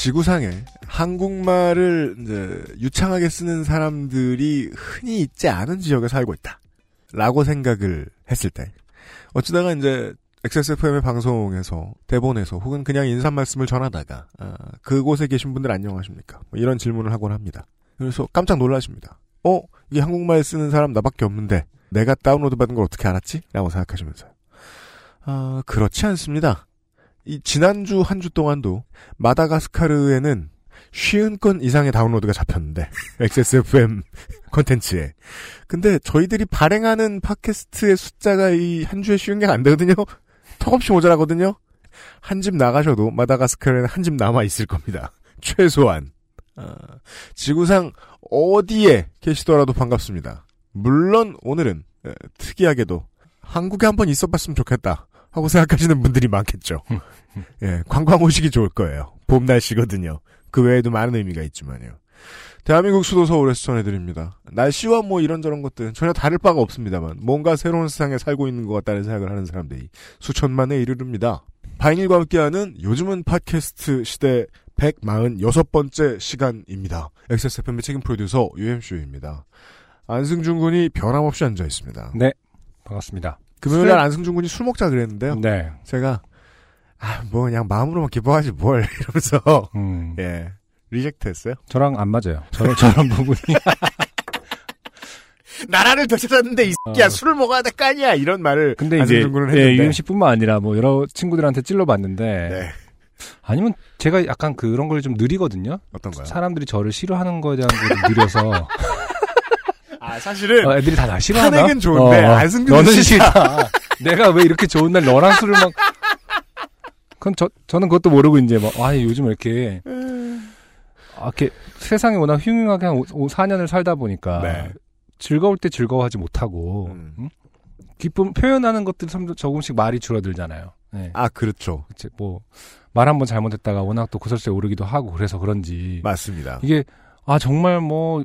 지구상에 한국말을 이제 유창하게 쓰는 사람들이 흔히 있지 않은 지역에 살고 있다. 라고 생각을 했을 때. 어찌다가 이제 XSFM의 방송에서, 대본에서, 혹은 그냥 인사 말씀을 전하다가, 아, 그곳에 계신 분들 안녕하십니까? 뭐 이런 질문을 하곤 합니다. 그래서 깜짝 놀라십니다. 어? 이게 한국말 쓰는 사람 나밖에 없는데, 내가 다운로드 받은 걸 어떻게 알았지? 라고 생각하시면서요. 아, 그렇지 않습니다. 이 지난주 한 주 동안도 마다가스카르에는 쉬운 건 이상의 다운로드가 잡혔는데 XSFM 콘텐츠에. 근데 저희들이 발행하는 팟캐스트의 숫자가 이 한 주에 쉬운 게 안 되거든요? 턱없이 모자라거든요? 한 집 나가셔도 마다가스카르에는 한 집 남아 있을 겁니다. 최소한. 아, 지구상 어디에 계시더라도 반갑습니다. 물론 오늘은 에, 특이하게도 한국에 한 번 있어봤으면 좋겠다 하고 생각하시는 분들이 많겠죠. 예, 관광 오시기 좋을 거예요. 봄 날씨거든요. 그 외에도 많은 의미가 있지만요. 대한민국 수도 서울에서 전해드립니다. 날씨와 뭐 이런저런 것들은 전혀 다를 바가 없습니다만 뭔가 새로운 세상에 살고 있는 것 같다는 생각을 하는 사람들이 수천만에 이르릅니다. 바이닐과 함께하는 요즘은 팟캐스트 시대 146번째 시간입니다. XSFM의 책임 프로듀서 UMC입니다. 안승준 군이 변함없이 앉아 있습니다. 네, 반갑습니다. 금요일 날 안승준 군이 술 먹자 그랬는데요. 네. 제가 아 뭐 그냥 마음으로만 기뻐하지 뭘 이러면서 음, 예 reject 했어요. 저랑 안 맞아요. 저런 저런 부분이. 나라를 더 찾았는데 이 새끼야 어. 술을 먹어야 될 거 아니야 이런 말을 근데 이제 예, 했는데 UMC뿐만 아니라 뭐 여러 친구들한테 찔러봤는데 네 아니면 제가 약간 그런 걸 좀 느리거든요. 어떤 거요? 사람들이 저를 싫어하는 거에 대한 걸 느려서 아 사실은 어, 애들이 다나 싫어하나? 탄핵은 좋은데 안승준은 너는 싫다. 내가 왜 이렇게 좋은 날 너랑 술을 막 그건 저 저는 그것도 모르고 이제 막 아, 요즘 왜 이렇게 아, 이렇게 세상에 워낙 흉흉하게 한 5, 4년을 살다 보니까 네. 즐거울 때 즐거워하지 못하고 음. 응? 기쁨 표현하는 것들이 좀 조금씩 말이 줄어들잖아요. 네. 아 그렇죠 그치, 뭐 말 한 번 잘못했다가 워낙 또 구설수에 오르기도 하고 그래서 그런지 맞습니다. 이게 아 정말 뭐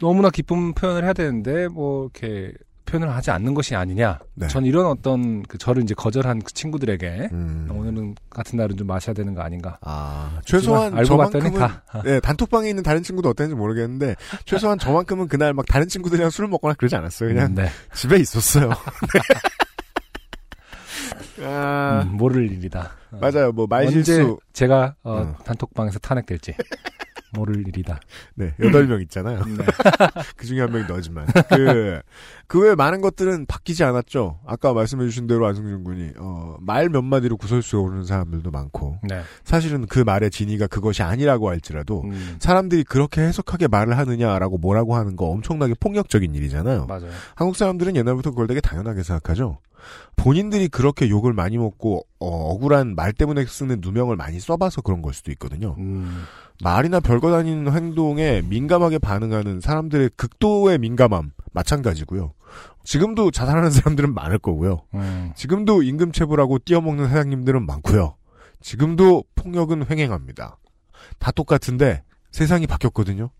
너무나 기쁨 표현을 해야 되는데 뭐 이렇게 표현을 하지 않는 것이 아니냐. 네. 전 이런 어떤 그 저를 이제 거절한 그 친구들에게 음. 오늘은 같은 날은 좀 마셔야 되는 거 아닌가. 아 최소한 알고 저만큼은 다 네, 단톡방에 있는 다른 친구도 어땠는지 모르겠는데 최소한 저만큼은 그날 막 다른 친구들이랑 술을 먹거나 그러지 않았어요. 그냥 음, 네. 집에 있었어요. 네. 아, 음, 모를 일이다. 어. 맞아요. 뭐 언제 말실수 제가 어, 어. 단톡방에서 탄핵될지 모를 일이다. 네 여덟 명 있잖아요. 네. 그 중에 한 명이 너지만 그 그 외 많은 것들은 바뀌지 않았죠. 아까 말씀해주신 대로 안승준 군이 어, 말 몇 마디로 구설수에 오르는 사람들도 많고 네. 사실은 그 말의 진위가 그것이 아니라고 할지라도 음, 사람들이 그렇게 해석하게 말을 하느냐라고 뭐라고 하는 거 엄청나게 폭력적인 일이잖아요. 맞아요. 한국 사람들은 옛날부터 그걸 되게 당연하게 생각하죠. 본인들이 그렇게 욕을 많이 먹고 어, 억울한 말 때문에 쓰는 누명을 많이 써봐서 그런 걸 수도 있거든요. 음, 말이나 별거 다니는 행동에 민감하게 반응하는 사람들의 극도의 민감함 마찬가지고요. 지금도 자살하는 사람들은 많을 거고요. 음, 지금도 임금 체불하고 뛰어먹는 사장님들은 많고요. 지금도 폭력은 횡행합니다. 다 똑같은데 세상이 바뀌었거든요.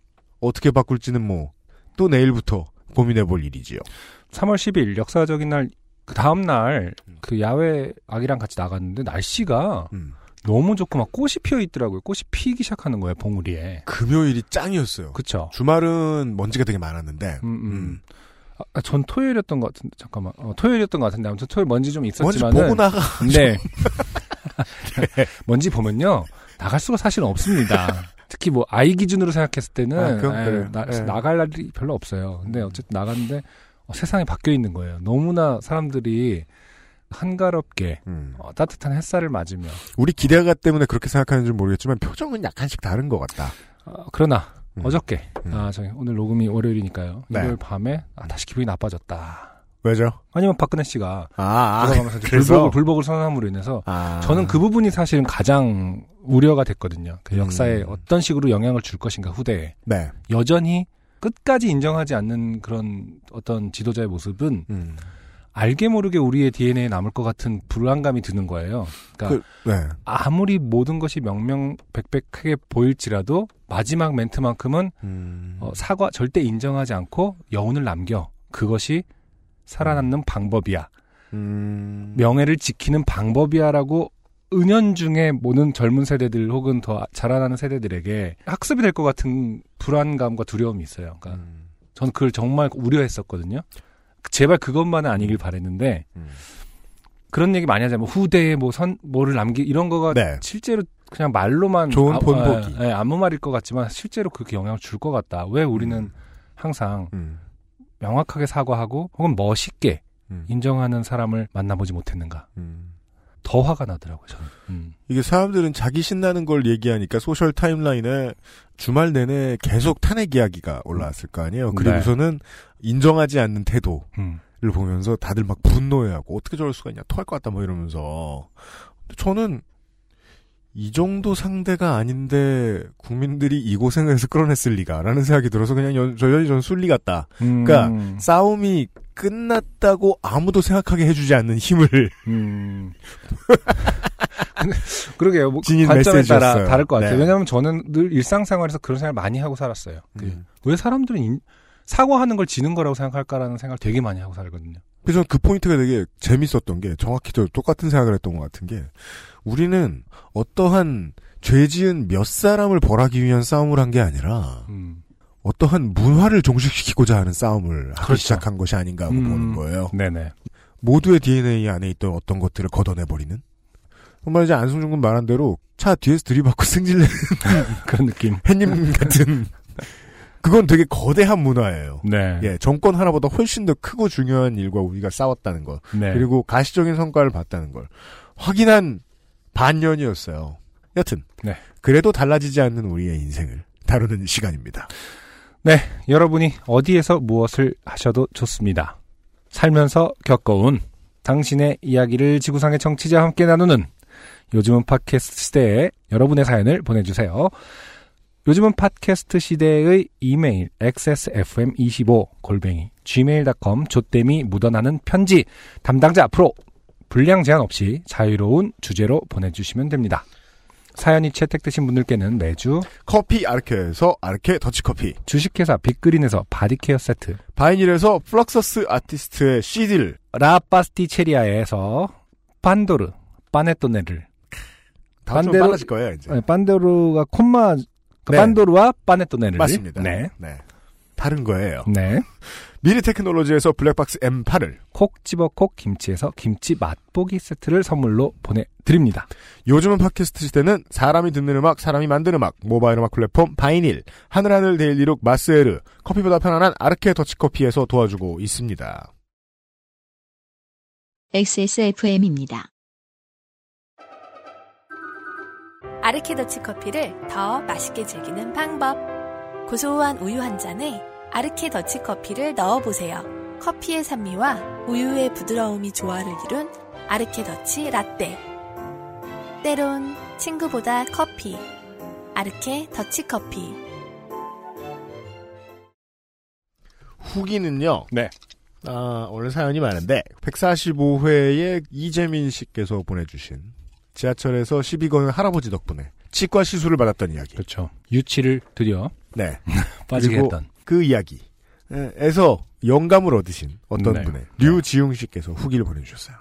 어떻게 바꿀지는 뭐 또 내일부터 고민해 볼 일이지요. 3월 10일 역사적인 날 그 다음 날 그 야외 아기랑 같이 나갔는데 날씨가 음. 너무 좋고 막 꽃이 피어 있더라고요. 꽃이 피기 시작하는 거예요, 봉우리에. 금요일이 짱이었어요. 그쵸? 주말은 먼지가 되게 많았는데 음, 음. 음. 아, 전 토요일이었던 것 같은데, 잠깐만. 어, 토요일이었던 것 같은데, 아무튼 토요일 먼지 좀 먼지 있었지만은. 보고 나가. 네. 먼지 보면요, 나갈 수가 사실 없습니다. 특히 뭐, 아이 기준으로 생각했을 때는, 아, 에, 그래요. 나, 예. 나갈 날이 별로 없어요. 근데 어쨌든 나갔는데, 어, 세상이 바뀌어 있는 거예요. 너무나 사람들이 한가롭게, 음. 어, 따뜻한 햇살을 맞으며, 우리 기대가 때문에 그렇게 생각하는지 모르겠지만 표정은 약간씩 다른 것 같다. 어, 그러나, 음. 어저께, 음. 아, 저기, 오늘 녹음이 월요일이니까요. 네. 일요일 밤에, 아, 다시 기분이 나빠졌다. 왜죠? 아니면 박근혜 씨가 아, 아 돌아가면서? 불복을, 불복을 선언함으로 인해서 아. 저는 그 부분이 사실은 가장 우려가 됐거든요. 그 역사에 음. 어떤 식으로 영향을 줄 것인가 후대에 네. 여전히 끝까지 인정하지 않는 그런 어떤 지도자의 모습은 음. 알게 모르게 우리의 DNA에 남을 것 같은 불안감이 드는 거예요. 그러니까 그, 네. 아무리 모든 것이 명명백백하게 보일지라도 마지막 멘트만큼은 음. 어, 사과 절대 인정하지 않고 여운을 남겨 그것이 살아남는 방법이야. 음. 명예를 지키는 방법이야라고 은연중에 모든 젊은 세대들 혹은 더 자라나는 세대들에게 학습이 될 것 같은 불안감과 두려움이 있어요. 그러니까 음. 저는 그걸 정말 우려했었거든요. 제발 그것만은 아니길 바랬는데 음. 그런 얘기 많이 하자면 후대에 뭐 선 뭐를 남기 이런 거가 네. 실제로 그냥 말로만 좋은 아- 본보기. 예, 예, 아무 말일 것 같지만 실제로 그렇게 영향을 줄 것 같다. 왜 우리는 항상 음. 명확하게 사과하고 혹은 멋있게 음. 인정하는 사람을 만나보지 못했는가. 음. 더 화가 나더라고요. 저는. 음. 이게 사람들은 자기 신나는 걸 얘기하니까 소셜 타임라인에 주말 내내 계속 탄핵 이야기가 올라왔을 거 아니에요. 그리고서는 인정하지 않는 태도를 음. 보면서 다들 막 분노해하고 어떻게 저럴 수가 있냐 토할 것 같다 뭐 이러면서 저는 이 정도 상대가 아닌데 국민들이 이 고생을 해서 끌어냈을 리가라는 생각이 들어서 그냥 연, 저연히 전 순리 같다. 그러니까 음. 싸움이 끝났다고 아무도 생각하게 해주지 않는 힘을 음. 그러게요. 뭐 진인 관점에 메시지였어요. 따라 다를 것 같아요. 네. 왜냐하면 저는 늘 일상생활에서 그런 생각 을 많이 하고 살았어요. 그 음. 왜 사람들은 인- 사과하는 걸 지는 거라고 생각할까라는 생각을 되게 많이 하고 살거든요. 그래서 그 포인트가 되게 재밌었던 게 정확히 저 똑같은 생각을 했던 것 같은 게 우리는 어떠한 죄 지은 몇 사람을 벌하기 위한 싸움을 한 게 아니라 음. 어떠한 문화를 종식시키고자 하는 싸움을 하기 그렇죠. 시작한 것이 아닌가 하고 음. 보는 거예요. 네네. 모두의 DNA 안에 있던 어떤 것들을 걷어내버리는 정말 이제 안승준 군 말한 대로 차 뒤에서 들이받고 승질내는 그런 느낌. 햇님 같은 그건 되게 거대한 문화예요. 네. 예, 정권 하나보다 훨씬 더 크고 중요한 일과 우리가 싸웠다는 것. 네. 그리고 가시적인 성과를 봤다는 걸 확인한 반년이었어요. 여튼 네. 그래도 달라지지 않는 우리의 인생을 다루는 시간입니다. 여러분이 어디에서 무엇을 하셔도 좋습니다. 살면서 겪어온 당신의 이야기를 지구상의 청취자와 함께 나누는 요즘은 팟캐스트 시대에 여러분의 사연을 보내주세요. 요즘은 팟캐스트 시대의 이메일 xsfm25 골뱅이 gmail.com 조땜이 묻어나는 편지 담당자 앞으로 분량 제한 없이 자유로운 주제로 보내주시면 됩니다. 사연이 채택되신 분들께는 매주 커피 아르케에서 아르케 더치커피 주식회사 빅그린에서 바디케어 세트 바이닐에서 플럭서스 아티스트의 CD를 라파스티체리아에서 판도르 파네토네를 반대로- 빨라질 거예요 이제. 네, 판도르가 콤마 네. 판도르와 파네토네를 맞습니다. 네. 다른 거예요. 네. 미리 테크놀로지에서 블랙박스 M8을 콕 집어 콕 김치에서 김치 맛보기 세트를 선물로 보내드립니다. 요즘은 팟캐스트 시대는 사람이 듣는 음악, 사람이 만든 음악, 모바일 음악 플랫폼 바이닐, 하늘하늘 데일리룩 마스에르, 커피보다 편안한 아르케 더치커피에서 도와주고 있습니다. XSFM입니다. 아르케 더치 커피를 더 맛있게 즐기는 방법. 고소한 우유 한 잔에 아르케 더치 커피를 넣어보세요. 커피의 산미와 우유의 부드러움이 조화를 이룬 아르케 더치 라떼. 때론 친구보다 커피. 아르케 더치 커피. 후기는요. 네. 아, 원래 사연이 많은데 145회에 이재민 씨께서 보내주신 지하철에서 12건 할아버지 덕분에 치과 시술을 받았던 이야기. 그렇죠. 유치를 드디어 네. 빠지게 그리고 했던. 그 이야기에서 영감을 얻으신 어떤 네. 분의 류지용 씨께서 후기를 보내주셨어요.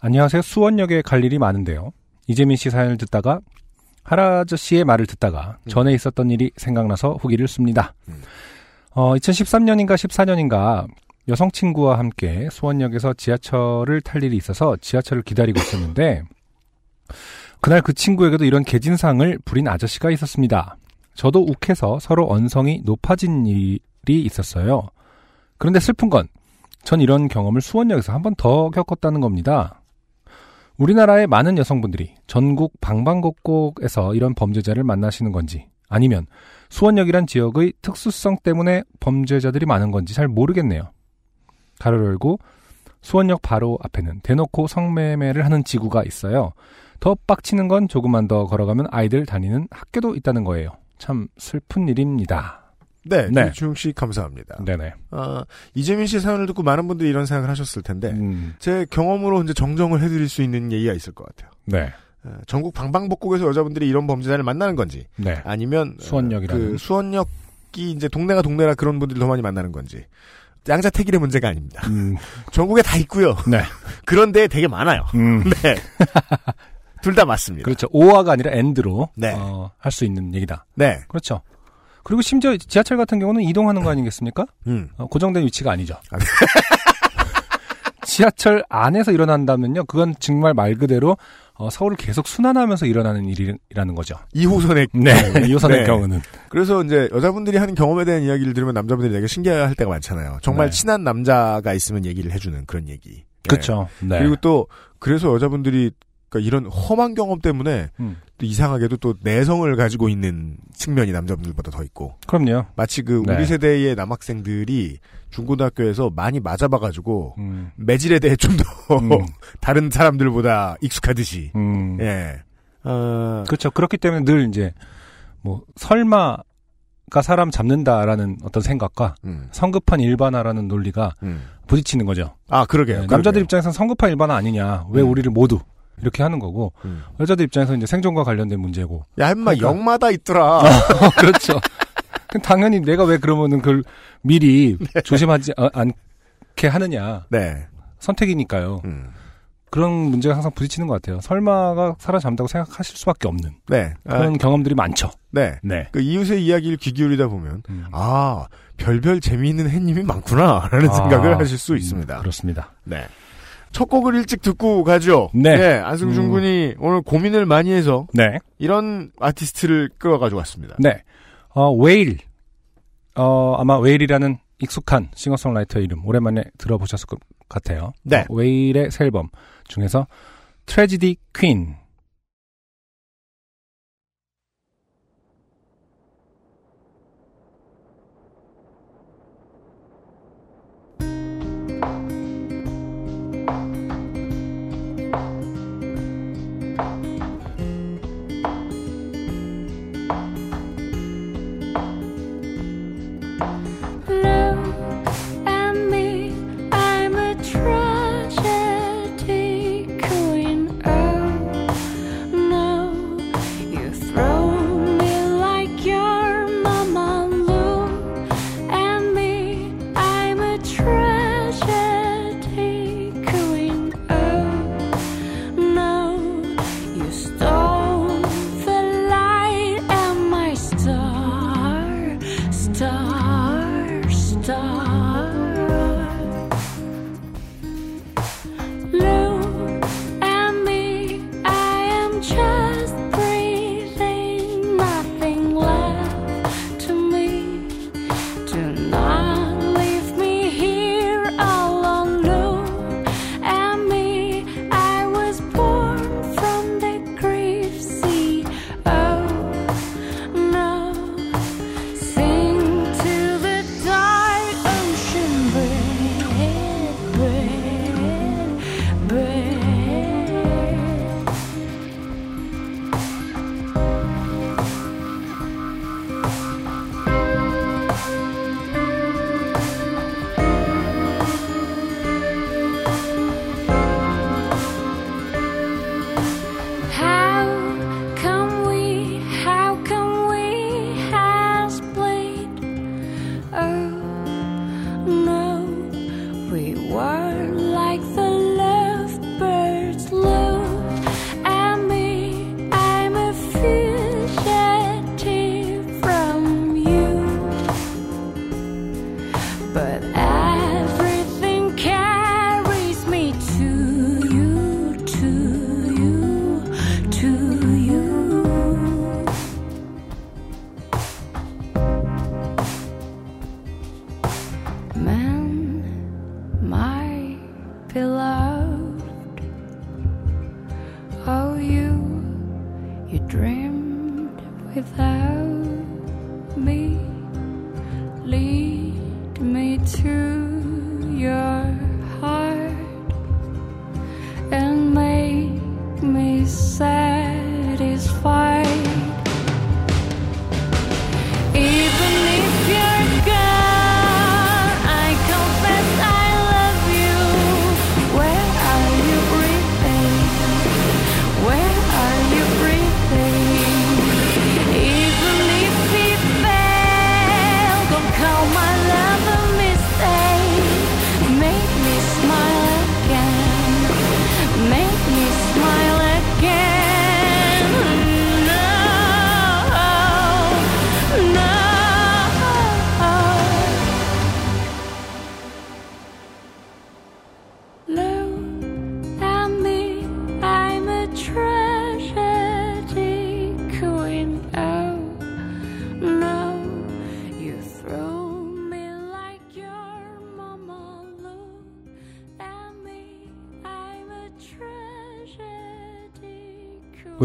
안녕하세요. 수원역에 갈 일이 많은데요. 이재민 씨 사연을 듣다가 할아저 씨의 말을 듣다가 음. 전에 있었던 일이 생각나서 후기를 씁니다. 음. 어, 2013년인가 14년인가 여성 친구와 함께 수원역에서 지하철을 탈 일이 있어서 지하철을 기다리고 있었는데 그날 그 친구에게도 이런 개진상을 부린 아저씨가 있었습니다. 저도 욱해서 서로 언성이 높아진 일이 있었어요. 그런데 슬픈 건 전 이런 경험을 수원역에서 한 번 더 겪었다는 겁니다. 우리나라의 많은 여성분들이 전국 방방곡곡에서 이런 범죄자를 만나시는 건지 아니면 수원역이란 지역의 특수성 때문에 범죄자들이 많은 건지 잘 모르겠네요. 가로를 열고 수원역 바로 앞에는 대놓고 성매매를 하는 지구가 있어요. 더 빡치는 건 조금만 더 걸어가면 아이들 다니는 학교도 있다는 거예요. 참 슬픈 일입니다. 네, 네. 김주용 씨 감사합니다. 네네. 아, 이재민 씨 사연을 듣고 많은 분들이 이런 생각을 하셨을 텐데 음, 제 경험으로 이제 정정을 해드릴 수 있는 얘기가 있을 것 같아요. 네. 어, 전국 방방곡곡에서 여자분들이 이런 범죄자를 만나는 건지 네. 아니면 어, 수원역이라는. 그 수원역이 이제 동네가 동네라 그런 분들이 더 많이 만나는 건지 양자택일의 문제가 아닙니다. 음, 전국에 다 있고요. 네. 그런데 되게 많아요. 음, 네. 둘 다 맞습니다. 그렇죠. 오화가 아니라 엔드로 네. 어, 할 수 있는 얘기다. 네. 그렇죠. 그리고 심지어 지하철 같은 경우는 이동하는 거 아니겠습니까? 음. 어, 고정된 위치가 아니죠. 아, 지하철 안에서 일어난다면요, 그건 정말 말 그대로 어, 서울을 계속 순환하면서 일어나는 일이라는 거죠. 2호선의 네, 이 호선의 네. 경우는 그래서 이제 여자분들이 하는 경험에 대한 이야기를 들으면 남자분들이 되게 신기할 때가 많잖아요. 정말 네. 친한 남자가 있으면 얘기를 해주는 그런 얘기. 예. 그렇죠. 네. 그리고 또 그래서 여자분들이 그러니까 이런 험한 경험 때문에 음, 또 이상하게도 또 내성을 가지고 있는 측면이 남자분들보다 더 있고 그럼요. 마치 그 네. 우리 세대의 남학생들이 중고등학교에서 많이 맞아봐가지고 음, 매질에 대해 좀더 음, 다른 사람들보다 익숙하듯이 음. 예. 어, 그렇죠. 그렇기 때문에 늘 이제 뭐 설마 가 사람 잡는다라는 어떤 생각과 음, 성급한 일반화라는 논리가 음. 부딪히는 거죠. 아 그러게요. 네, 남자들 그러게요. 입장에서는 성급한 일반화 아니냐. 왜 음. 우리를 모두 이렇게 하는 거고 음. 여자들 입장에서 이제 생존과 관련된 문제고. 야, 인마 그러니까. 영마다 있더라. 그렇죠. 그럼 당연히 내가 왜 그러면은 그걸 미리 네. 조심하지 어, 않게 하느냐. 네. 선택이니까요. 음. 그런 문제가 항상 부딪히는 것 같아요. 설마가 사라잡는다고 생각하실 수밖에 없는 네. 아, 그런 경험들이 많죠. 네. 네. 그 이웃의 이야기를 귀 기울이다 보면 음. 아 별별 재미있는 햇님이 많구나라는 아, 생각을 하실 수 음, 있습니다. 그렇습니다. 네. 첫 곡을 일찍 듣고 가죠. 네. 안승준 음. 군이 오늘 고민을 많이 해서 네. 이런 아티스트를 끌어가지고 왔습니다. 네. 어, 웨일. 어, 아마 웨일이라는 익숙한 싱어송라이터의 이름 오랜만에 들어보셨을 것 같아요. 네. 어, 웨일의 새 앨범 중에서 트레지디 퀸.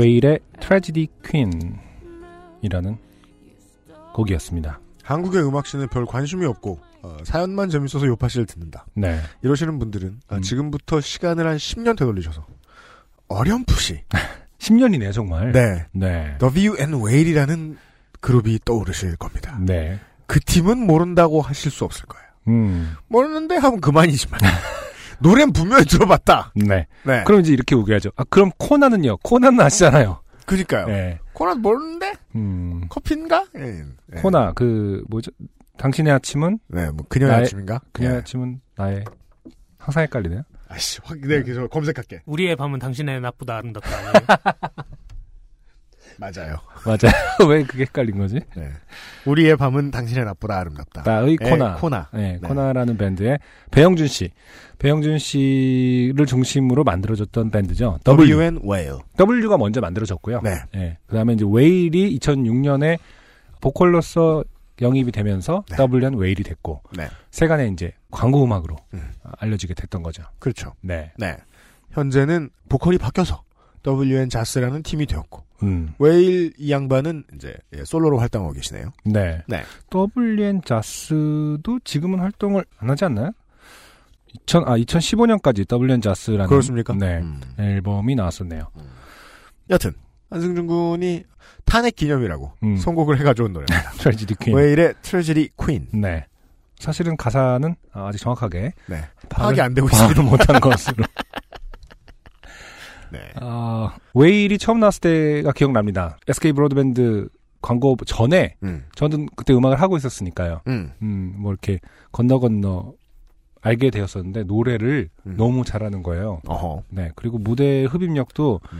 웨일의 트레지디 퀸이라는 곡이었습니다. 한국의 음악씬에 별 관심이 없고 어, 사연만 재밌어서 요파 씨를 듣는다. 네. 이러시는 분들은 아, 음. 지금부터 시간을 한 10년 되돌리셔서 어렴풋이 10년이네요, 정말. 네 네. W&N Whale이라는 그룹이 떠오르실 겁니다. 네. 그 팀은 모른다고 하실 수 없을 거예요. 음. 모르는데 하면 그만이지만 노래는 분명히 들어봤다. 네. 네. 그럼 이제 이렇게 우겨야죠. 아, 그럼 코나는요? 코나는 아시잖아요. 그니까요. 네. 코난 모르는데 음. 커피인가? 예. 예. 코나, 그, 뭐죠? 당신의 아침은, 네, 뭐 그녀의 나의- 아침인가? 그녀의 예. 아침은 나의, 항상 헷갈리네요. 아씨, 확, 네, 그래서 검색할게. 우리의 밤은 당신의 나쁘다 아름답다? 맞아요. 맞아요. 왜 그게 헷갈린 거지? 네. 우리의 밤은 당신의 나쁘다 아름답다. 나의 예, 코나. 코나. 네, 네. 코나라는 밴드의 배영준 씨. 배영준 씨를 중심으로 만들어졌던 밴드죠. W. W&N Whale. W가 먼저 만들어졌고요. 네. 예. 그 다음에 이제 웨일이 2006년에 보컬로서 영입이 되면서 네. W는 웨일이 됐고, 네. 세간에 이제 광고 음악으로 음. 알려지게 됐던 거죠. 그렇죠. 네. 네. 현재는 보컬이 바뀌어서 W&N 자스라는 팀이 되었고 음. 웨일 이 양반은 이제 예, 솔로로 활동하고 계시네요. 네. 네. W&Jas도 지금은 활동을 안 하지 않나요? 2000, 아, 2015년까지 W&Jas라는 그렇습니까? 네. 음. 앨범이 나왔었네요. 여튼 안승준 군이 탄핵 기념이라고 음. 선곡을 해가져온 노래입니다. Tragedy Queen. 웨일의 Tragedy Queen. 네. 사실은 가사는 아직 정확하게 네. 파악이 안 되고 있습니다. 못한 것으로. 네. 아, 웨일이 처음 나왔을 때가 기억납니다. SK 브로드밴드 광고 전에 음. 저는 그때 음악을 하고 있었으니까요. 음. 음, 뭐 이렇게 건너 건너 알게 되었었는데 노래를 음. 너무 잘하는 거예요. 어허. 네. 그리고 무대 흡입력도 음.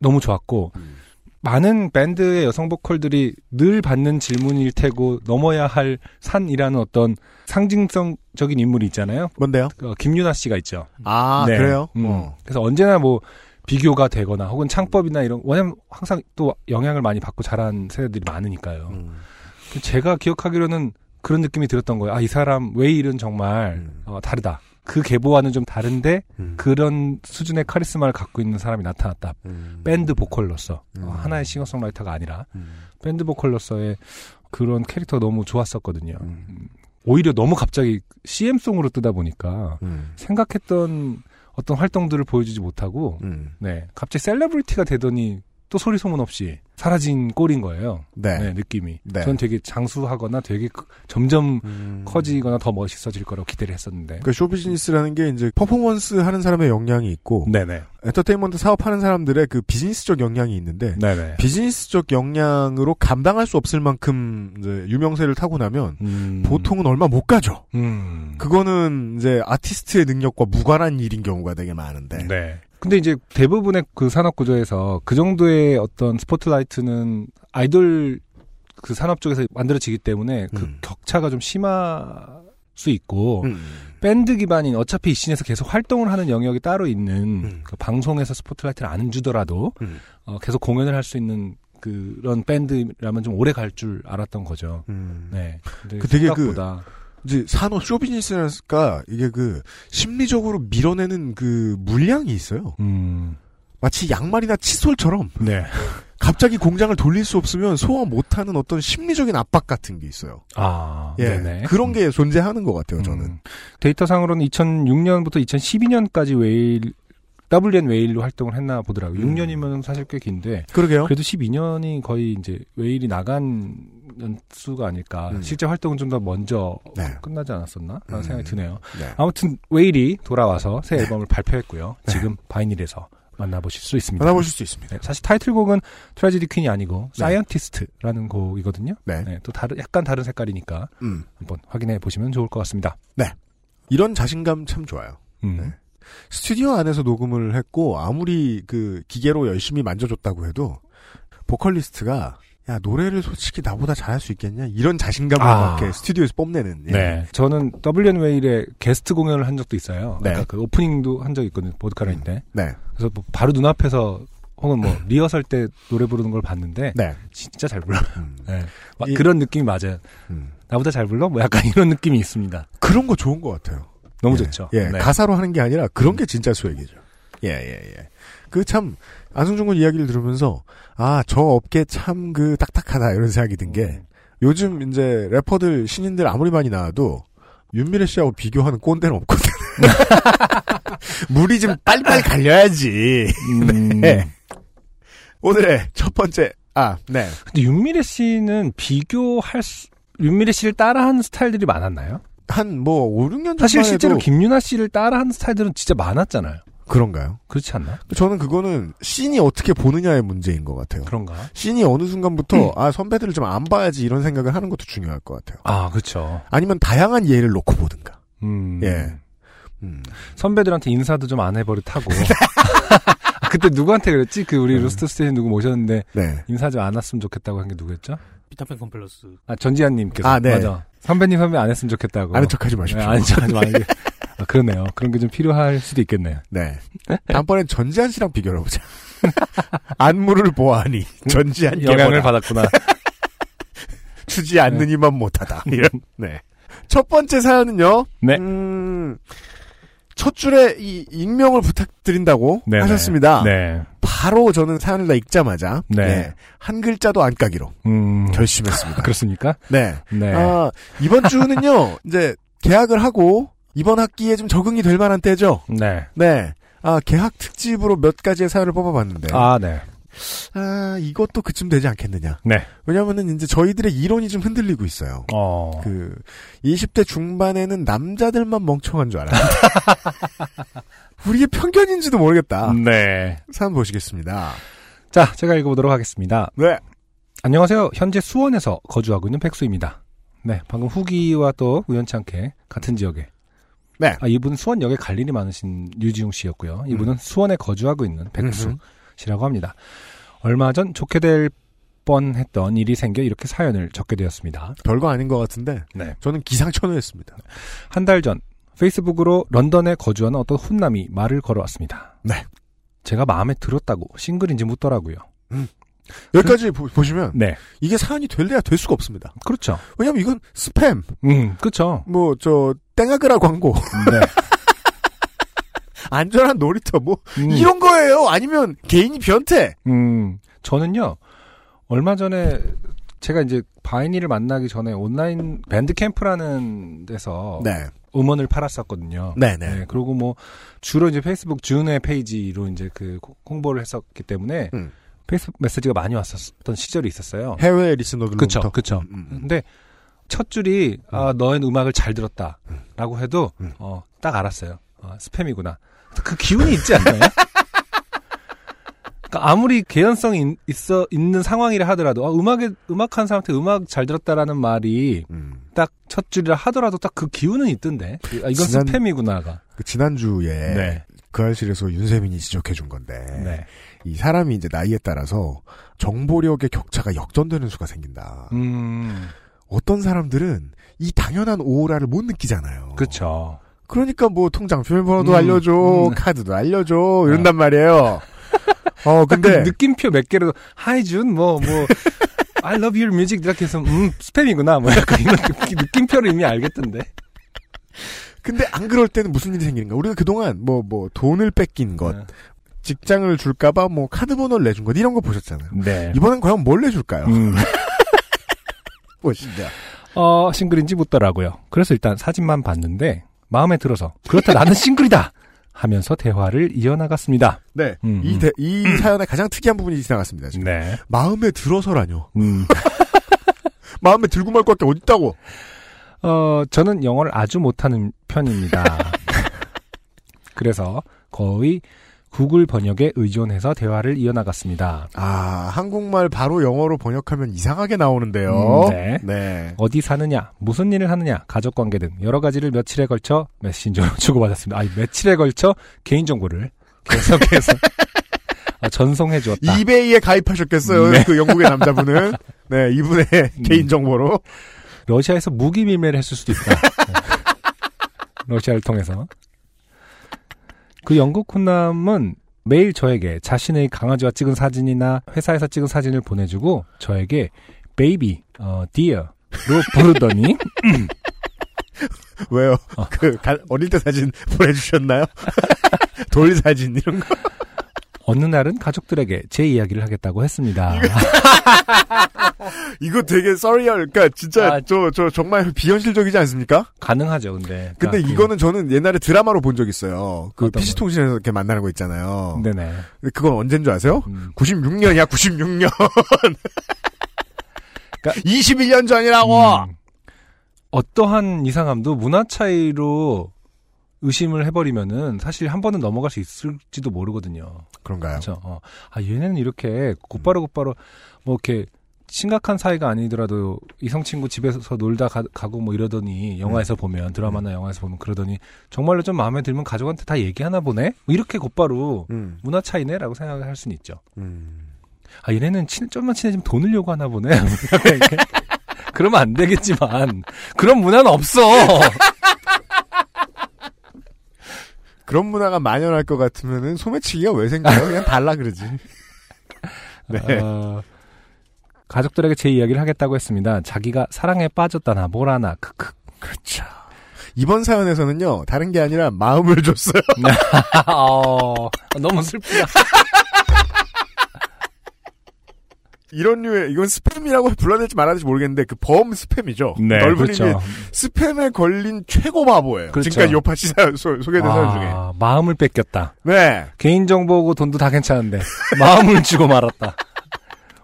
너무 좋았고 음. 많은 밴드의 여성 보컬들이 늘 받는 질문일 테고 넘어야 할 산이라는 어떤 상징성적인 인물이 있잖아요. 뭔데요? 어, 김유나 씨가 있죠. 아 네. 그래요? 음. 어. 그래서 언제나 뭐 비교가 되거나 혹은 창법이나 이런 왜냐면 항상 또 영향을 많이 받고 자란 세대들이 많으니까요. 음. 제가 기억하기로는 그런 느낌이 들었던 거예요. 아 이 사람 웨일은 정말 음. 어, 다르다. 그 계보와는 좀 다른데 음. 그런 수준의 카리스마를 갖고 있는 사람이 나타났다. 음. 밴드 보컬로서 음. 어, 하나의 싱어송라이터가 아니라 음. 밴드 보컬로서의 그런 캐릭터가 너무 좋았었거든요. 음. 오히려 너무 갑자기 CM송으로 뜨다 보니까 음. 생각했던 어떤 활동들을 보여주지 못하고 음. 네 갑자기 celebrity가 되더니 또 소리 소문 없이 사라진 꼴인 거예요. 네. 네, 느낌이. 네. 전 되게 장수하거나 되게 크- 점점 음. 커지거나 더 멋있어질 거라고 기대를 했었는데. 그러니까 쇼비즈니스라는 게 이제 퍼포먼스 하는 사람의 역량이 있고 네네. 엔터테인먼트 사업하는 사람들의 그 비즈니스적 역량이 있는데 네네. 비즈니스적 역량으로 감당할 수 없을 만큼 유명세를 타고 나면 음. 보통은 얼마 못 가죠. 음. 그거는 이제 아티스트의 능력과 무관한 일인 경우가 되게 많은데. 네. 근데 이제 대부분의 그 산업 구조에서 그 정도의 어떤 스포트라이트는 아이돌 그 산업 쪽에서 만들어지기 때문에 그 음. 격차가 좀 심할 수 있고 음. 밴드 기반인 어차피 이 scene에서 계속 활동을 하는 영역이 따로 있는 음. 그 방송에서 스포트라이트를 안 주더라도 음. 어, 계속 공연을 할 수 있는 그런 밴드라면 좀 오래 갈 줄 알았던 거죠. 음. 네. 그 되게 생각보다 이제 산업 쇼비즈니스가 이게 그 심리적으로 밀어내는 그 물량이 있어요. 음. 마치 양말이나 칫솔처럼 네. 갑자기 공장을 돌릴 수 없으면 소화 못하는 어떤 심리적인 압박 같은 게 있어요. 아, 예, 네네. 그런 게 존재하는 것 같아요. 저는. 음. 데이터상으로는 2006년부터 2012년까지 웨일 WN 웨일로 활동을 했나 보더라고요. 음. 6년이면 사실 꽤 긴데 그러게요. 그래도 12년이 거의 이제 웨일이 나간 연수가 아닐까. 음. 실제 활동은 좀 더 먼저 네. 끝나지 않았었나? 라는 음. 생각이 드네요. 네. 아무튼 웨일이 돌아와서 새 네. 앨범을 발표했고요. 네. 지금 바이닐에서 만나보실 수 있습니다. 만나보실 수 있습니다. 네, 사실 타이틀곡은 Tragedy Queen이 아니고 네. Scientist라는 곡이거든요. 네. 네, 또 다른 약간 다른 색깔이니까 음. 한번 확인해 보시면 좋을 것 같습니다. 이런 자신감 참 좋아요. 음. 네. 스튜디오 안에서 녹음을 했고 아무리 그 기계로 열심히 만져줬다고 해도 보컬리스트가 야 노래를 솔직히 나보다 잘할 수 있겠냐 이런 자신감을 아. 막 이렇게 스튜디오에서 뽐내는 예. 네. 저는 WN 웨일의 게스트 공연을 한 적도 있어요. 네. 아까 그 오프닝도 한 적 있거든요. 보드카라인 때. 네. 그래서 뭐 바로 눈앞에서 혹은 뭐 리허설 때 노래 부르는 걸 봤는데 네. 진짜 잘 불러. 음. 네. 막 이- 그런 느낌이 맞아요. 음. 나보다 잘 불러? 뭐 약간 이런 느낌이 있습니다. 그런 거 좋은 것 같아요. 너무 예. 좋죠. 예, 네. 가사로 하는 게 아니라 그런 게 진짜 수액이죠. 예, 예, 예. 그 참, 안승준 군 이야기를 들으면서, 아, 저 업계 참 그 딱딱하다, 이런 생각이 든 게, 요즘 이제 래퍼들, 신인들 아무리 많이 나와도, 윤미래 씨하고 비교하는 꼰대는 없거든. 물이 좀 빨리빨리 갈려야지. 음. 네. 오늘의 첫 번째, 아, 네. 근데 윤미래 씨는 비교할 수, 윤미래 씨를 따라하는 스타일들이 많았나요? 한 뭐, 5, 6년 전만 사실 실제로 해도 김윤아 씨를 따라하는 스타일들은 진짜 많았잖아요. 그런가요? 그렇지 않나? 저는 그거는 씬이 어떻게 보느냐의 문제인 것 같아요. 그런가? scene이 어느 순간부터 아 선배들을 좀 안 봐야지 이런 생각을 하는 것도 중요할 것 같아요. 아, 그렇죠. 아니면 다양한 예를 놓고 보든가. 음. 예. 음. 선배들한테 인사도 좀 안 해버릇하고. 아, 그때 누구한테 그랬지? 그 우리 음. 로스트 스테이지 누구 모셨는데 네. 인사 좀안 했으면 좋겠다고 한 게 누구였죠? 비타민 컴플러스. 아 전지현님께서. 아, 네. 맞아. 선배님 선배 안 했으면 좋겠다고. 아는 척하지 마십시오. 네, 아는 척하지 마세요. 아, 그러네요. 그런 게 좀 필요할 수도 있겠네요. 네. 다음번엔 전지한 씨랑 비교를 해보자. 안무를 보아하니 전지한 영향을 받았구나. 주지 않느니만 못하다. 이런. 네. 첫 번째 사연은요. 네. 음, 첫 줄에 이 익명을 부탁드린다고 네네. 하셨습니다. 네. 바로 저는 사연을 다 읽자마자 네. 네, 한 글자도 안 까기로 음. 결심했습니다. 그렇습니까? 네. 네. 아, 이번 주는요. 이제 계약을 하고 이번 학기에 좀 적응이 될 만한 때죠. 네. 네. 아, 개학 특집으로 몇 가지의 사연을 뽑아봤는데. 아, 네. 아, 이것도 그쯤 되지 않겠느냐. 네. 왜냐면은 이제 저희들의 이론이 좀 흔들리고 있어요. 어. 그, 20대 중반에는 남자들만 멍청한 줄 알아요. 우리의 편견인지도 모르겠다. 네. 사연 보시겠습니다. 자, 제가 읽어보도록 하겠습니다. 네. 안녕하세요. 현재 수원에서 거주하고 있는 백수입니다. 네, 방금 후기와 또 우연치 않게 같은 지역에. 네. 아, 이분은 수원역에 갈 일이 많으신 유지웅 씨였고요. 이분은 수원에 거주하고 있는 음흠. 백수시라고 합니다. 얼마 전 좋게 될 뻔했던 일이 생겨 이렇게 사연을 적게 되었습니다. 별거 아닌 것 같은데, 네. 저는 기상천외했습니다. 한 달 전 페이스북으로 런던에 거주하는 어떤 훈남이 말을 걸어왔습니다. 네. 제가 마음에 들었다고 싱글인지 묻더라고요. 여기까지 보, 시면 네. 이게 사연이 될래야 될 수가 없습니다. 그렇죠. 왜냐면 이건 스팸, 음, 그렇죠. 뭐, 저, 땡아그라 광고, 네. 안전한 놀이터, 뭐, 음. 이런 거예요. 아니면 개인이 변태. 음, 저는요, 얼마 전에 제가 이제 바이니를 만나기 전에 온라인 밴드 캠프라는 데서 네. 음원을 팔았었거든요. 네네. 네, 그리고 뭐 주로 이제 페이스북 준의 페이지로 이제 그 홍보를 했었기 때문에 음. 페이스북 메시지가 많이 왔었던 시절이 있었어요. 해외 listener들로부터. 그쵸, 그쵸. 음, 음. 근데 첫 줄이 아, 너의 음악을 잘 들었다라고 해도 음. 어, 딱 알았어요. 아, 스팸이구나. 그 기운이 있지 않나요? 그러니까 아무리 개연성이 있, 어 있는 상황이라 하더라도 아, 음악에 음악한 사람한테 음악 잘 들었다라는 말이 음. 딱첫 줄이라 하더라도 딱 그 기운은 있던데. 아, 이건 지난- 스팸이구나가. 그 지난주에 네. 그 알실에서 윤세민이 지적해 준 건데 네. 이 사람이 이제 나이에 따라서 정보력의 격차가 역전되는 수가 생긴다. 음. 어떤 사람들은 이 당연한 오라를 못 느끼잖아요. 그렇죠. 그러니까 뭐 통장 비밀번호도 음, 알려줘, 음. 카드도 알려줘 이런단 말이에요. 어 근데 그 느낌표 몇 개로 하이준 뭐뭐 I love your music 이렇게 해서 음 스팸이구나 뭐 약간 이런 느낌, 느낌표를 이미 알겠던데. 근데 안 그럴 때는 무슨 일이 생기는가? 우리가 그동안 뭐뭐 돈을 뺏긴 것, 네. 직장을 줄까봐 뭐 카드 번호를 내준 것 이런 거 보셨잖아요. 네. 이번엔 과연 뭘 내줄까요? 음. 보시죠. 어, 싱글인지 묻더라고요. 그래서 일단 사진만 봤는데 마음에 들어서 그렇다 나는 싱글이다 하면서 대화를 이어나갔습니다. 네, 음, 이, 음. 대- 이 사연의 가장 특이한 부분이 지나갔습니다. 지금. 네. 마음에 들어서라뇨. 음. 마음에 들고 말 것밖에 어딨다고. 어, 저는 영어를 아주 못하는 편입니다. 그래서 거의 구글 번역에 의존해서 대화를 이어나갔습니다. 아, 한국말 바로 영어로 번역하면 이상하게 나오는데요. 음, 네. 네. 어디 사느냐, 무슨 일을 하느냐, 가족 관계 등 여러 가지를 며칠에 걸쳐 메신저로 주고받았습니다. 아, 며칠에 걸쳐 개인정보를 계속해서 어, 전송해 주었다. 이베이에 가입하셨겠어요. 네. 그 영국의 남자분은. 네, 이분의 개인정보로. 러시아에서 무기 밀매를 했을 수도 있다. 네. 러시아를 통해서. 그 영국 훈남은 매일 저에게 자신의 강아지와 찍은 사진이나 회사에서 찍은 사진을 보내주고 저에게 baby, 어, dear로 부르더니 왜요? 어. 그 가- 어릴 때 사진 보내주셨나요? 돌 사진 이런 거. 어느 날은 가족들에게 제 이야기를 하겠다고 했습니다. 이거 되게 썰리얼. 그러니까 진짜 아, 저저 정말 비현실적이지 않습니까? 가능하죠, 근데. 근데 그러니까 이거는 저는 옛날에 드라마로 본 적 있어요. 그 PC 통신에서 이렇게 만나는 거 있잖아요. 그, 네네. 그건 언제인 줄 아세요? 음. 96년이야, 96년. 그러니까- 21년 전이라고. 음. 어떠한 이상함도 문화 차이로 의심을 해버리면은 사실 한 번은 넘어갈 수 있을지도 모르거든요. 그런가요? 그렇죠. 어. 아 얘네는 이렇게 곧바로 곧바로 뭐 이렇게 심각한 사이가 아니더라도 이성 친구 집에서 놀다 가, 고뭐 이러더니 영화에서 보면 드라마나 영화에서 보면 그러더니 정말로 좀 마음에 들면 가족한테 다 얘기하나 보네. 뭐 이렇게 곧바로 음, 문화 차이네라고 생각을 할 수는 있죠. 음. 아 얘네는 친, 좀만 친해지면 돈 을려고 하나 보네. 그러면 안 되겠지만 그런 문화는 없어. 그런 문화가 만연할 것 같으면은 소매치기가 왜 생겨요? 그냥 달라 그러지. 네. 어, 가족들에게 제 이야기를 하겠다고 했습니다. 자기가 사랑에 빠졌다나 뭐라나 크크. 그렇죠. 이번 사연에서는요, 다른 게 아니라 마음을 줬어요. 어, 너무 슬프다. 이런 류의, 이건 스팸이라고 불러야 될지 말아야 될지 모르겠는데, 그 범 스팸이죠. 넓은 그렇죠. 스팸에 걸린 최고 바보예요. 그렇죠. 지금까지 요파 시 사연, 소, 소개된 중에. 아, 마음을 뺏겼다. 네. 개인 정보고 돈도 다 괜찮은데 마음을 주고 말았다.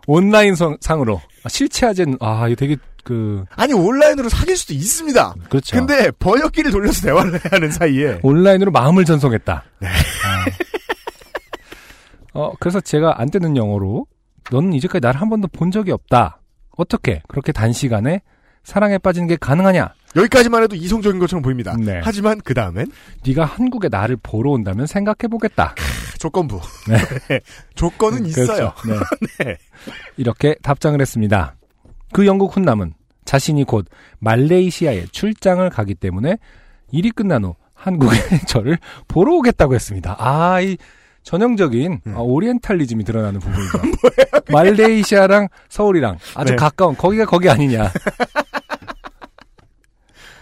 온라인 성- 상으로 아, 실체하진 아 이거 되게 그 아니, 온라인으로 사귈 수도 있습니다. 그렇죠. 근데 번역기를 돌려서 대화를 해야 하는 사이에. 온라인으로 마음을 전송했다. 네. 아. 어, 그래서 제가 안 되는 영어로 너는 이제까지 나를 한 번도 본 적이 없다. 어떻게 그렇게 단시간에 사랑에 빠지는 게 가능하냐? 여기까지만 해도 이성적인 것처럼 보입니다. 네. 하지만 그 다음엔 네가 한국에 나를 보러 온다면 생각해 보겠다. 조건부. 네. 네. 조건은 있어요. 그렇죠. 네. 네. 이렇게 답장을 했습니다. 그 영국 훈남은 자신이 곧 말레이시아에 출장을 가기 때문에 일이 끝난 후 한국에 저를 보러 오겠다고 했습니다. 아, 이 전형적인 음. 아, 오리엔탈리즘이 드러나는 부분이죠. 말레이시아랑 서울이랑 아주 네. 가까운 거기가 거기 아니냐.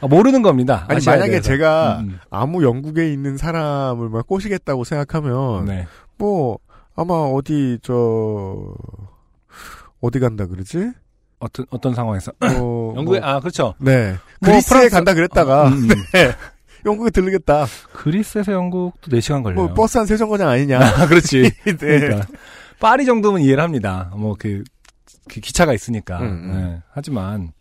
아, 모르는 겁니다. 아니, 만약에 대해서. 제가 음, 아무 영국에 있는 사람을 막 꼬시겠다고 생각하면, 음. 네. 뭐, 아마 어디, 저, 어디 간다 그러지? 어떤 어떤 상황에서 뭐, 영국에 뭐, 아 그렇죠. 네. 뭐 그리스에 프랑스- 간다 그랬다가, 음, 음. 영국에 들르겠다. 그리스에서 영국도 4시간 걸려요. 뭐, 버스 한세 정거장 아니냐. 아, 그렇지. 네. 그러니까 파리 정도면 이해를 합니다. 뭐그 기차가 있으니까. 음, 음. 네. 하지만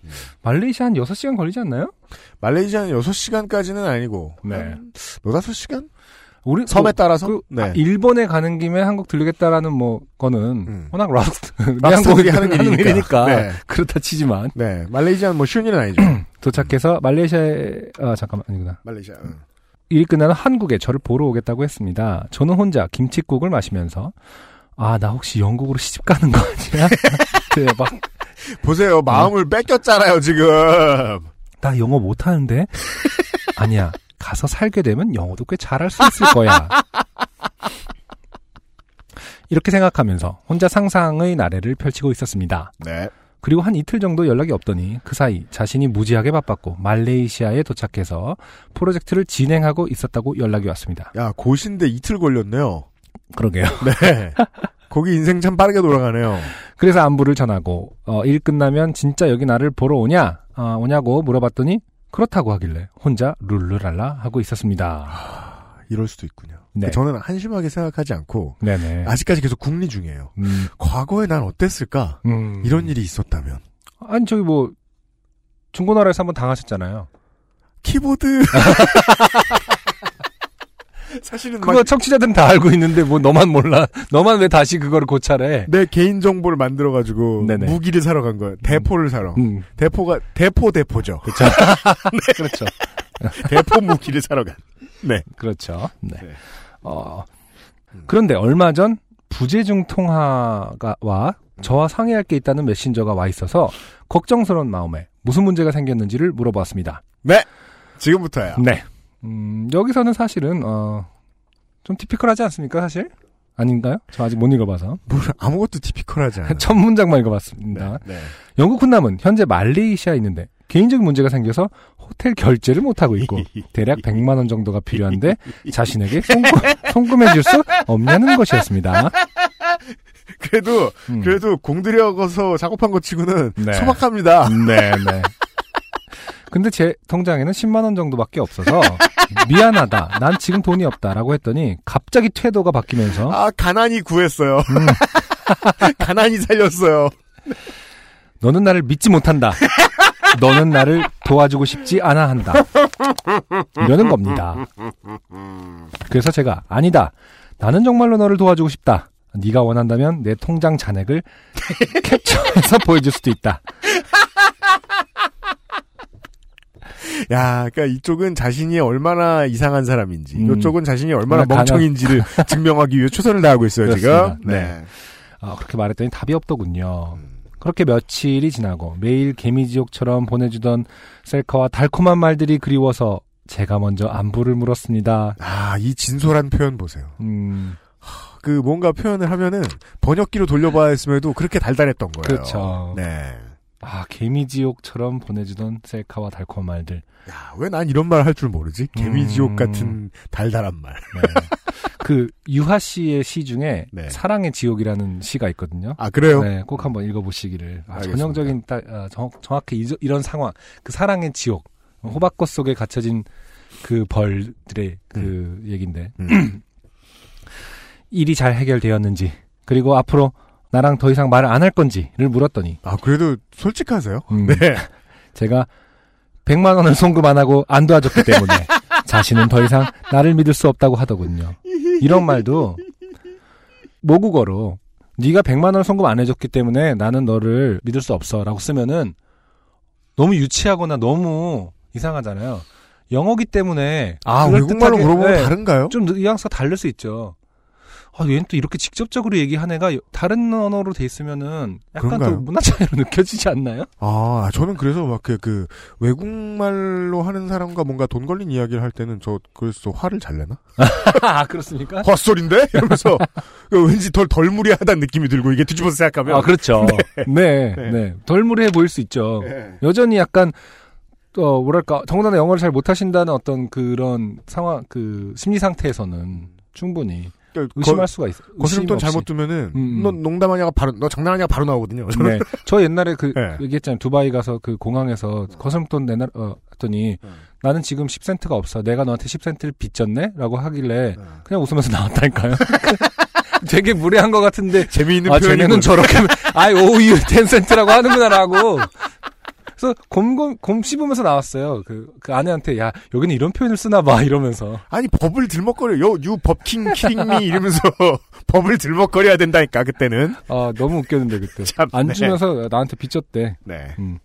말레이시아 한 6시간 걸리지 않나요? 말레이시아는 6시간까지는 아니고, 네. 한 너다섯 시간 우리 섬에 뭐, 따라서? 그, 네. 아, 일본에 가는 김에 한국 들르겠다라는 뭐 거는 음. 워낙 락스 락스타들이 하는 일이니까. 네. 그렇다 치지만 네. 말레이시아는 뭐 쉬운 일은 아니죠. 도착해서 말레이시아에 아 잠깐만 아니구나. 말레이시아. 응. 일이 끝나는 한국에 저를 보러 오겠다고 했습니다. 저는 혼자 김치국을 마시면서 아 나 혹시 영국으로 시집 가는 거 아니야? 대박. 보세요. 마음을 뺏겼잖아요, 지금. 나 영어 못하는데? 아니야. 가서 살게 되면 영어도 꽤 잘할 수 있을 거야. 이렇게 생각하면서 혼자 상상의 나래를 펼치고 있었습니다. 네. 그리고 한 이틀 정도 연락이 없더니 그 사이 자신이 무지하게 바빴고 말레이시아에 도착해서 프로젝트를 진행하고 있었다고 연락이 왔습니다. 야, 고신데 이틀 걸렸네요. 그러게요. 네. 거기 인생 참 빠르게 돌아가네요. 그래서 안부를 전하고 어, 일 끝나면 진짜 여기 나를 보러 오냐 아, 오냐고 물어봤더니 그렇다고 하길래 혼자 룰루랄라 하고 있었습니다. 이럴 수도 있군요. 네. 저는 한심하게 생각하지 않고 네네. 아직까지 계속 궁리 중이에요. 음, 과거에 난 어땠을까? 음. 이런 일이 있었다면. 아니 저기 뭐 중고나라에서 한번 당하셨잖아요. 키보드. 사실은 그거 막 청취자들은 다 알고 있는데 뭐 너만 몰라. 너만 왜 다시 그거를 고찰해? 내 개인 정보를 만들어 가지고. 무기를 사러 간 거예요. 대포를 사러. 음, 대포가 대포 대포죠. 그렇죠. 그렇죠. 대포 무기를 사러 간. 네. 그렇죠. 네. 네. 어, 그런데 얼마 전 부재중 통화가 와 저와 상의할 게 있다는 메신저가 와 있어서 걱정스러운 마음에 무슨 문제가 생겼는지를 물어봤습니다. 지금부터야. 네. 음, 여기서는 사실은 어, 좀 티피컬하지 않습니까, 사실? 아닌가요? 저 아직 못 읽어봐서 뭘 아무것도 티피컬하지 않아. 첫 문장만 읽어봤습니다. 네. 영국 훈남은 현재 말레이시아에 있는데 개인적인 문제가 생겨서 호텔 결제를 못하고 있고 대략 100만 원 정도가 필요한데 자신에게 송금, 송금해 줄 수 없냐는 것이었습니다. 그래도 음. 그래도 공들여서 작업한 것 치고는 네. 소박합니다. 네, 네. 근데 제 통장에는 10만 원 정도밖에 없어서 미안하다. 난 지금 돈이 없다라고 했더니 갑자기 태도가 바뀌면서 아 가난이 구했어요. 음. 가난이 살렸어요. 너는 나를 믿지 못한다. 너는 나를 도와주고 싶지 않아 한다. 이러는 겁니다. 그래서 제가 아니다. 나는 정말로 너를 도와주고 싶다. 네가 원한다면 내 통장 잔액을 캡처해서 보여줄 수도 있다. 야, 그러니까 이쪽은 자신이 얼마나 이상한 사람인지, 음. 이쪽은 자신이 얼마나 가난- 멍청인지를 증명하기 위해 최선을 다하고 있어요 그렇습니다. 지금. 네. 아, 그렇게 말했더니 답이 없더군요. 그렇게 며칠이 지나고 매일 개미지옥처럼 보내주던 셀카와 달콤한 말들이 그리워서 제가 먼저 안부를 물었습니다. 아, 이 진솔한 표현 보세요. 음, 그 뭔가 표현을 하면은 번역기로 돌려봐야 했음에도 그렇게 달달했던 거예요. 그렇죠. 네. 아, 개미지옥처럼 보내주던 셀카와 달콤한 말들. 야, 왜 난 이런 말 할 줄 모르지? 개미지옥 음. 같은 달달한 말. 네. 그 유하 씨의 시 중에 네. 사랑의 지옥이라는 시가 있거든요. 아, 그래요? 네, 꼭 한번 읽어보시기를. 아. 전형적인 딱, 아, 정, 정확히 이, 이런 상황, 그 사랑의 지옥, 호박꽃 속에 갇혀진 그 벌들의 그 얘긴데 음. 일이 잘 해결되었는지 그리고 앞으로 나랑 더 이상 말을 안 할 건지를 물었더니 아, 그래도 솔직하세요? 음, 네. 제가 100만 원을 송금 안 하고 안 도와줬기 때문에 자신은 더 이상 나를 믿을 수 없다고 하더군요. 이런 말도 모국어로 네가 100만 원을 송금 안 해줬기 때문에 나는 너를 믿을 수 없어라고 쓰면은 너무 유치하거나 너무 이상하잖아요. 영어기 때문에 아, 외국말로 물어보면 네, 다른가요? 좀 뉘앙스가 다를 수 있죠. 아, 얘는 또 이렇게 직접적으로 얘기한 애가 다른 언어로 돼 있으면은 약간? 또 문화 차이로 느껴지지 않나요? 아, 저는 그래서 막 그, 그, 외국말로 하는 사람과 뭔가 돈 걸린 이야기를 할 때는 저, 그래서 화를 잘 내나? 아, 그렇습니까? 헛소린데? 이러면서, 왠지 덜, 덜 무리하다는 느낌이 들고, 이게 뒤집어서 생각하면. 아, 그렇죠. 네. 네. 네. 덜 무례해 보일 수 있죠. 네. 여전히 약간, 어, 뭐랄까, 더군다나 영어를 잘 못하신다는 어떤 그런 상황, 그, 심리 상태에서는 충분히 의심할 수가 있어요. 없이. 잘못 두면은, 음, 음. 너 농담하냐가 바로, 너 장난하냐가 바로 나오거든요. 저는. 네. 저 옛날에 그, 네. 얘기했잖아요. 두바이 가서 그 공항에서 거스름돈 내놔, 어, 했더니, 음. 나는 지금 10센트가 없어. 내가 너한테 10센트를 빚졌네? 라고 하길래, 네. 그냥 웃으면서 나왔다니까요. 되게 무례한 것 같은데, 재미있는 아, 표현이군. 쟤네는 저렇게, 아이, 오유, 텐센트라고 하는구나라고. 그래서 곰곰, 곰 씹으면서 나왔어요. 그, 그 아내한테, 야, 여기는 이런 표현을 쓰나 봐, 이러면서. 아니, 법을 들먹거려. 요, 유 법킹 키링미 이러면서 법을 들먹거려야 된다니까, 그때는. 아, 너무 웃겼는데, 그때. 참, 안 네. 주면서 나한테 빚졌대. 네. 음.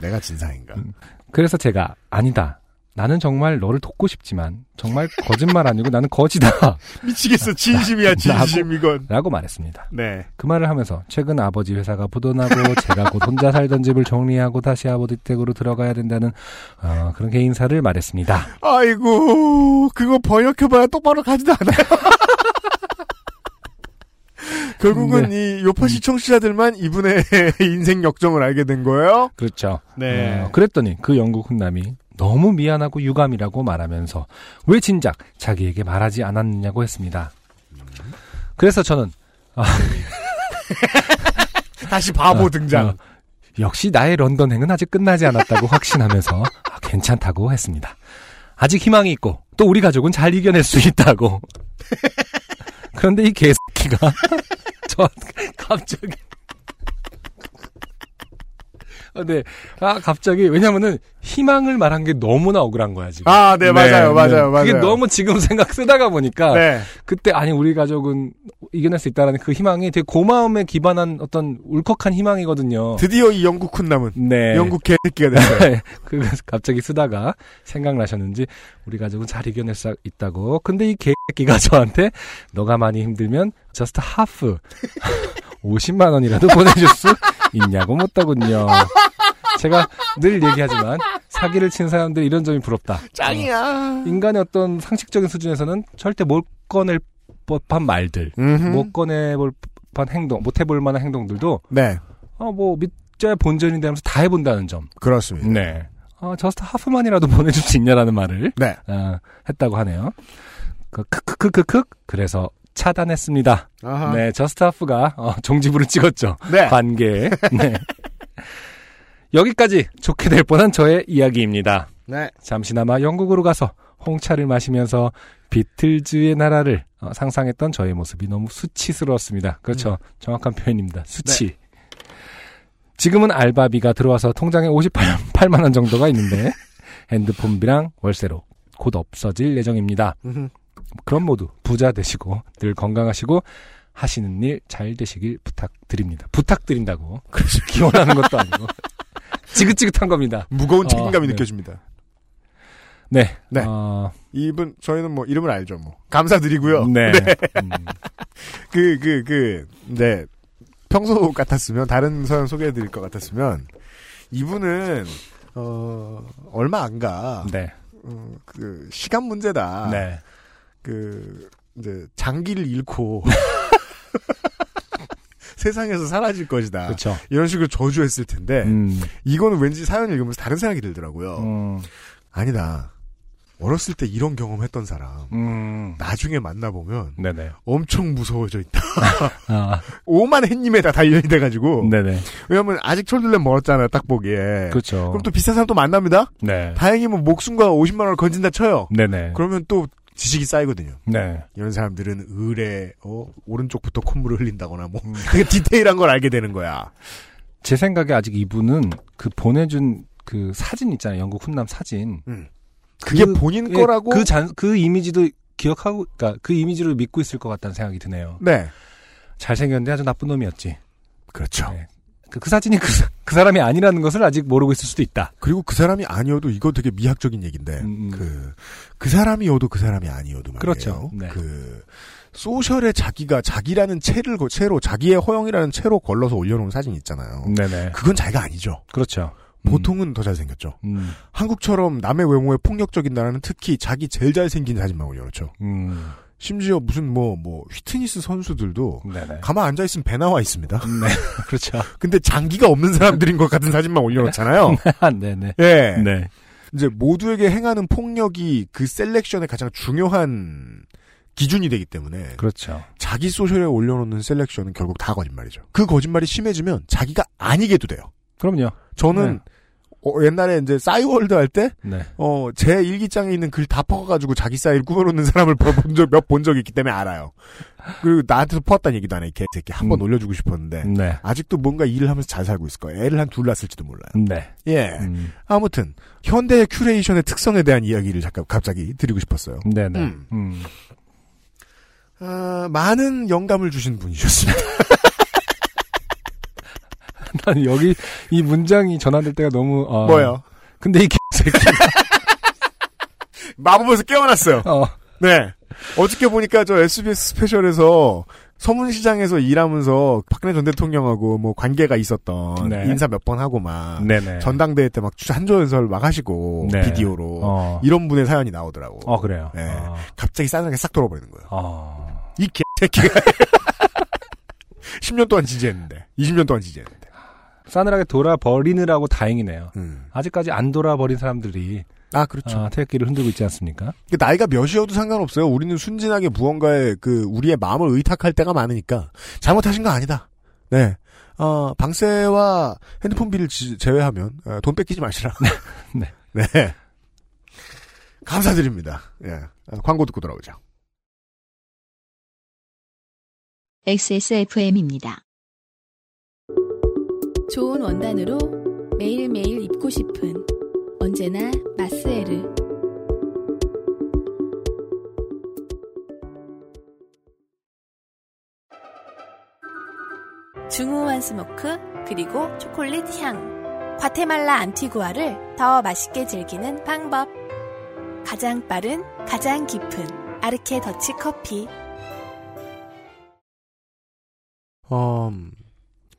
내가 진상인가. 음. 그래서 제가, 아니다. 나는 정말 너를 돕고 싶지만, 정말 거짓말 아니고 나는 거지다. 미치겠어. 진심이야, 진심, 이건. 라고 말했습니다. 네. 그 말을 하면서 최근 아버지 회사가 부도나고 제가 곧 혼자 살던 집을 정리하고 다시 아버지 댁으로 들어가야 된다는 어, 그런 개인사를 말했습니다. 아이고, 그거 번역해봐야 똑바로 가지도 않아요. 결국은 이 요파시 청취자들만 이분의 인생 역정을 알게 된 거예요? 그렇죠. 네. 어, 그랬더니 그 영국 훈남이 너무 미안하고 유감이라고 말하면서 왜 진작 자기에게 말하지 않았느냐고 했습니다. 그래서 저는 다시 바보 어, 등장. 어, 역시 나의 런던행은 아직 끝나지 않았다고 확신하면서 아, 괜찮다고 했습니다. 아직 희망이 있고 또 우리 가족은 잘 이겨낼 수 있다고. 그런데 이 개새끼가 저 갑자기 아, 네. 아, 갑자기, 왜냐면은, 희망을 말한 게 너무나 억울한 거야, 지금. 아, 네, 맞아요, 맞아요, 맞아요. 그게 너무 지금 생각 쓰다가 보니까, 네. 그때, 아니, 우리 가족은 이겨낼 수 있다라는 그 희망이 되게 고마움에 기반한 어떤 울컥한 희망이거든요. 드디어 이 영국 훈남은 네. 영국 개새끼가 됐어요. 그 갑자기 쓰다가 생각나셨는지 우리 가족은 잘 이겨낼 수 있다고. 근데 이 개새끼가 저한테 너가 많이 힘들면 저스트 하프 50만 원이라도 보내줄 수 있냐고 묻더군요. 제가 늘 얘기하지만 사기를 친 사람들 이런 점이 부럽다. 짱이야. 어, 인간의 어떤 상식적인 수준에서는 절대 못 꺼낼 법한 말들, 음흠. 못 꺼내볼 법한 행동, 못 해볼 만한 행동들도 네. 어, 뭐, 믿, 진짜 본전인데 하면서 다 해본다는 점. 그렇습니다. 네. 어, 저스트 하프만이라도 보내줄 수 있냐라는 말을 네. 어, 했다고 하네요. 그 크크크크크 그래서 차단했습니다. 아하. 네, just half가 어, 종지부를 찍었죠. 네. 관계에. 네. 여기까지 좋게 될 뻔한 저의 이야기입니다. 네. 잠시나마 영국으로 가서 홍차를 마시면서 비틀즈의 나라를 어, 상상했던 저의 모습이 너무 수치스러웠습니다. 그렇죠. 정확한 표현입니다. 수치. 지금은 알바비가 들어와서 통장에 58만 원 정도가 있는데 핸드폰비랑 월세로 곧 없어질 예정입니다. 음흠. 그럼 모두 부자 되시고 늘 건강하시고 하시는 일 잘 되시길 부탁드립니다. 부탁드린다고. 기원하는 것도 아니고 지긋지긋한 겁니다. 무거운 어, 책임감이 네. 느껴집니다. 네. 네. 어, 이분 저희는 뭐 이름을 알죠. 뭐 감사드리고요. 네. 음, 그, 그, 그, 네. 평소 같았으면, 다른 사연 소개해드릴 것 같았으면, 이분은, 어, 얼마 안 가. 네. 어, 그, 시간 문제다. 네. 그, 이제, 장기를 잃고, 세상에서 사라질 것이다. 그렇죠. 이런 식으로 저주했을 텐데, 음, 이거는 왠지 사연을 읽으면서 다른 생각이 들더라고요. 음, 아니다. 어렸을 때 이런 경험했던 사람, 음. 나중에 만나보면 네네. 엄청 무서워져 있다. 아, 오만 햇님에다 단련이 돼가지고. 네네. 왜냐면 아직 철들렘 멀었잖아요, 딱 보기에. 그렇죠. 그럼 또 비싼 사람 또 만납니다? 네. 다행히 뭐 목숨과 50만 원을 건진다 쳐요. 네네. 그러면 또 지식이 쌓이거든요. 네. 이런 사람들은 을에, 어, 오른쪽부터 콧물을 흘린다거나 뭐. 음. 되게 디테일한 걸 알게 되는 거야. 제 생각에 아직 이분은 그 보내준 그 사진 있잖아요. 영국 훈남 사진. 그게 그- 본인 예, 거라고? 그 잔, 그 이미지도 기억하고, 그니까 그 이미지를 믿고 있을 것 같다는 생각이 드네요. 네. 잘생겼는데 아주 나쁜 놈이었지. 그렇죠. 네. 그, 그 사진이 그, 사- 그 사람이 아니라는 것을 아직 모르고 있을 수도 있다. 그리고 그 사람이 아니어도 이거 되게 미학적인 얘기인데, 음, 음. 그, 그 사람이어도 그 사람이 아니어도 말이에요. 그렇죠. 네. 그, 소셜에 자기가 자기라는 채를, 거- 채로, 자기의 허영이라는 채로 걸러서 올려놓은 사진 있잖아요. 네네. 그건 자기가 아니죠. 그렇죠. 보통은 더 잘생겼죠. 음, 한국처럼 남의 외모에 폭력적인 나라는 특히 자기 제일 잘생긴 사진만 올려놓죠. 음, 심지어 무슨 뭐, 뭐, 휘트니스 선수들도 네네. 가만 앉아있으면 배 나와 있습니다. 네, 그렇죠. 근데 장기가 없는 사람들인 것 같은 사진만 올려놓잖아요. 네네. 예. 네. 이제 모두에게 행하는 폭력이 그 selection의 가장 중요한 기준이 되기 때문에 그렇죠. 자기 social에 올려놓는 selection은 결국 다 거짓말이죠. 그 거짓말이 심해지면 자기가 아니게도 돼요. 그럼요. 저는 어, 옛날에 이제 싸이월드 할 때, 네. 어, 제 일기장에 있는 글 다 퍼가지고 자기 싸이를 꾸며놓는 사람을 본 적, 몇 본 적이 있기 때문에 알아요. 그리고 나한테도 퍼왔다는 얘기도 안 해, 이 개새끼. 한번 음. 올려주고 싶었는데. 네. 아직도 뭔가 일을 하면서 잘 살고 있을 거예요. 애를 한 둘 낳았을지도 몰라요. 네. 예. 음, 아무튼, 현대 curation의 특성에 대한 이야기를 잠깐 갑자기 드리고 싶었어요. 네네. 음. 음. 아, 많은 영감을 주신 분이셨습니다. 난 여기 이 문장이 전환될 때가 너무 어, 뭐요? 근데 이 개새끼. 마법에서 깨어났어요. 어. 네. 어저께 보니까 저 SBS 스페셜에서 서문시장에서 일하면서 박근혜 전 대통령하고 뭐 관계가 있었던 네. 인사 몇 번 하고 막 네네. 전당대회 때 막 한조 연설 막 하시고 네. 비디오로 어. 이런 분의 사연이 나오더라고. 어 그래요. 네. 어. 갑자기 싸늘하게 싹 돌아버리는 거예요. 어. 이 개새끼가 10년 동안 지지했는데 20년 동안 지지했는데. 싸늘하게 돌아버리느라고 다행이네요. 음. 아직까지 안 돌아버린 사람들이 아 그렇죠. 아, 태극기를 흔들고 있지 않습니까? 그 나이가 몇이어도 상관없어요. 우리는 순진하게 무언가에 그 우리의 마음을 의탁할 때가 많으니까 잘못하신 거 아니다. 네. 어, 방세와 핸드폰 비를 지- 제외하면 어, 돈 뺏기지 마시라. 네. 네. 감사드립니다. 예. 어, 광고 듣고 돌아오죠. XSFM입니다. 좋은 원단으로 매일매일 입고 싶은 언제나 마스에르. 중후한 smoke 그리고 초콜릿 향. 과테말라 안티구아를 더 맛있게 즐기는 방법. 가장 빠른, 가장 깊은 아르케 더치 커피. 음,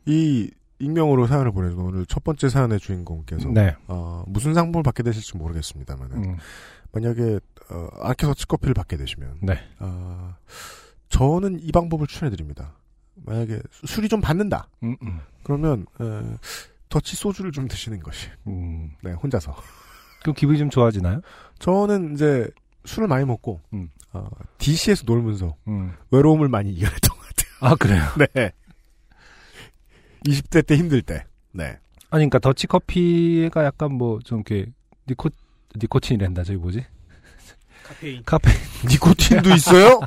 이 익명으로 사연을 보내준 오늘 첫 번째 사연의 주인공께서 네. 어, 무슨 상품을 받게 되실지 모르겠습니다만 음. 만약에 어, 아르케서치 커피를 받게 되시면 네. 어, 저는 이 방법을 추천해드립니다. 만약에 술이 좀 받는다. 음, 음. 그러면 에, 더치 소주를 좀 드시는 것이. 음. 네, 혼자서. 그럼 기분이 좀 좋아지나요? 저는 이제 술을 많이 먹고 음. 어, DC에서 놀면서 음. 외로움을 많이 이겨냈던 것 같아요. 아 그래요. 네. 20대 때 힘들 때. 네. 아니 그러니까 더치 커피가 약간 뭐 좀 이렇게 니코 니코틴이란다 저기 뭐지? 카페인. 카페 니코틴도 있어요?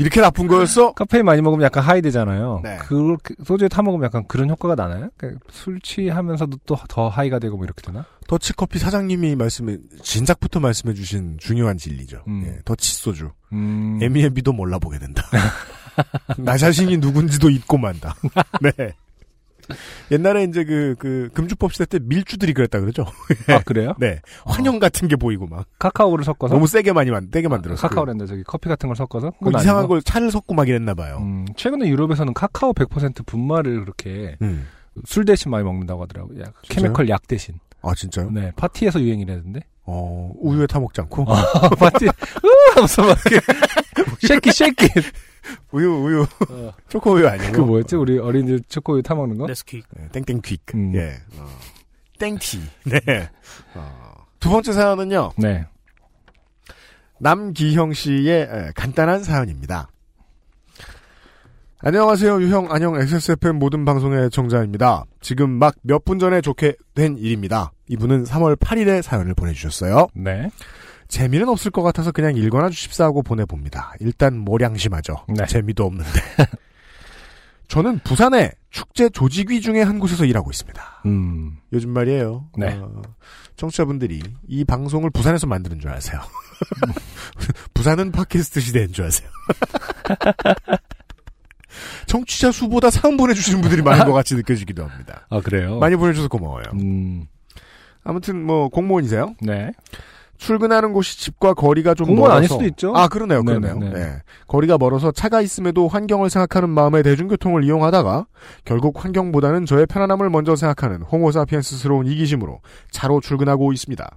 이렇게 나쁜 거였어? 카페인 많이 먹으면 약간 high 되잖아요. 네. 그렇게 소주에 타 먹으면 약간 그런 효과가 나나요? 그러니까 술 취하면서도 또 더 high가 되고 뭐 이렇게 되나? 더치커피 사장님이 말씀해, 진작부터 말씀해 주신 중요한 진리죠. 음. 예, 더치 소주. 음. 애미애비도 몰라보게 된다. 나 자신이 누군지도 잊고 만다. 네. 옛날에 이제 그, 그, 금주법 시대 때 밀주들이 그랬다 그러죠? 아 그래요? 네. 환영 같은 게 보이고 막. 카카오를 섞어서 너무 세게 많이 만, 세게 만들었어. 카카오랜다 저기 커피 같은 걸 섞어서 뭐 이상한 아니고? 걸 차를 섞고 막 이랬나 봐요. 음, 최근에 유럽에서는 카카오 100% 분말을 그렇게 음. 술 대신 많이 먹는다고 하더라고요. 약? chemical 약 대신. 아, 진짜요? 네, 파티에서 유행이라던데. 어, 우유에 타먹지 않고? 아, 파티, 으 하면서 막 shake it, shake it. 우유, 우유. 어, 초코 우유 아니고. 그 뭐였지? 우리 어린이들 초코우유 타먹는 거? 네스킥. 네, 땡땡 퀵. 음. 예. 어. 땡티. 네. 어. 두 번째 사연은요. 네. 남기형 씨의 에, 간단한 사연입니다. 안녕하세요. 유형 안녕 XSFM 모든 방송의 청자입니다. 지금 막 몇 분 전에 좋게 된 일입니다. 이분은 3월 8일에 사연을 보내주셨어요. 네. 재미는 없을 것 같아서 그냥 읽어놔 주십사 하고 보내봅니다. 일단 모량심하죠. 네. 재미도 없는데. 저는 부산의 축제 조직위 중에 한 곳에서 일하고 있습니다. 음. 요즘 말이에요. 네. 어, 청취자분들이 이 방송을 부산에서 만드는 줄 아세요. 부산은 팟캐스트 시대인 줄 아세요. 청취자 수보다 사연 보내주시는 분들이 많은 것 같이 느껴지기도 합니다. 아, 그래요? 많이 보내주셔서 고마워요. 음. 아무튼 뭐 공무원이세요. 네. 출근하는 곳이 집과 거리가 좀 공무원 멀어서 아닐 수도 있죠. 아 그러네요, 네, 그러네요. 네, 네. 네. 거리가 멀어서 차가 있음에도 환경을 생각하는 마음에 대중교통을 이용하다가 결국 환경보다는 저의 편안함을 먼저 생각하는 호모사피엔스스러운 이기심으로 차로 출근하고 있습니다.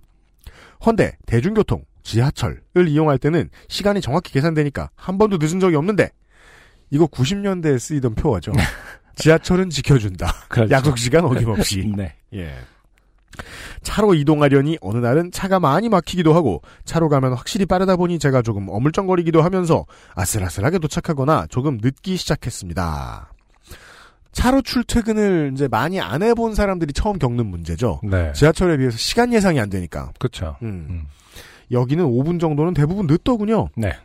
헌데 대중교통, 지하철을 이용할 때는 시간이 정확히 계산되니까 한 번도 늦은 적이 없는데 이거 90년대에 쓰이던 표어죠. 지하철은 지켜준다. 그렇죠. 약속 시간 어김없이. 네. 예. 차로 이동하려니 어느 날은 차가 많이 막히기도 하고 차로 가면 확실히 빠르다 보니 제가 조금 어물쩡거리기도 하면서 아슬아슬하게 도착하거나 조금 늦기 시작했습니다. 차로 출퇴근을 이제 많이 안 해본 사람들이 처음 겪는 문제죠. 네. 지하철에 비해서 시간 예상이 안 되니까. 그렇죠. 음. 음. 여기는 5분 정도는 대부분 늦더군요. 네.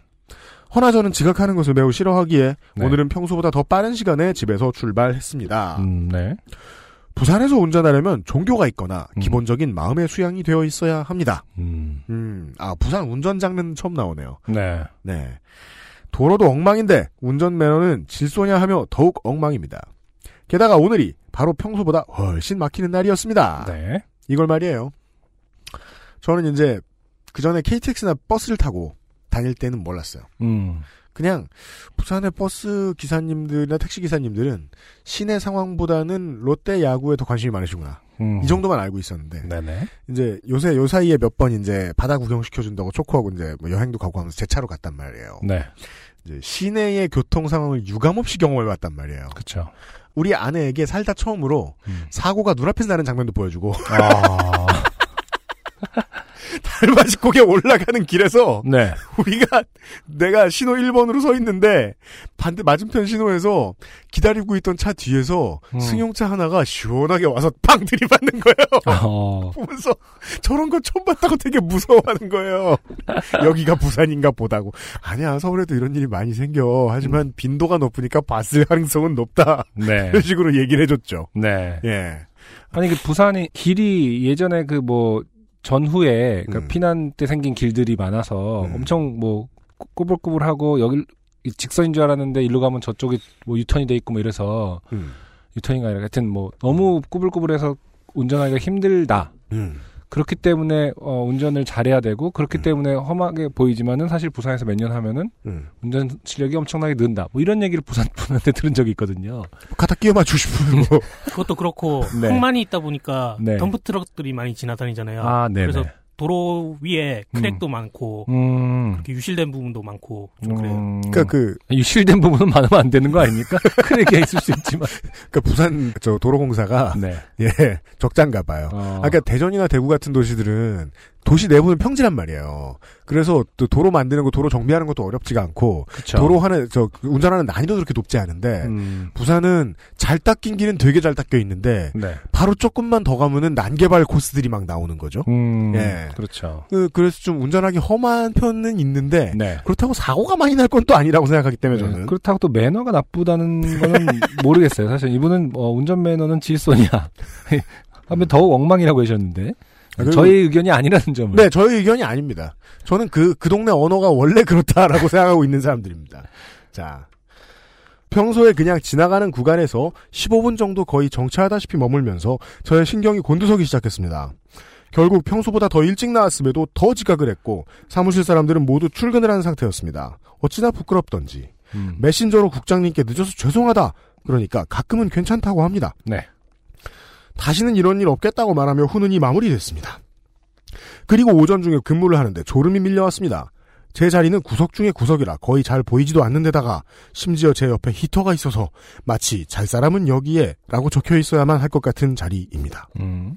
허나 저는 지각하는 것을 매우 싫어하기에 네. 오늘은 평소보다 더 빠른 시간에 집에서 출발했습니다. 음, 네. 부산에서 운전하려면 종교가 있거나 음. 기본적인 마음의 수양이 되어 있어야 합니다. 음. 음, 아, 부산 운전 장르는 처음 나오네요. 네. 네. 도로도 엉망인데 운전 매너는 질소냐 하며 더욱 엉망입니다. 게다가 오늘이 바로 평소보다 훨씬 막히는 날이었습니다. 네. 이걸 말이에요. 저는 이제 그 전에 KTX나 버스를 타고 다닐 때는 몰랐어요. 음. 그냥 부산의 버스 기사님들이나 택시 기사님들은 시내 상황보다는 롯데 야구에 더 관심이 많으시구나. 음. 이 정도만 알고 있었는데 네네. 이제 요새 요 사이에 몇 번 이제 바다 구경 시켜준다고 초코하고 이제 뭐 여행도 가고 하면서 제 차로 갔단 말이에요. 네. 이제 시내의 교통 상황을 유감없이 경험해 봤단 말이에요. 그쵸. 우리 아내에게 살다 처음으로 음. 사고가 눈앞에서 나는 장면도 보여주고 아. 달마시곡에 올라가는 길에서 네. 우리가 내가 신호 1번으로 서 있는데 반대 맞은편 신호에서 기다리고 있던 차 뒤에서 음. 승용차 하나가 시원하게 와서 팡 들이받는 거예요. 어. 보면서 저런 거 처음 봤다고 되게 무서워하는 거예요. 여기가 부산인가 보다고. 아니야 서울에도 이런 일이 많이 생겨. 하지만 빈도가 높으니까 봤을 가능성은 높다. 네. 이런 식으로 얘기를 해줬죠. 네. 예. 아니 그 부산이 길이 예전에 그 뭐 전후에 그 음. 피난 때 생긴 길들이 많아서 음. 엄청 뭐 꾸- 꾸불꾸불하고 여기 직선인 줄 알았는데 일로 가면 저쪽이 뭐 유턴이 돼 있고 뭐 이래서 음. 유턴인가 아니라 하여튼 뭐 너무 꾸불꾸불해서 운전하기가 힘들다. 음. 그렇기 때문에 어, 운전을 잘해야 되고 그렇기 음. 때문에 험하게 보이지만은 사실 부산에서 몇 년 하면은 음. 운전 실력이 엄청나게 는다. 뭐 이런 얘기를 부산 분한테 들은 적이 있거든요. 갖다 끼워 맞추고 싶은 거. 그것도 그렇고 네. 흙만이 있다 보니까 네. 덤프 트럭들이 많이 지나다니잖아요. 아, 네. 그래서 도로 위에 크랙도 많고 음. 이렇게 유실된 부분도 많고 좀 그래요. 음. 그러니까 그 유실된 부분은 많으면 안 되는 거 아닙니까? 크랙이 있을 수 있지만. 그러니까 부산 저 도로공사가 네. 예 적장가 봐요. 어. 아까 대전이나 대구 같은 도시들은 도시 내부는 평지란 말이에요. 그래서 또 도로 만드는 거, 도로 정비하는 것도 어렵지가 않고 그쵸. 도로 하는 저 운전하는 난이도 그렇게 높지 않은데 음. 부산은 잘 닦인 길은 되게 잘 닦여 있는데 네. 바로 조금만 더 가면은 난개발 코스들이 막 나오는 거죠. 음. 예. 그렇죠. 그, 그래서 좀 운전하기 험한 편은 있는데 네. 그렇다고 사고가 많이 날 건 또 아니라고 생각하기 때문에 네, 저는 그렇다고 또 매너가 나쁘다는 거는 모르겠어요. 사실 이분은 어, 운전 매너는 질소냐 하면 더욱 엉망이라고 하셨는데 아, 저희 의견이 아니라는 점을 네, 저의 의견이 아닙니다. 저는 그, 그 동네 언어가 원래 그렇다라고 생각하고 있는 사람들입니다. 자. 평소에 그냥 지나가는 구간에서 15분 정도 거의 정차하다시피 머물면서 저의 신경이 곤두서기 시작했습니다. 결국 평소보다 더 일찍 나왔음에도 더 지각을 했고 사무실 사람들은 모두 출근을 한 상태였습니다. 어찌나 부끄럽던지 음. 메신저로 국장님께 늦어서 죄송하다. 그러니까 가끔은 괜찮다고 합니다. 네. 다시는 이런 일 없겠다고 말하며 훈훈이 마무리됐습니다. 그리고 오전 중에 근무를 하는데 졸음이 밀려왔습니다. 제 자리는 구석 중의 구석이라 거의 잘 보이지도 않는 데다가 심지어 제 옆에 히터가 있어서 마치 잘 사람은 여기에 라고 적혀 있어야만 할 것 같은 자리입니다. 음.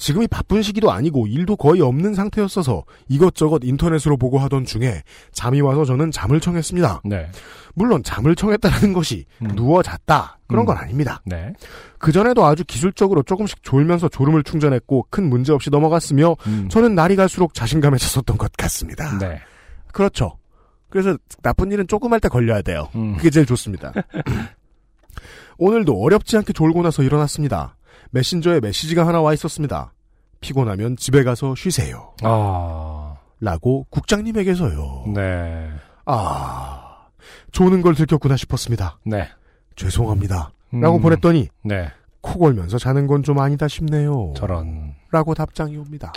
지금이 바쁜 시기도 아니고 일도 거의 없는 상태였어서 이것저것 인터넷으로 보고 하던 중에 잠이 와서 저는 잠을 청했습니다. 네. 물론 잠을 청했다는 것이 음. 누워 잤다 그런 음. 건 아닙니다. 네. 그 전에도 아주 기술적으로 조금씩 졸면서 졸음을 충전했고 큰 문제 없이 넘어갔으며 음. 저는 날이 갈수록 자신감에 찼었던 것 같습니다. 네. 그렇죠. 그래서 나쁜 일은 조금 할 때 걸려야 돼요. 음. 그게 제일 좋습니다. 오늘도 어렵지 않게 졸고 나서 일어났습니다. 메신저에 메시지가 하나 와 있었습니다. 피곤하면 집에 가서 쉬세요. 아. 라고 국장님에게서요. 네. 아, 조는 걸 들켰구나 싶었습니다. 네. 죄송합니다. 음. 라고 보냈더니 네. 코 골면서 자는 건 좀 아니다 싶네요. 저런. 라고 답장이 옵니다.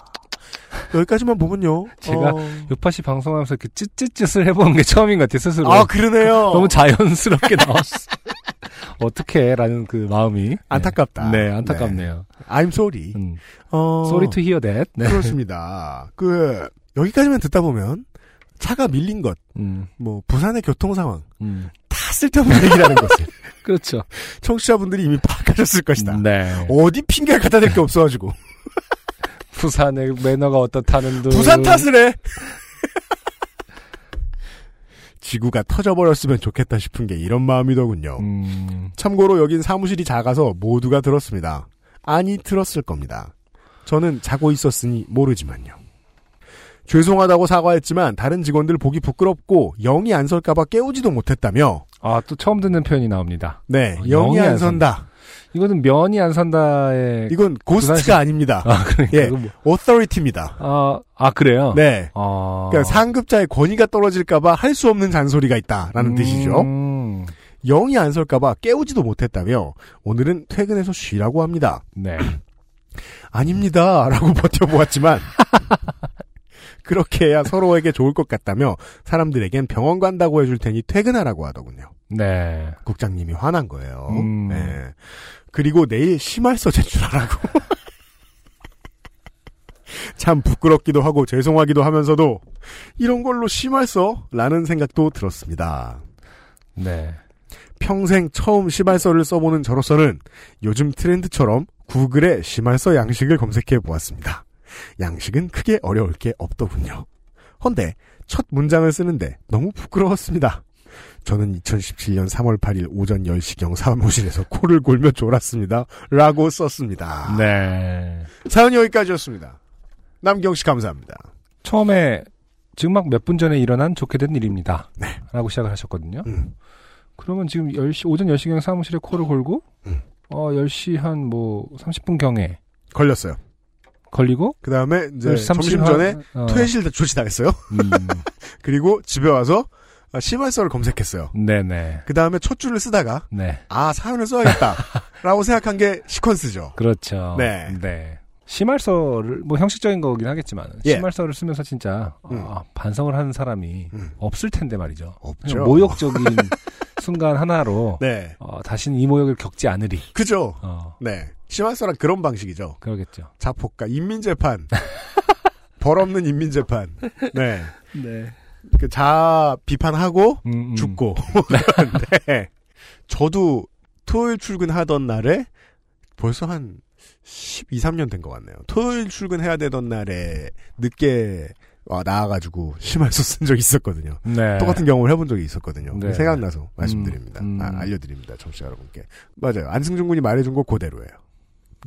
여기까지만 보면요. 제가 어... 요파시 방송하면서 이렇게 찌찌찌을 해보는 게 처음인 것 같아요, 스스로. 아 그러네요. 너무 자연스럽게 나왔어. 어떻게 라는 그 마음이. 네. 안타깝다. 네, 안타깝네요. I'm sorry. 음. 어... Sorry to hear that. 네. 그렇습니다. 그 여기까지만 듣다 보면 차가 밀린 것, 음, 뭐 부산의 교통 상황 음. 다 쓸데없는 얘기라는 것을 그렇죠. 청취자분들이 이미 파악하셨을 것이다. 네. 어디 핑계를 갖다 댈 게 없어가지고 부산의 매너가 어떻다는 둥. 부산 탓을 해. 지구가 터져버렸으면 좋겠다 싶은 게 이런 마음이더군요. 음, 참고로 여긴 사무실이 작아서 모두가 들었습니다. 아니 들었을 겁니다. 저는 자고 있었으니 모르지만요. 죄송하다고 사과했지만 다른 직원들 보기 부끄럽고 영이 안 설까봐 깨우지도 못했다며 아, 또 처음 듣는 표현이 나옵니다. 네 어, 영이, 영이 안안 선다. 이거는 면이 안 산다의. 이건 고스트가 부산시- 아닙니다. 아, 그러니까. 예. 뭐- authority입니다. 아, 아, 그래요? 네. 아. 그러니까 상급자의 권위가 떨어질까봐 할 수 없는 잔소리가 있다라는 음, 뜻이죠. 영이 안 설까봐 깨우지도 못했다며 오늘은 퇴근해서 쉬라고 합니다. 네. 아닙니다라고 버텨보았지만 그렇게 해야 서로에게 좋을 것 같다며 사람들에겐 병원 간다고 해줄 테니 퇴근하라고 하더군요. 네. 국장님이 화난 거예요. 음. 네. 그리고 내일 심할서 제출하라고. 참 부끄럽기도 하고 죄송하기도 하면서도 이런 걸로 심할서라는 생각도 들었습니다. 네. 평생 처음 심할서를 써보는 저로서는 요즘 트렌드처럼 구글에 심할서 양식을 검색해 보았습니다. 양식은 크게 어려울 게 없더군요. 헌데 첫 문장을 쓰는데 너무 부끄러웠습니다. 저는 2017년 3월 8일 오전 10시경 사무실에서 코를 골며 졸았습니다. 라고 썼습니다. 네. 사연이 여기까지였습니다. 남경 씨 감사합니다. 처음에 지금 막 몇 분 전에 일어난 좋게 된 일입니다. 네. 라고 시작을 하셨거든요. 음. 그러면 지금 10시, 오전 10시경 사무실에 코를 골고, 음. 어, 10시 한 뭐 30분경에 걸렸어요. 걸리고, 그 다음에 이제 10시 점심 30분 전에 어, 퇴실 조치 당했어요. 음, 그리고 집에 와서 아, 심할서를 검색했어요. 네네. 그 다음에 첫 줄을 쓰다가 네. 아 사연을 써야겠다 라고 생각한 게 시퀀스죠. 그렇죠. 네. 네. 심할서를, 뭐 형식적인 거긴 하겠지만, 예. 심할서를 쓰면서 진짜, 음. 아, 반성을 하는 사람이 음. 없을 텐데 말이죠. 없죠. 모욕적인 순간 하나로, 네, 어, 다시는 이 모욕을 겪지 않으리. 그죠. 어, 네, 심할서란 그런 방식이죠. 그러겠죠. 자폭과 인민재판 벌없는 인민재판. 네. 네. 그 자아 비판하고 음, 음. 죽고. 네. 저도 토요일 출근하던 날에 벌써 한 12, 3년 된 것 같네요. 토요일 출근해야 되던 날에 늦게 와, 나와가지고 심할수 쓴 적이 있었거든요. 네. 똑같은 경험을 해본 적이 있었거든요. 네. 생각나서 말씀드립니다. 음, 음. 아, 알려드립니다. 청취자 여러분께. 맞아요. 안승준 군이 말해준 거 그대로예요.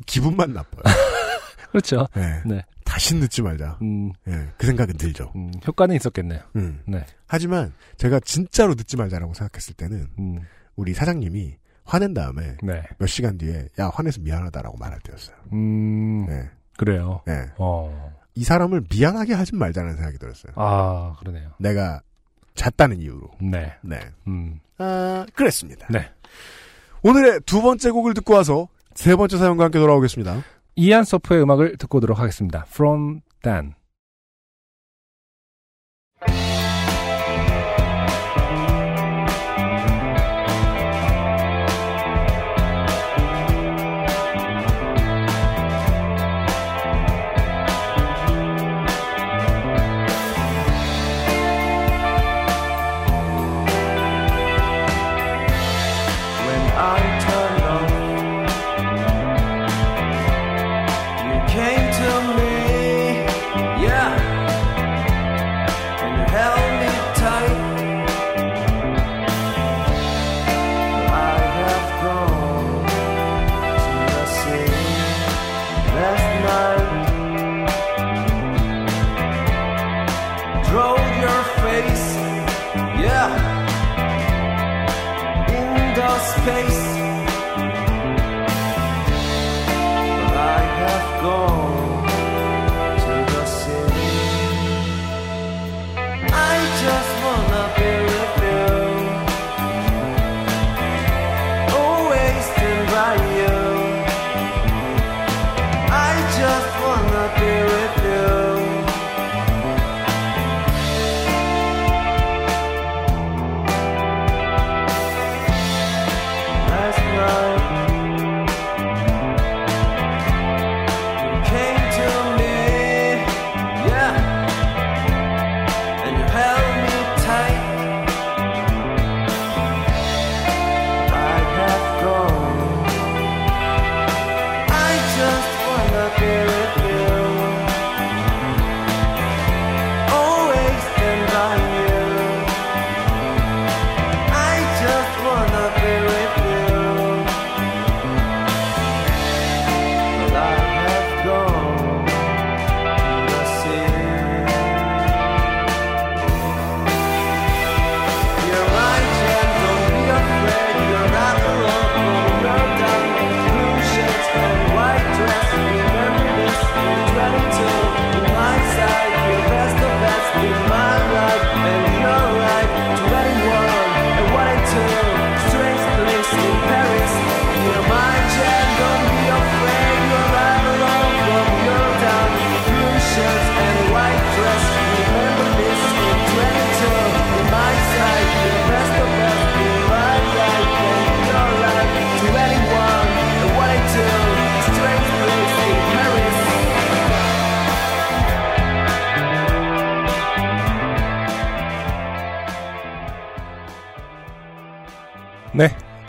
기분만 나빠요. 그렇죠. 네. 네. 다시 늦지 말자. 음, 예, 그 생각은 들죠. 음, 효과는 있었겠네요. 음. 네. 하지만 제가 진짜로 늦지 말자라고 생각했을 때는 음, 우리 사장님이 화낸 다음에 네. 몇 시간 뒤에 야 화내서 미안하다라고 말할 때였어요. 음, 네. 그래요. 네. 어. 이 사람을 미안하게 하진 말자는 생각이 들었어요. 아, 그러네요. 내가 잤다는 이유로. 네. 네. 음, 아, 그랬습니다. 네. 오늘의 두 번째 곡을 듣고 와서 세 번째 사연과 함께 돌아오겠습니다. 이안 서프의 음악을 듣고 오도록 하겠습니다. From Dan.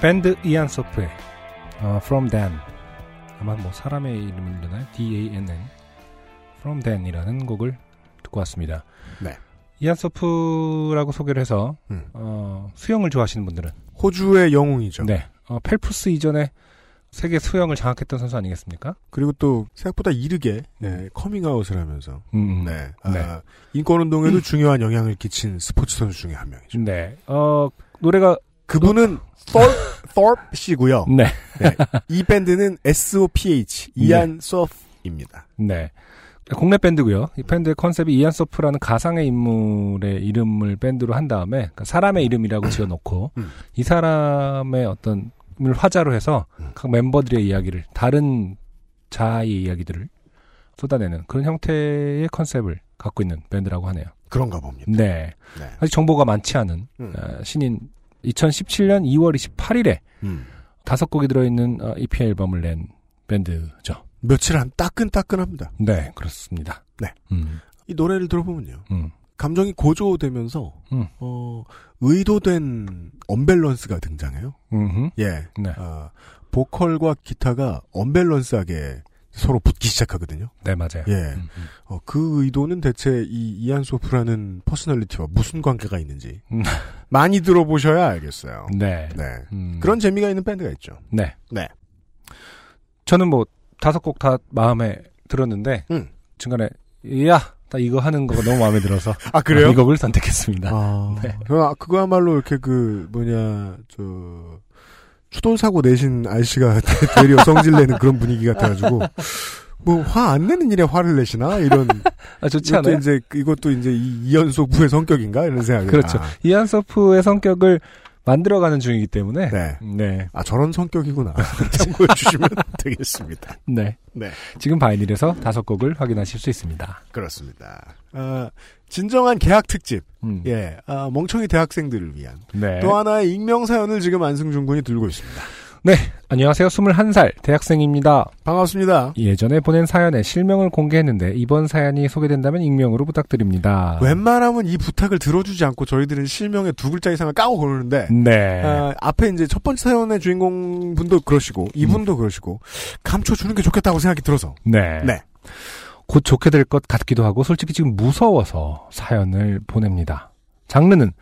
밴드 이안 서프의 어, From Dan. 아마 뭐 사람의 이름이려나요? D-A-N-N. From Dan이라는 곡을 듣고 왔습니다. 네. 이안 서프라고 소개를 해서 음. 어, 수영을 좋아하시는 분들은 호주의 영웅이죠. 네. 어, 펠프스 이전에 세계 수영을 장악했던 선수 아니겠습니까? 그리고 또 생각보다 이르게 네, 커밍아웃을 하면서 음, 네, 아, 네. 인권운동에도 중요한 영향을 끼친 스포츠 선수 중에 한 명이죠. 네. 어, 노래가 그분은 Thorpe 씨고요. 네. 이 밴드는 S.O.P.H. 이안 소프입니다. 네. 국내 밴드고요. 이 밴드의 concept이 이안 서프라는 가상의 인물의 이름을 밴드로 한 다음에 그러니까 사람의 이름이라고 지어놓고 음. 이 사람의 어떤 을 화자로 해서 음. 각 멤버들의 이야기를 다른 자아의 이야기들을 쏟아내는 그런 형태의 concept을 갖고 있는 밴드라고 하네요. 그런가 봅니다. 네. 네. 아직 정보가 많지 않은 음. 어, 신인 2017년 2월 28일에 음. 다섯 곡이 들어있는 어, EP 앨범을 낸 밴드죠. 며칠 안 따끈따끈합니다. 네, 그렇습니다. 네. 음. 이 노래를 들어보면요. 음. 감정이 고조되면서 음. 어, 의도된 언밸런스가 등장해요. 음흠. 예. 네. 아, 보컬과 기타가 언밸런스하게 서로 붙기 시작하거든요. 네, 맞아요. 예. 음, 음. 어, 그 의도는 대체 이 이안 소프라는 퍼스널리티와 무슨 관계가 있는지 음. 많이 들어보셔야 알겠어요. 네. 네. 음. 그런 재미가 있는 밴드가 있죠. 네. 네. 저는 뭐 다섯 곡 다 마음에 들었는데 음. 중간에 야, 나 이거 하는 거가 너무 마음에 들어서 아 그래요? 이 곡을 선택했습니다. 아, 네. 그거- 그거야말로 이렇게 그 뭐냐 저 추돌 사고 내신 아저씨가 되려 성질 내는 그런 분위기 같아가지고 뭐 화 안 내는 일에 화를 내시나 이런 아, 좋지 않아요? 이제 이것도 이제 이 부의 성격인가 이런 생각이 그렇죠. 아, 이안서프의 성격을 만들어가는 중이기 때문에 네. 네. 아 저런 성격이구나 참고해 주시면 되겠습니다. 네. 네. 지금 바이닐에서 다섯 곡을 확인하실 수 있습니다. 그렇습니다. 아, 진정한 개학 특집. 음. 예, 아, 멍청이 대학생들을 위한 네. 또 하나의 익명 사연을 지금 안승준 군이 들고 있습니다. 안녕하세요. 21살 대학생입니다. 반갑습니다. 예전에 보낸 사연에 실명을 공개했는데 이번 사연이 소개된다면 익명으로 부탁드립니다. 웬만하면 이 부탁을 들어주지 않고 저희들은 실명에 두 글자 이상을 까고 그러는데 네. 아, 앞에 이제 첫 번째 사연의 주인공 분도 그러시고 이분도 그러시고 감춰주는 게 좋겠다고 생각이 들어서 네. 네. 곧 좋게 될 것 같기도 하고 솔직히 지금 무서워서 사연을 보냅니다. 장르는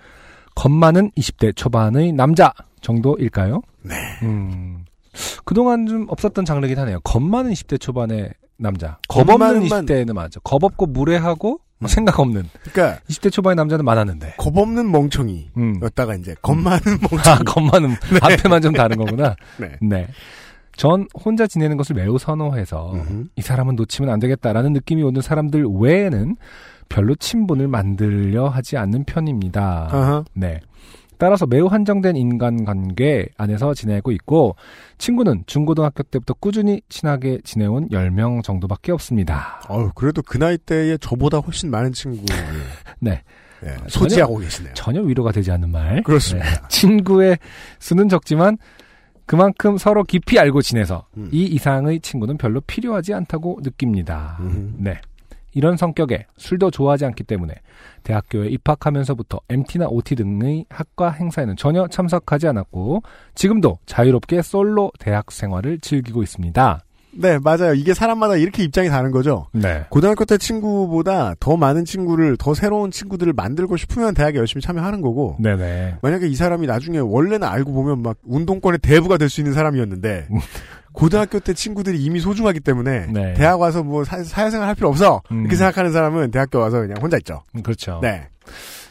겁 많은 20대 초반의 남자 정도일까요? 네. 음. 그동안 좀 없었던 장르긴 하네요. 겁 많은 20대 초반의 남자. 겁겁 없는 많은 만- 20대는 맞아. 겁 없고 무례하고 음. 생각 없는 그러니까 20대 초반의 남자는 많았는데. 겁 없는 멍청이. 음. 였다가 이제 겁 많은 아, 멍청이. 겁 많은 앞에만 좀 다른 거구나. 네. 네. 전 혼자 지내는 것을 매우 선호해서 음흠. 이 사람은 놓치면 안 되겠다라는 느낌이 오는 사람들 외에는 별로 친분을 만들려 하지 않는 편입니다. 아하. 네. 따라서 매우 한정된 인간관계 안에서 지내고 있고 친구는 중고등학교 때부터 꾸준히 친하게 지내온 10명 정도밖에 없습니다. 어우, 그래도 그 나이 때에 저보다 훨씬 많은 친구를 네. 예, 소지하고 계시네요. 전혀 위로가 되지 않는 말. 그렇습니다. 네. 친구의 수는 적지만 그만큼 서로 깊이 알고 지내서 음. 이 이상의 친구는 별로 필요하지 않다고 느낍니다. 음흠. 네. 이런 성격에 술도 좋아하지 않기 때문에 대학교에 입학하면서부터 MT나 OT 등의 학과 행사에는 전혀 참석하지 않았고 지금도 자유롭게 솔로 대학 생활을 즐기고 있습니다. 네, 맞아요. 이게 사람마다 이렇게 입장이 다른 거죠. 네. 고등학교 때 친구보다 더 많은 친구를, 더 새로운 친구들을 만들고 싶으면 대학에 열심히 참여하는 거고, 네네. 만약에 이 사람이 나중에 원래는 알고 보면 막 운동권의 대부가 될 수 있는 사람이었는데, 고등학교 때 친구들이 이미 소중하기 때문에, 네. 대학 와서 뭐 사, 사회생활 할 필요 없어! 음. 이렇게 생각하는 사람은 대학교 와서 그냥 혼자 있죠. 음, 그렇죠. 네.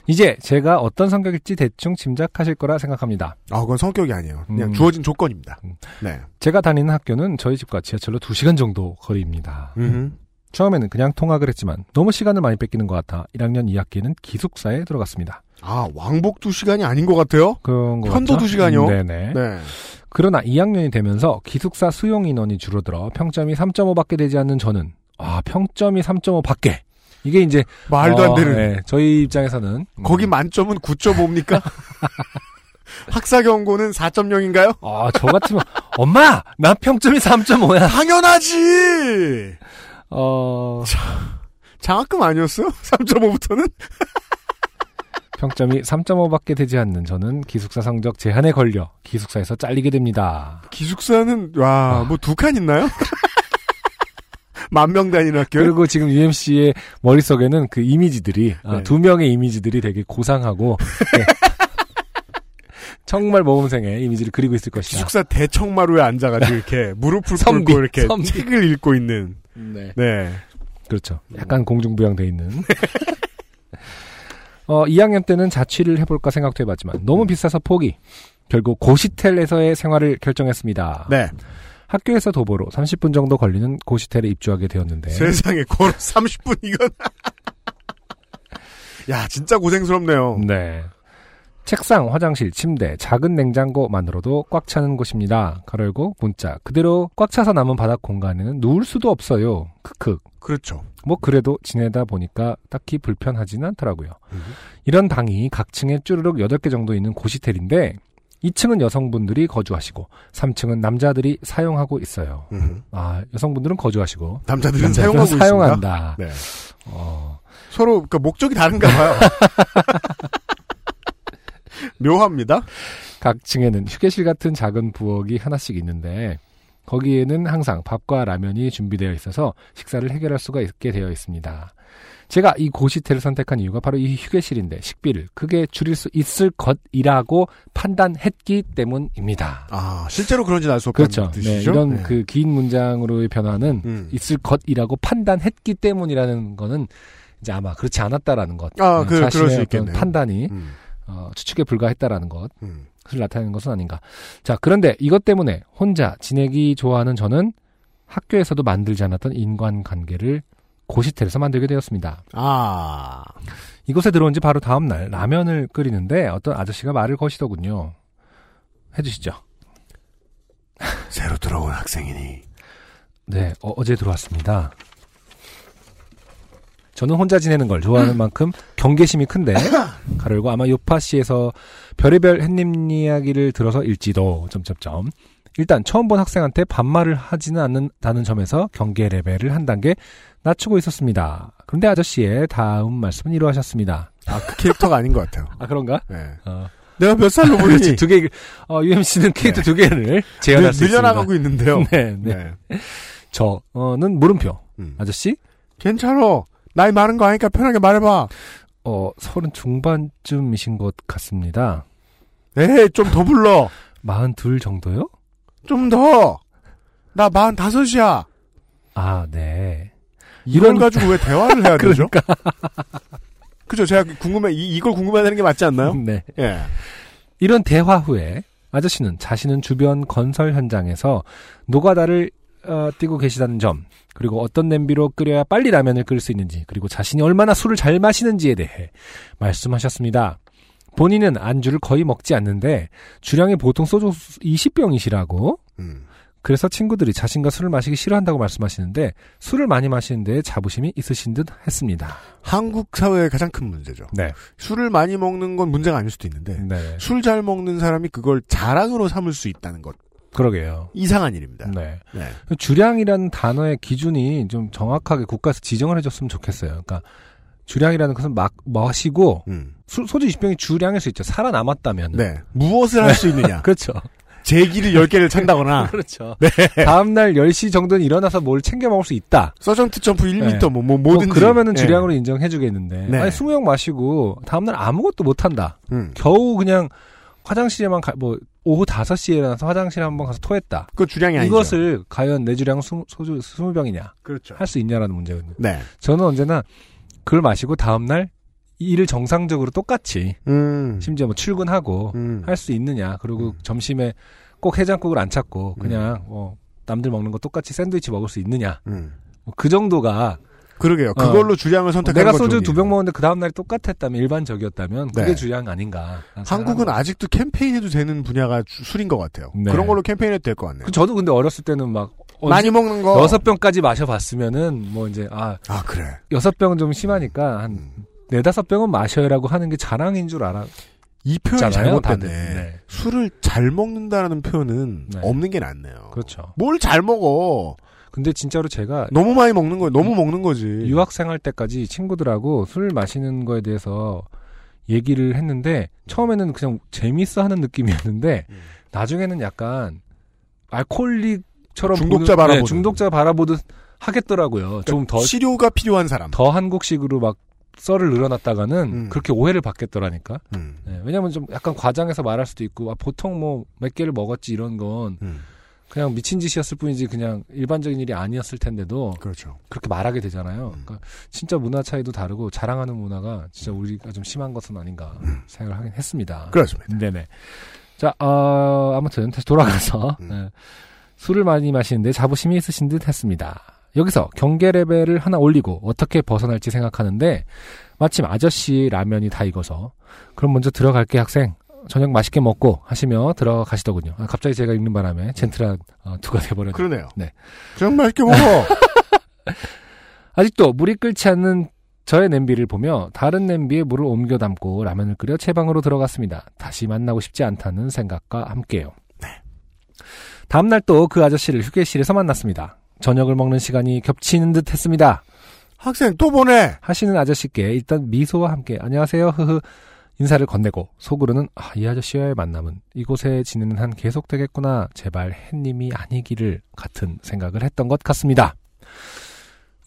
이제 제가 어떤 성격일지 대충 짐작하실 거라 생각합니다. 아, 그건 성격이 아니에요. 그냥 음. 주어진 조건입니다. 음. 네. 제가 다니는 학교는 저희 집과 지하철로 2시간 정도 거리입니다. 음흠. 처음에는 그냥 통학을 했지만 너무 시간을 많이 뺏기는 것 같아 1학년 2학기에는 기숙사에 들어갔습니다. 아, 왕복 두 시간이 아닌 것 같아요? 그런 거 편도 같죠? 두 시간이요? 네네. 네. 그러나 2학년이 되면서 기숙사 수용 인원이 줄어들어 평점이 3.5밖에 되지 않는 저는 아 평점이 3.5밖에 이게 이제 말도 어, 안 되는. 네, 저희 입장에서는 음, 거기 만점은 9.5입니까? 학사 경고는 4.0인가요? 아, 저 같으면 엄마 나 평점이 3.5야. 당연하지! 어 장학금 아니었어요? 3.5부터는? 평점이 3.5밖에 되지 않는 저는 기숙사 성적 제한에 걸려 기숙사에서 잘리게 됩니다. 기숙사는, 와, 아. 뭐두 칸 있나요? 만명 다니는 학교? 그리고 지금 UMC의 머릿속에는 그 이미지들이 아, 네. 두 명의 이미지들이 되게 고상하고 네. 정말 모범생의 이미지를 그리고 있을 것이다. 기숙사 대청마루에 앉아가지고 이렇게 무릎을 꿇고 이렇게 선비. 책을 읽고 있는. 네. 네. 그렇죠. 약간 공중부양돼 있는. 어, 2학년 때는 자취를 해볼까 생각도 해봤지만 너무 비싸서 포기. 결국 고시텔에서의 생활을 결정했습니다. 네. 학교에서 도보로 30분 정도 걸리는 고시텔에 입주하게 되었는데 세상에 걸어 30분 이건. 야, 진짜 고생스럽네요. 네. 책상, 화장실, 침대, 작은 냉장고만으로도 꽉 차는 곳입니다. 가로열고 문자 그대로 꽉 차서 남은 바닥 공간에는 누울 수도 없어요. 크크. 그렇죠. 뭐 그래도 지내다 보니까 딱히 불편하지는 않더라고요. 이런 방이 각 층에 쭈르륵 8개 정도 있는 고시텔인데 2층은 여성분들이 거주하시고 3층은 남자들이 사용하고 있어요. 음. 아, 여성분들은 거주하시고 남자들은 남자들은 사용하고 사용한다. 네. 어, 서로 그러니까 목적이 다른가 봐요. 묘합니다. 각 층에는 휴게실 같은 작은 부엌이 하나씩 있는데 거기에는 항상 밥과 라면이 준비되어 있어서 식사를 해결할 수가 있게 되어 있습니다. 제가 이 고시텔을 선택한 이유가 바로 이 휴게실인데 식비를 크게 줄일 수 있을 것이라고 판단했기 때문입니다. 아 실제로 그런지 알수 없다는 그렇죠. 네, 뜻이죠. 이런 네. 그긴 문장으로의 변화는 음. 있을 것이라고 판단했기 때문이라는 거는 이제 아마 그렇지 않았다라는 것. 아, 네, 그- 그럴 자신의 있겠네요. 판단이 음. 어, 추측에 불과했다라는 것. 음. 을 나타내는 것은 아닌가. 자, 그런데 이것 때문에 혼자 지내기 좋아하는 저는 학교에서도 만들지 않았던 인간관계를 고시텔에서 만들게 되었습니다. 아 이곳에 들어온 지 바로 다음 날 라면을 끓이는데 어떤 아저씨가 말을 거시더군요. 해주시죠. 새로 들어온 학생이니 네, 어, 제 들어왔습니다. 저는 혼자 지내는 걸 좋아하는 만큼 경계심이 큰데 가르고 아마 요파시에서 별의별 햇님 이야기를 들어서 일지도 점점점 일단 처음 본 학생한테 반말을 하지는 않는다는 점에서 경계 레벨을 한 단계 낮추고 있었습니다. 그런데 아저씨의 다음 말씀은 이러하셨습니다. 아 그 캐릭터가 아닌 것 같아요. 아 그런가? 네. 어, 내가 몇 살로 보이니 그렇지 두 개. 어, UMC는 캐릭터 두 개를 제한할 수 있습니다. 늘려나가고 있는데요. 네, 네. 저는 물음표. 음. 아저씨 괜찮어. 나이 많은 거 아니까 편하게 말해봐. 어, 서른 중반쯤이신 것 같습니다. 에이, 좀 더 불러. 마흔 둘 정도요? 좀 더. 나 마흔 다섯이야. 아, 네. 이런- 가지고 왜 대화를 해야 되죠? 그러니까. 그죠? 제가 궁금해, 이, 이걸 궁금해하는 게 맞지 않나요? 네. 예. 이런 대화 후에 아저씨는 자신은 주변 건설 현장에서 노가다를 어, 띄고 계시다는 점, 그리고 어떤 냄비로 끓여야 빨리 라면을 끓일 수 있는지, 그리고 자신이 얼마나 술을 잘 마시는지에 대해 말씀하셨습니다. 본인은 안주를 거의 먹지 않는데 주량이 보통 소주 20병이시라고 음. 그래서 친구들이 자신과 술을 마시기 싫어한다고 말씀하시는데 술을 많이 마시는데 자부심이 있으신 듯 했습니다. 한국 사회의 가장 큰 문제죠. 네. 술을 많이 먹는 건 문제가 아닐 수도 있는데, 네. 술잘 먹는 사람이 그걸 자랑으로 삼을 수 있다는 것. 그러게요. 이상한 일입니다. 네. 네. 주량이라는 단어의 기준이 좀 정확하게 국가에서 지정을 해줬으면 좋겠어요. 그러니까 주량이라는 것은 막 마시고 음. 수- 소주 20병이 주량일 수 있죠. 살아남았다면. 네. 무엇을 할 수 있느냐. 그렇죠. 제기를 10개를 찬다거나, 그렇죠. 다음날 10시 정도는 일어나서 뭘 챙겨 먹을 수 있다. 서전트 점프 1m, 네. 뭐, 뭐, 뭐 뭐든지. 그러면은 네. 주량으로 인정해주겠는데. 네. 아니, 20병 마시고 다음날 아무것도 못한다. 음. 겨우 그냥 화장실에만 가, 뭐, 오후 5시에 일어나서 화장실에 한번 가서 토했다. 그거 주량이 아니죠. 이것을 과연 내 주량 수- 소주 20병이냐. 그렇죠. 할 수 있냐라는 문제거든요. 네. 저는 언제나 그걸 마시고 다음날 일을 정상적으로 똑같이 음. 심지어 뭐 출근하고 음. 할수 있느냐 그리고 음. 점심에 꼭 해장국을 안 찾고 그냥 뭐 남들 먹는 거 똑같이 샌드위치 먹을 수 있느냐 음. 뭐그 정도가 그러게요. 그걸로 주량을 선택하는 내가 건 소주 두. 병 먹었는데 그 다음 날이 똑같았다면 일반적이었다면 그게 네. 주량 아닌가 한국은 아직도 캠페인해도 되는 분야가 주- 술인 것 같아요. 네. 그런 걸로 캠페인해도 될 것 같네요. 그 저도 근데 어렸을 때는 막 많이 먹는 거. 여섯 병까지 마셔봤으면은 뭐 이제 아 아 그래. 여섯 병은 좀 심하니까 한 음. 네다섯 병은 마셔야라고 하는 게 자랑인 줄 알아 이 표현이 잘못됐네. 네. 술을 잘 먹는다라는 표현은 네. 없는 게 낫네요. 그렇죠. 뭘 잘 먹어? 근데 진짜로 제가 너무 많이 먹는 거예요. 너무 먹는 거지. 유학생 할 때까지 친구들하고 술 마시는 거에 대해서 얘기를 했는데 처음에는 그냥 재밌어 하는 느낌이었는데 음. 나중에는 약간 알코올릭처럼 중독자 바라보는. 네, 중독자 바라보듯 하겠더라고요. 좀더더 치료가 필요한 사람. 한국식으로 막 썰을 늘어놨다가는 음. 그렇게 오해를 받겠더라니까. 음. 네, 왜냐면 좀 약간 과장해서 말할 수도 있고 아, 보통 뭐 몇 개를 먹었지 이런 건 음. 그냥 미친 짓이었을 뿐이지 그냥 일반적인 일이 아니었을 텐데도 그렇죠. 그렇게 말하게 되잖아요. 음. 그러니까 진짜 문화 차이도 다르고 자랑하는 문화가 진짜 우리가 좀 심한 것은 아닌가 생각을 하긴 했습니다. 음. 그렇습니다. 네네. 자, 어, 아무튼 다시 돌아가서 음. 네. 술을 많이 마시는데 자부심이 있으신 듯 했습니다. 여기서 경계 레벨을 하나 올리고 어떻게 벗어날지 생각하는데 마침 아저씨 라면이 다 익어서 그럼 먼저 들어갈게 학생 저녁 맛있게 먹고 하시며 들어가시더군요. 아, 갑자기 제가 읽는 바람에 젠틀한 어, 투가 돼버렸네요. 그러네요. 네. 좀 맛있게 먹어. 아직도 물이 끓지 않는 저의 냄비를 보며 다른 냄비에 물을 옮겨 담고 라면을 끓여 제 방으로 들어갔습니다. 다시 만나고 싶지 않다는 생각과 함께요. 다음날 또 그 아저씨를 휴게실에서 만났습니다. 저녁을 먹는 시간이 겹치는 듯 했습니다. 학생 또 보내. 하시는 아저씨께 일단 미소와 함께 안녕하세요 흐흐 인사를 건네고 속으로는 아, 이 아저씨와의 만남은 이곳에 지내는 한 계속되겠구나 제발 햇님이 아니기를 같은 생각을 했던 것 같습니다.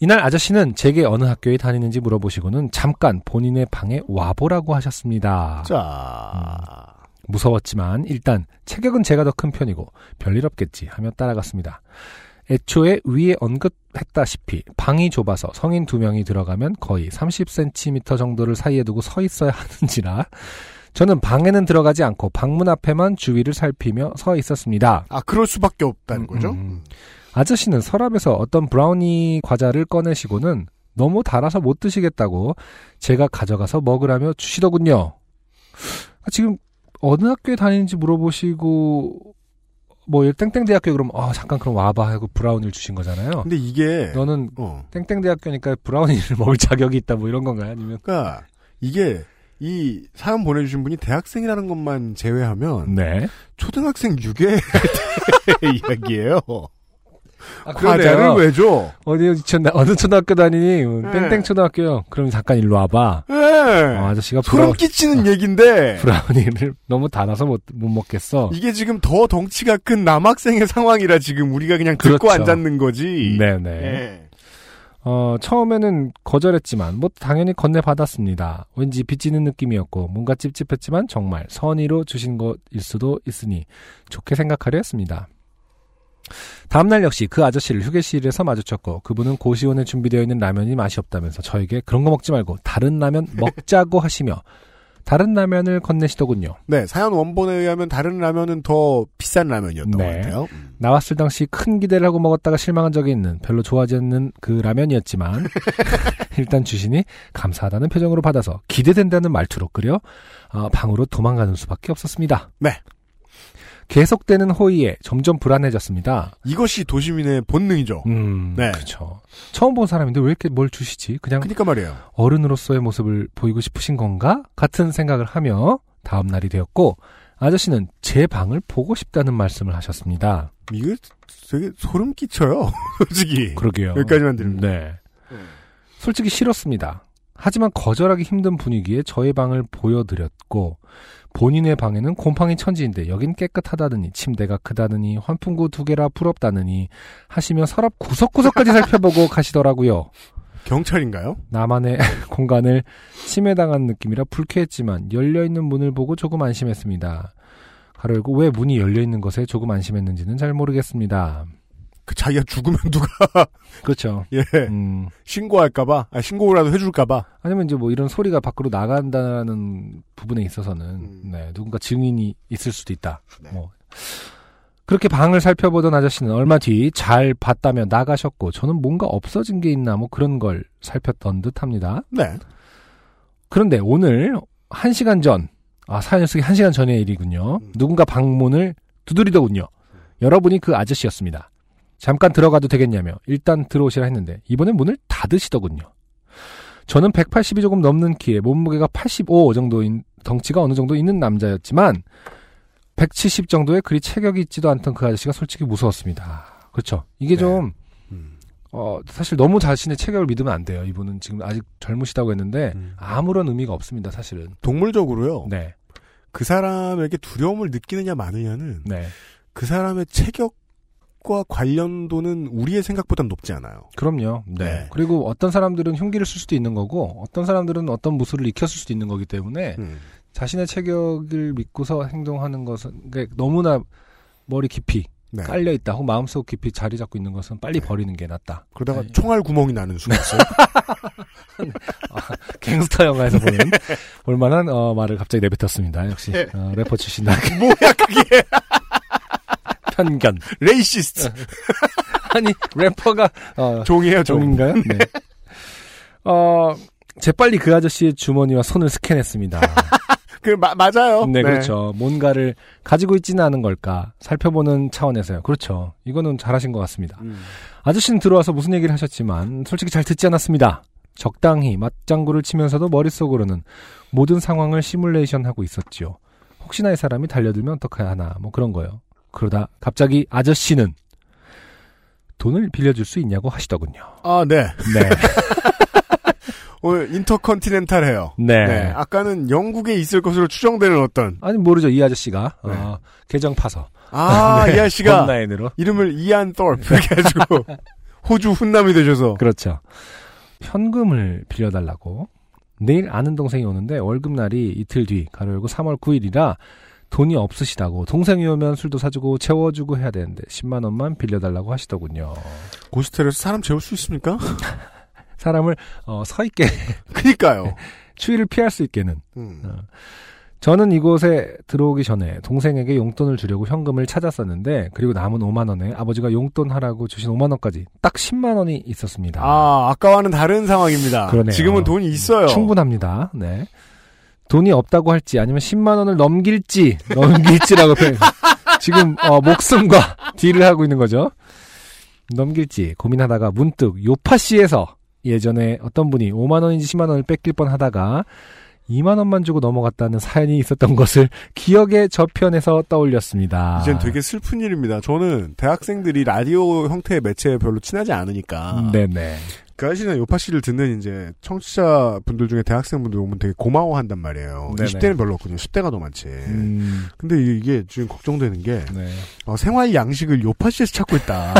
이날 아저씨는 제게 어느 학교에 다니는지 물어보시고는 잠깐 본인의 방에 와보라고 하셨습니다. 자, 무서웠지만 일단 체격은 제가 더 큰 편이고 별일 없겠지 하며 따라갔습니다. 애초에 위에 언급했다시피 방이 좁아서 성인 두 명이 들어가면 거의 30cm 정도를 사이에 두고 서 있어야 하는지라 저는 방에는 들어가지 않고 방문 앞에만 주위를 살피며 서 있었습니다. 아 그럴 수밖에 없다는 음, 거죠. 음. 아저씨는 서랍에서 어떤 브라우니 과자를 꺼내시고는 너무 달아서 못 드시겠다고 제가 가져가서 먹으라며 주시더군요. 지금 어느 학교에 다니는지 물어보시고 뭐 땡땡 대학교 그럼 아 잠깐 그럼 와봐 하고 브라우니를 주신 거잖아요. 근데 이게 너는 어, 땡땡 대학교니까 브라우니를 먹을 자격이 있다 뭐 이런 건가요? 아니면 그러니까 이게 이 사연 보내주신 분이 대학생이라는 것만 제외하면 네. 초등학생 6회 이야기예요. 아, 과자를 왜 줘? 어디 천 어느 초등학교 다니니? 음, 네. 땡땡 초등학교요. 그럼 잠깐 일로 와봐. 예. 어, 아저씨가 브라, 소름 끼치는 얘긴데 브라우니를 너무 달아서 못, 못 먹겠어. 이게 지금 더 덩치가 큰 남학생의 상황이라 지금 우리가 그냥 듣고 그렇죠. 앉았는 거지. 네네. 예. 어, 처음에는 거절했지만, 뭐, 당연히 건네받았습니다. 왠지 빚지는 느낌이었고, 뭔가 찝찝했지만, 정말 선의로 주신 것일 수도 있으니, 좋게 생각하려 했습니다. 다음날 역시 그 아저씨를 휴게실에서 마주쳤고, 그분은 고시원에 준비되어 있는 라면이 맛이 없다면서 저에게 그런 거 먹지 말고, 다른 라면 먹자고 하시며, 다른 라면을 건네시더군요. 네, 사연 원본에 의하면 다른 라면은 더 비싼 라면이었던 네. 것 같아요. 음. 나왔을 당시 큰 기대를 하고 먹었다가 실망한 적이 있는 별로 좋아하지 않는 그 라면이었지만 일단 주시니 감사하다는 표정으로 받아서 기대된다는 말투로 끓여 아, 방으로 도망가는 수밖에 없었습니다. 네. 계속되는 호의에 점점 불안해졌습니다. 이것이 도시민의 본능이죠. 음, 네. 그렇죠. 처음 본 사람인데 왜 이렇게 뭘 주시지? 그냥 그러니까 말이에요. 어른으로서의 모습을 보이고 싶으신 건가? 같은 생각을 하며 다음 날이 되었고 아저씨는 제 방을 보고 싶다는 말씀을 하셨습니다. 이게 되게 소름 끼쳐요. 솔직히. 그러게요. 여기까지만 들으면. 네. 솔직히 싫었습니다. 하지만 거절하기 힘든 분위기에 저의 방을 보여드렸고 본인의 방에는 곰팡이 천지인데 여긴 깨끗하다느니 침대가 크다느니 환풍구 두 개라 부럽다느니 하시며 서랍 구석구석까지 살펴보고 가시더라고요. 경찰인가요? 나만의 공간을 침해당한 느낌이라 불쾌했지만 열려있는 문을 보고 조금 안심했습니다. 가로 열고 왜 문이 열려있는 것에 조금 안심했는지는 잘 모르겠습니다. 그 자기가 죽으면 누가 그렇죠. 예 음, 신고할까봐, 아, 신고라도 해줄까봐. 아니면 이제 뭐 이런 소리가 밖으로 나간다는 부분에 있어서는 음. 네, 누군가 증인이 있을 수도 있다. 네. 뭐 그렇게 방을 살펴보던 아저씨는 얼마 뒤 잘 봤다며 나가셨고 저는 뭔가 없어진 게 있나 뭐 그런 걸 살폈던 듯합니다. 네. 그런데 오늘 한 시간 전, 아 사연 쓰기 한 시간 전의 일이군요. 음. 누군가 방문을 두드리더군요. 여러분이 그 아저씨였습니다. 잠깐 들어가도 되겠냐며 일단 들어오시라 했는데 이번엔 문을 닫으시더군요. 저는 180이 조금 넘는 키에 몸무게가 85 정도인 덩치가 어느 정도 있는 남자였지만 170 정도의 그리 체격이 있지도 않던 그 아저씨가 솔직히 무서웠습니다. 그렇죠. 이게 네. 좀 음. 어, 사실 너무 자신의 체격을 믿으면 안 돼요. 이분은 지금 아직 젊으시다고 했는데 음. 아무런 의미가 없습니다. 사실은. 동물적으로요. 네, 그 사람에게 두려움을 느끼느냐 마느냐는 네, 그 사람의 체격 과 관련도는 우리의 생각보단 높지 않아요. 그럼요. 네. 네. 그리고 어떤 사람들은 흉기를 쓸 수도 있는 거고 어떤 사람들은 어떤 무술을 익혔을 수도 있는 거기 때문에 음. 자신의 체격을 믿고서 행동하는 것은 그러니까 너무나 머리 깊이 네. 깔려 있다 혹은 마음속 깊이 자리 잡고 있는 것은 빨리 버리는 게 낫다. 그러다가 네. 총알 구멍이 나는 순간 있어요. 갱스터 영화에서 보는 볼만한 어, 말을 갑자기 내뱉었습니다. 역시 네. 어, 래퍼 출신다. 뭐야 그게 편견. racist 아니 래퍼가 어, 종이에요 종. 종인가요? 네. 어, 재빨리 그 아저씨의 주머니와 손을 스캔했습니다. 그 마- 맞아요. 네, 그렇죠. 뭔가를 가지고 있지는 않은 걸까 살펴보는 차원에서요. 그렇죠. 이거는 잘하신 것 같습니다. 음. 아저씨는 들어와서 무슨 얘기를 하셨지만 솔직히 잘 듣지 않았습니다. 적당히 맞장구를 치면서도 머릿속으로는 모든 상황을 시뮬레이션 하고 있었지요. 혹시나 이 사람이 달려들면 어떡해야 하나 뭐 그런 거요. 그러다 갑자기 아저씨는 돈을 빌려줄 수 있냐고 하시더군요. 아, 네. 네. 오늘 인터컨티넨탈 해요. 네. 아까는 영국에 있을 것으로 추정되는 어떤. 아니 모르죠 이 아저씨가 네. 어, 계정 파서 아, 네, 이 아저씨가 온라인으로 이름을 이안 똘프 이렇게 해가지고 호주 훈남이 되셔서. 그렇죠. 현금을 빌려달라고 내일 아는 동생이 오는데 월급날이 이틀 뒤 가로 열고 3월 9일이라 돈이 없으시다고 동생이 오면 술도 사주고 채워주고 해야 되는데 10만 원만 빌려달라고 하시더군요. 고스텔에서 사람 재울 수 있습니까? 사람을 어, 서 있게 그니까요. 추위를 피할 수 있게는 음. 어. 저는 이곳에 들어오기 전에 동생에게 용돈을 주려고 현금을 찾았었는데 그리고 남은 5만 원에 아버지가 용돈 하라고 주신 5만 원까지 딱 10만 원이 있었습니다. 아, 아까와는 다른 상황입니다. 그러네요. 지금은 돈이 있어요. 충분합니다. 네. 돈이 없다고 할지 아니면 10만 원을 넘길지 넘길지라고 표현. 지금 어, 목숨과 딜을 하고 있는 거죠. 넘길지 고민하다가 문득 요파시에서 예전에 어떤 분이 5만 원인지 10만 원을 뺏길 뻔하다가 2만 원만 주고 넘어갔다는 사연이 있었던 것을 기억의 저편에서 떠올렸습니다. 이젠 되게 슬픈 일입니다. 저는 대학생들이 라디오 형태의 매체에 별로 친하지 않으니까. 네네. 그 아시나 요파 씨를 듣는 이제 청취자 분들 중에 대학생분들 오면 되게 고마워한단 말이에요. 네네. 20대는 별로 없거든요. 10대가 더 많지. 음, 근데 이게 지금 걱정되는 게 네. 어, 생활 양식을 요파 씨에서 찾고 있다.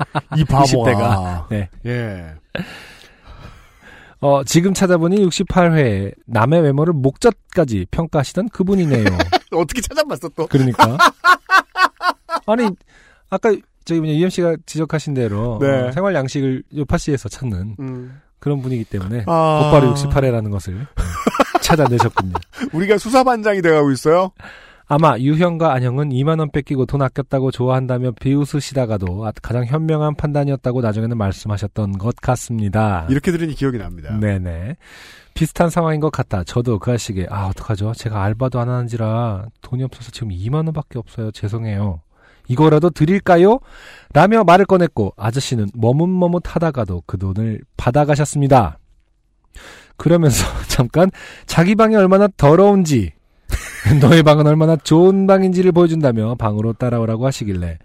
이 바보가. 20대가. 네. 예. 어, 지금 찾아보니 68회 남의 외모를 목젖까지 평가하시던 그분이네요. 어떻게 찾아봤어 또? 그러니까. 아니, 아까 저기 뭐냐, UMC가 지적하신 대로 네. 어, 생활 양식을 요파시에서 찾는 음. 그런 분이기 때문에 아. 곧바로 68회라는 것을 네, 찾아내셨군요. 우리가 수사반장이 돼가고 있어요. 아마 유형과 안형은 2만 원 뺏기고 돈 아꼈다고 좋아한다며 비웃으시다가도 아- 가장 현명한 판단이었다고 나중에는 말씀하셨던 것 같습니다. 이렇게 들으니 기억이 납니다. 네네. 비슷한 상황인 것 같다. 저도 그 아시게 아 어떡하죠? 제가 알바도 안 하는지라 돈이 없어서 지금 2만 원밖에 없어요. 죄송해요. 이거라도 드릴까요? 라며 말을 꺼냈고 아저씨는 머뭇머뭇 하다가도 그 돈을 받아가셨습니다. 그러면서 잠깐 자기 방이 얼마나 더러운지 너의 방은 얼마나 좋은 방인지를 보여준다며 방으로 따라오라고 하시길래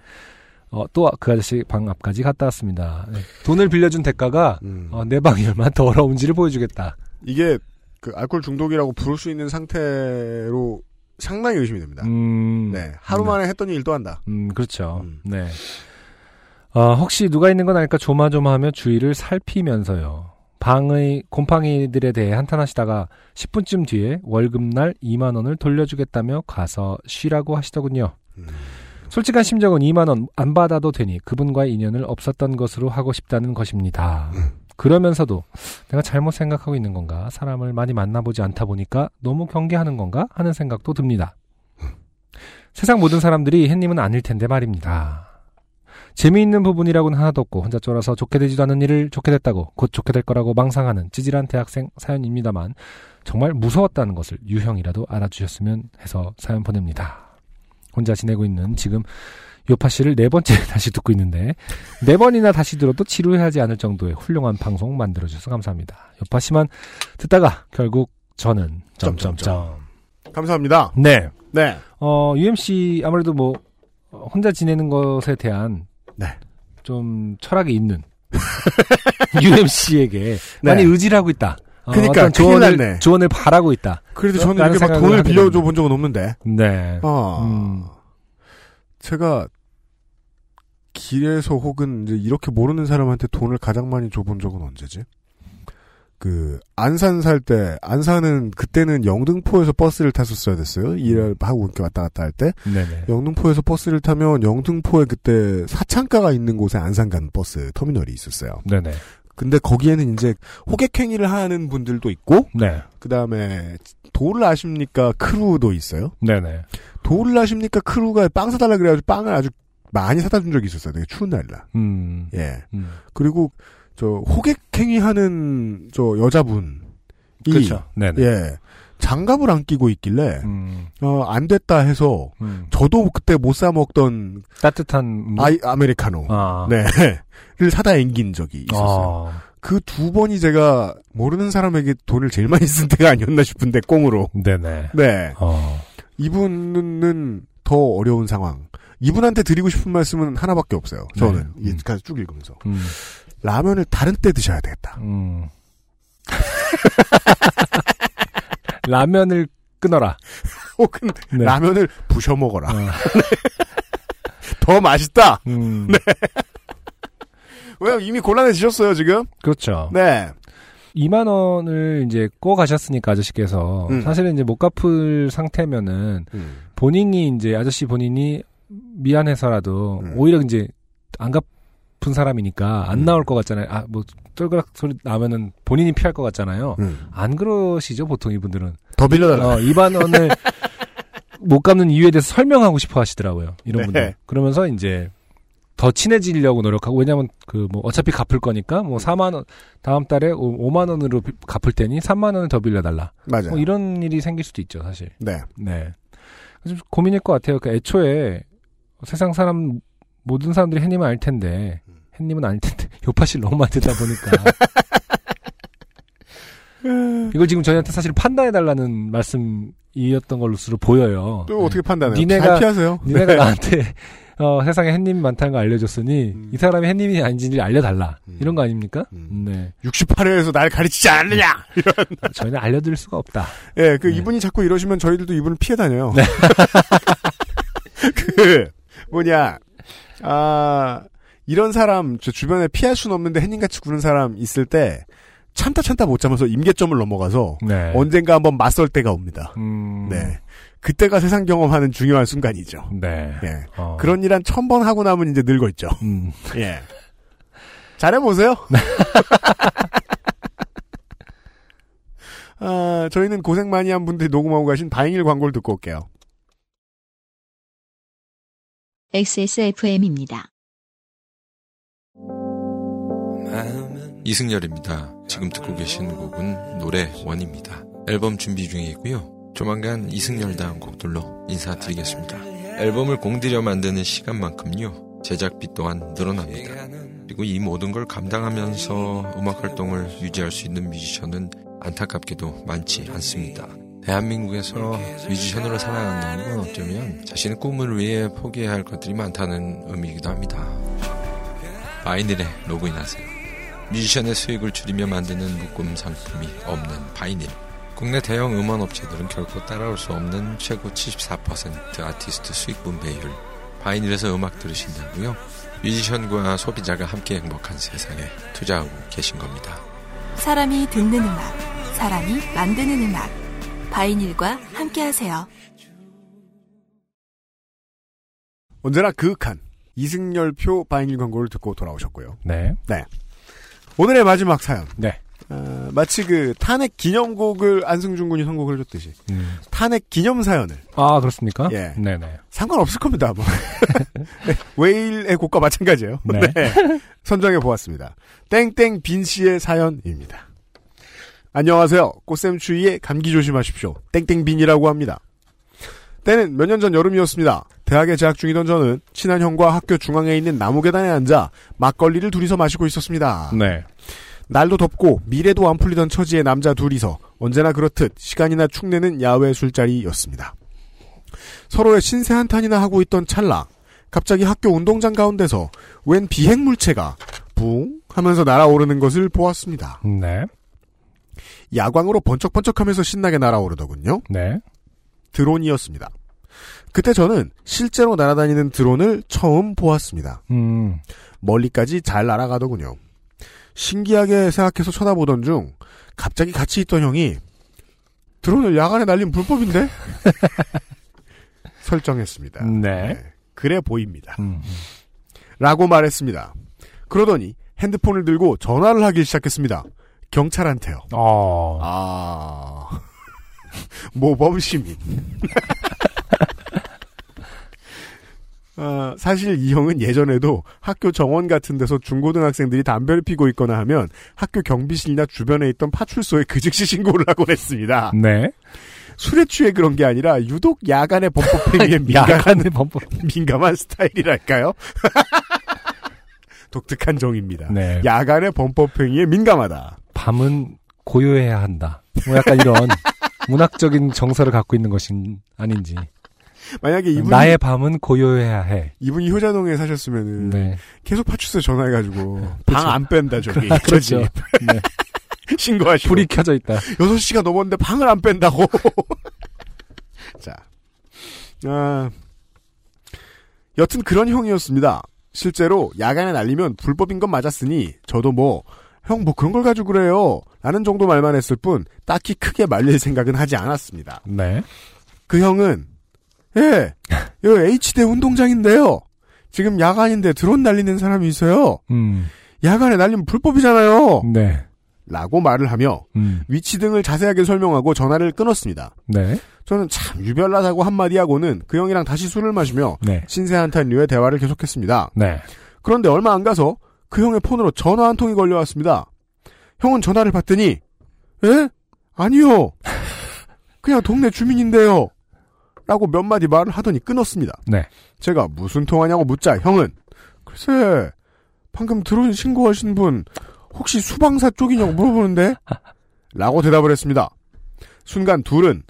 어, 또 그 아저씨 방 앞까지 갔다 왔습니다. 네. 돈을 빌려준 대가가 음. 어, 내 방이 얼마나 더러운지를 보여주겠다. 이게 그 알코올 중독이라고 부를 수 있는 상태로 상당히 의심이 됩니다. 음, 네. 하루 만에 했던 일도 한다. 음, 그렇죠. 음. 네. 어, 혹시 누가 있는 건 알까 조마조마하며 주위를 살피면서요. 방의 곰팡이들에 대해 한탄하시다가 10분쯤 뒤에 월급날 2만 원을 돌려주겠다며 가서 쉬라고 하시더군요. 음. 솔직한 심정은 2만 원 안 받아도 되니 그분과의 인연을 없었던 것으로 하고 싶다는 것입니다. 그러면서도 내가 잘못 생각하고 있는 건가? 사람을 많이 만나보지 않다 보니까 너무 경계하는 건가? 하는 생각도 듭니다. 세상 모든 사람들이 햇님은 아닐 텐데 말입니다. 재미있는 부분이라고는 하나도 없고 혼자 쫄아서 좋게 되지도 않은 일을 좋게 됐다고 곧 좋게 될 거라고 망상하는 찌질한 대학생 사연입니다만 정말 무서웠다는 것을 유형이라도 알아주셨으면 해서 사연 보냅니다. 혼자 지내고 있는 지금 요파 씨를 네 번째 다시 듣고 있는데 네 번이나 다시 들어도 지루해하지 않을 정도의 훌륭한 방송 만들어 주셔서 감사합니다. 요파 씨만 듣다가 결국 저는 점점점 감사합니다. 네. 네. 어, UMC 아무래도 뭐 어, 혼자 지내는 것에 대한 네. 좀 철학이 있는 UMC에게 네. 많이 의지를 하고 있다. 어, 그러니까 조언을 났네. 조언을 바라고 있다. 그래도 어? 저는 이렇게 막 돈을 빌려줘. 본 적은 없는데. 네. 아. 음. 제가 길에서 혹은 이제 이렇게 모르는 사람한테 돈을 가장 많이 줘본 적은 언제지? 그 안산 살 때 안산은 그때는 영등포에서 버스를 탔었어야 됐어요. 일을 하고 이렇게 왔다 갔다 할 때 네네. 영등포에서 버스를 타면 영등포에 그때 사창가가 있는 곳에 안산 가는 버스 터미널이 있었어요. 네네. 근데 거기에는 이제 호객행위를 하는 분들도 있고 네. 그 다음에 도를 아십니까 크루도 있어요. 네네. 도를 아십니까 크루가 빵 사달라 그래가지고 빵을 아주 많이 사다 준 적이 있었어요. 되게 추운 날이라. 음. 예. 음. 그리고 저 호객행위 하는 저 여자분이 그렇죠. 네네. 예 장갑을 안 끼고 있길래 음. 어, 안 됐다 해서 음. 저도 그때 못 사 먹던 따뜻한 뭐- 아이 아메리카노 아. 네를 사다 앵긴 적이 있었어요. 아. 그두 번이 제가 모르는 사람에게 돈을 제일 많이 쓴 때가 아니었나 싶은데 꽁으로 네네. 네 어. 이분은 더 어려운 상황 이분한테 드리고 싶은 말씀은 하나밖에 없어요. 저는 네. 이 까지 쭉 읽으면서 음. 라면을 다른 때 드셔야 되겠다. 음. 라면을 끊어라. 혹은 네. 라면을 부셔 먹어라. 어. 더 맛있다. 음. 왜냐면 이미 곤란해지셨어요 지금. 그렇죠. 네. 2만 원을 이제 꼬 가셨으니까 아저씨께서 음. 사실은 이제 못 갚을 상태면은 본인이 이제 아저씨 본인이 미안해서라도 음. 오히려 이제 안 갚은 사람이니까 안 음. 나올 것 같잖아요. 아 뭐 쫄그락 소리 나면은 본인이 피할 것 같잖아요. 음. 안 그러시죠 보통 이분들은. 더 빌려달라. 어, 2만 원을 못 갚는 이유에 대해서 설명하고 싶어 하시더라고요. 이런 네. 분들. 그러면서 이제 더 친해지려고 노력하고 왜냐면 그 뭐 어차피 갚을 거니까 뭐 4만 원 다음 달에 5만 원으로 비- 갚을 테니 3만 원을 더 빌려 달라. 맞아요. 뭐 이런 일이 생길 수도 있죠, 사실. 네. 네. 좀 고민일 것 같아요. 그 애초에 세상 사람 모든 사람들이 햇님은 알 텐데 햇님은 아닐 텐데 요파실 너무 많이 듣다 보니까 이걸 지금 저희한테 사실 판단해 달라는 말씀이었던 걸로서 보여요. 또 어떻게 판단해요? 니네가- 잘 피하세요. 니네가 네. 나한테 어, 세상에 햇님이 많다는 걸 알려줬으니 음. 이 사람이 햇님이 아닌지를 알려달라 음. 이런 거 아닙니까? 음. 네, 68회에서 날 가르치지 않느냐. 저희는 알려드릴 수가 없다. 예, 그 네. 이분이 자꾸 이러시면 저희들도 이분을 피해 다녀요. 그 뭐냐, 아 이런 사람 저 주변에 피할 수는 없는데 햇님같이 구는 사람 있을 때 참다 참다 못 참아서 임계점을 넘어가서 네. 언젠가 한번 맞설 때가 옵니다. 음, 네, 그때가 세상 경험하는 중요한 순간이죠. 네. 예. 어. 그런 일 한 천 번 하고 나면 이제 늙어 있죠. 음. 예. 잘해보세요. 아, 저희는 고생 많이 한 분들이 녹음하고 가신 바잉일 광고를 듣고 올게요. XSFM입니다. 이승열입니다. 지금 듣고 계신 곡은 노래 원입니다. 앨범 준비 중에 있고요. 조만간 이승열 다음 곡들로 인사드리겠습니다. 앨범을 공들여 만드는 시간만큼요. 제작비 또한 늘어납니다. 그리고 이 모든 걸 감당하면서 음악 활동을 유지할 수 있는 뮤지션은 안타깝게도 많지 않습니다. 대한민국에서 뮤지션으로 살아간다는 건 어쩌면 자신의 꿈을 위해 포기해야 할 것들이 많다는 의미이기도 합니다. 바이닐에 로그인하세요. 뮤지션의 수익을 줄이며 만드는 묶음 상품이 없는 바이닐. 국내 대형 음원 업체들은 결코 따라올 수 없는 최고 74% 아티스트 수익 분배율. 바이닐에서 음악 들으신다고요? 뮤지션과 소비자가 함께 행복한 세상에 투자하고 계신 겁니다. 사람이 듣는 음악, 사람이 만드는 음악. 바이닐과 함께하세요. 언제나 그윽한 이승열 표 바잉일 광고를 듣고 돌아오셨고요. 네. 오늘의 마지막 사연. 네. 어, 마치 그 탄핵 기념곡을 안승준 군이 선곡을 해줬듯이 음. 탄핵 기념 사연을 아, 그렇습니까? 예. 네네. 상관없을 겁니다. 뭐. 네, 웨일의 곡과 마찬가지예요. 네. 선정해 보았습니다. 땡땡 빈 씨의 사연입니다. 안녕하세요. 꽃샘 추위에 감기 조심하십시오. 땡땡 빈이라고 합니다. 때는 몇 년 전 여름이었습니다. 대학에 재학 중이던 저는 친한 형과 학교 중앙에 있는 나무 계단에 앉아 막걸리를 둘이서 마시고 있었습니다. 네. 날도 덥고 미래도 안 풀리던 처지의 남자 둘이서 언제나 그렇듯 시간이나 축내는 야외 술자리였습니다. 서로의 신세 한탄이나 하고 있던 찰나 갑자기 학교 운동장 가운데서 웬 비행 물체가 붕 하면서 날아오르는 것을 보았습니다. 네. 야광으로 번쩍번쩍하면서 신나게 날아오르더군요. 네. 드론이었습니다. 그때 저는 실제로 날아다니는 드론을 처음 보았습니다. 음. 멀리까지 잘 날아가더군요. 신기하게 생각해서 쳐다보던 중 갑자기 같이 있던 형이 드론을 야간에 날리면 불법인데? 설정했습니다. 네. 그래 보입니다. 음. 라고 말했습니다. 그러더니 핸드폰을 들고 전화를 하기 시작했습니다. 경찰한테요. 어. 아. 모범 시민. 아, 사실 이 형은 예전에도 학교 정원 같은 데서 중고등학생들이 담배를 피고 있거나 하면 학교 경비실이나 주변에 있던 파출소에 그 즉시 신고를 하곤 했습니다. 네. 술에 취해 그런 게 아니라 유독 야간의 범법 행위에 민감, 야간의 범법. 민감한 스타일이랄까요? 독특한 정입니다. 네. 야간의 범법행위에 민감하다. 밤은 고요해야 한다. 뭐 약간 이런 문학적인 정서를 갖고 있는 것인 아닌지. 만약에 이분이 나의 밤은 고요해야 해. 이분이 효자동에 사셨으면은 네. 계속 파출소에 전화해가지고 방 안 뺀다 저기 그렇죠. 네. 신고하시고 불이 켜져 있다. 6시가 넘었는데 방을 안 뺀다고 자 아, 여튼 그런 형이었습니다 실제로 야간에 날리면 불법인 건 맞았으니 저도 뭐 형 뭐 그런 걸 가지고 그래요 라는 정도 말만 했을 뿐 딱히 크게 말릴 생각은 하지 않았습니다 네. 그 형은 예, 여 H대 운동장인데요. 지금 야간인데 드론 날리는 사람이 있어요. 음. 야간에 날리면 불법이잖아요. 네. 라고 말을 하며 음. 위치 등을 자세하게 설명하고 전화를 끊었습니다. 네. 저는 참 유별나다고 한마디 하고는 그 형이랑 다시 술을 마시며 네. 신세한탄류의 대화를 계속했습니다. 네. 그런데 얼마 안 가서 그 형의 폰으로 전화 한 통이 걸려왔습니다. 형은 전화를 받더니 에? 아니요. 그냥 동네 주민인데요. 라고 몇 마디 말을 하더니 끊었습니다. 네. 제가 무슨 통화냐고 묻자 형은 글쎄 방금 드론 신고하신 분 혹시 수방사 쪽이냐고 물어보는데 라고 대답을 했습니다. 순간 둘은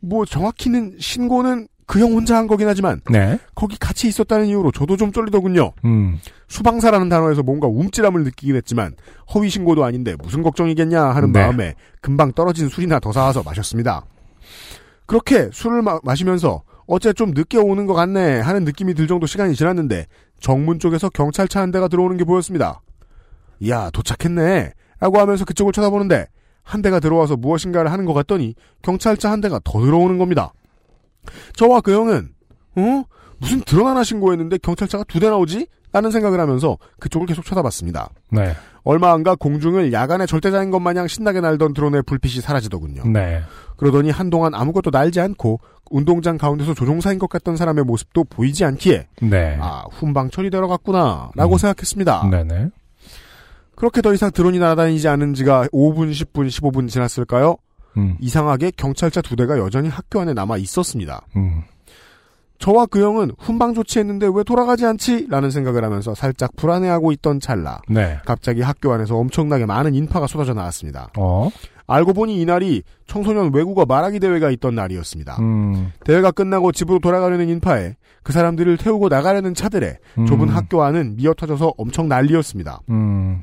뭐 정확히는 신고는 그 형 혼자 한 거긴 하지만 네. 거기 같이 있었다는 이유로 저도 좀 쫄리더군요. 음. 수방사라는 단어에서 뭔가 움찔함을 느끼긴 했지만 허위 신고도 아닌데 무슨 걱정이겠냐 하는 네. 마음에 금방 떨어진 술이나 더 사와서 마셨습니다. 그렇게 술을 마, 마시면서 어째 좀 늦게 오는 것 같네 하는 느낌이 들 정도 시간이 지났는데 정문 쪽에서 경찰차 한 대가 들어오는 게 보였습니다. 이야 도착했네 라고 하면서 그쪽을 쳐다보는데 한 대가 들어와서 무엇인가를 하는 것 같더니 경찰차 한 대가 더 들어오는 겁니다. 저와 그 형은 어? 무슨 드론 하나 신고했는데 경찰차가 두 대 나오지? 라는 생각을 하면서 그쪽을 계속 쳐다봤습니다. 네. 얼마 안가 공중을 야간에 절대자인 것 마냥 신나게 날던 드론의 불빛이 사라지더군요. 네. 그러더니 한동안 아무것도 날지 않고 운동장 가운데서 조종사인 것 같던 사람의 모습도 보이지 않기에 네. 아 훈방 처리되러 갔구나 라고 음. 생각했습니다. 네네. 그렇게 더 이상 드론이 날아다니지 않은 지가 5분, 10분, 15분 지났을까요? 음. 이상하게 경찰차 두 대가 여전히 학교 안에 남아 있었습니다. 음. 저와 그 형은 훈방 조치했는데 왜 돌아가지 않지? 라는 생각을 하면서 살짝 불안해하고 있던 찰나 네. 갑자기 학교 안에서 엄청나게 많은 인파가 쏟아져 나왔습니다. 어. 알고 보니 이날이 청소년 외국어 말하기 대회가 있던 날이었습니다. 음. 대회가 끝나고 집으로 돌아가려는 인파에 그 사람들을 태우고 나가려는 차들에 음. 좁은 학교 안은 미어터져서 엄청 난리였습니다. 음.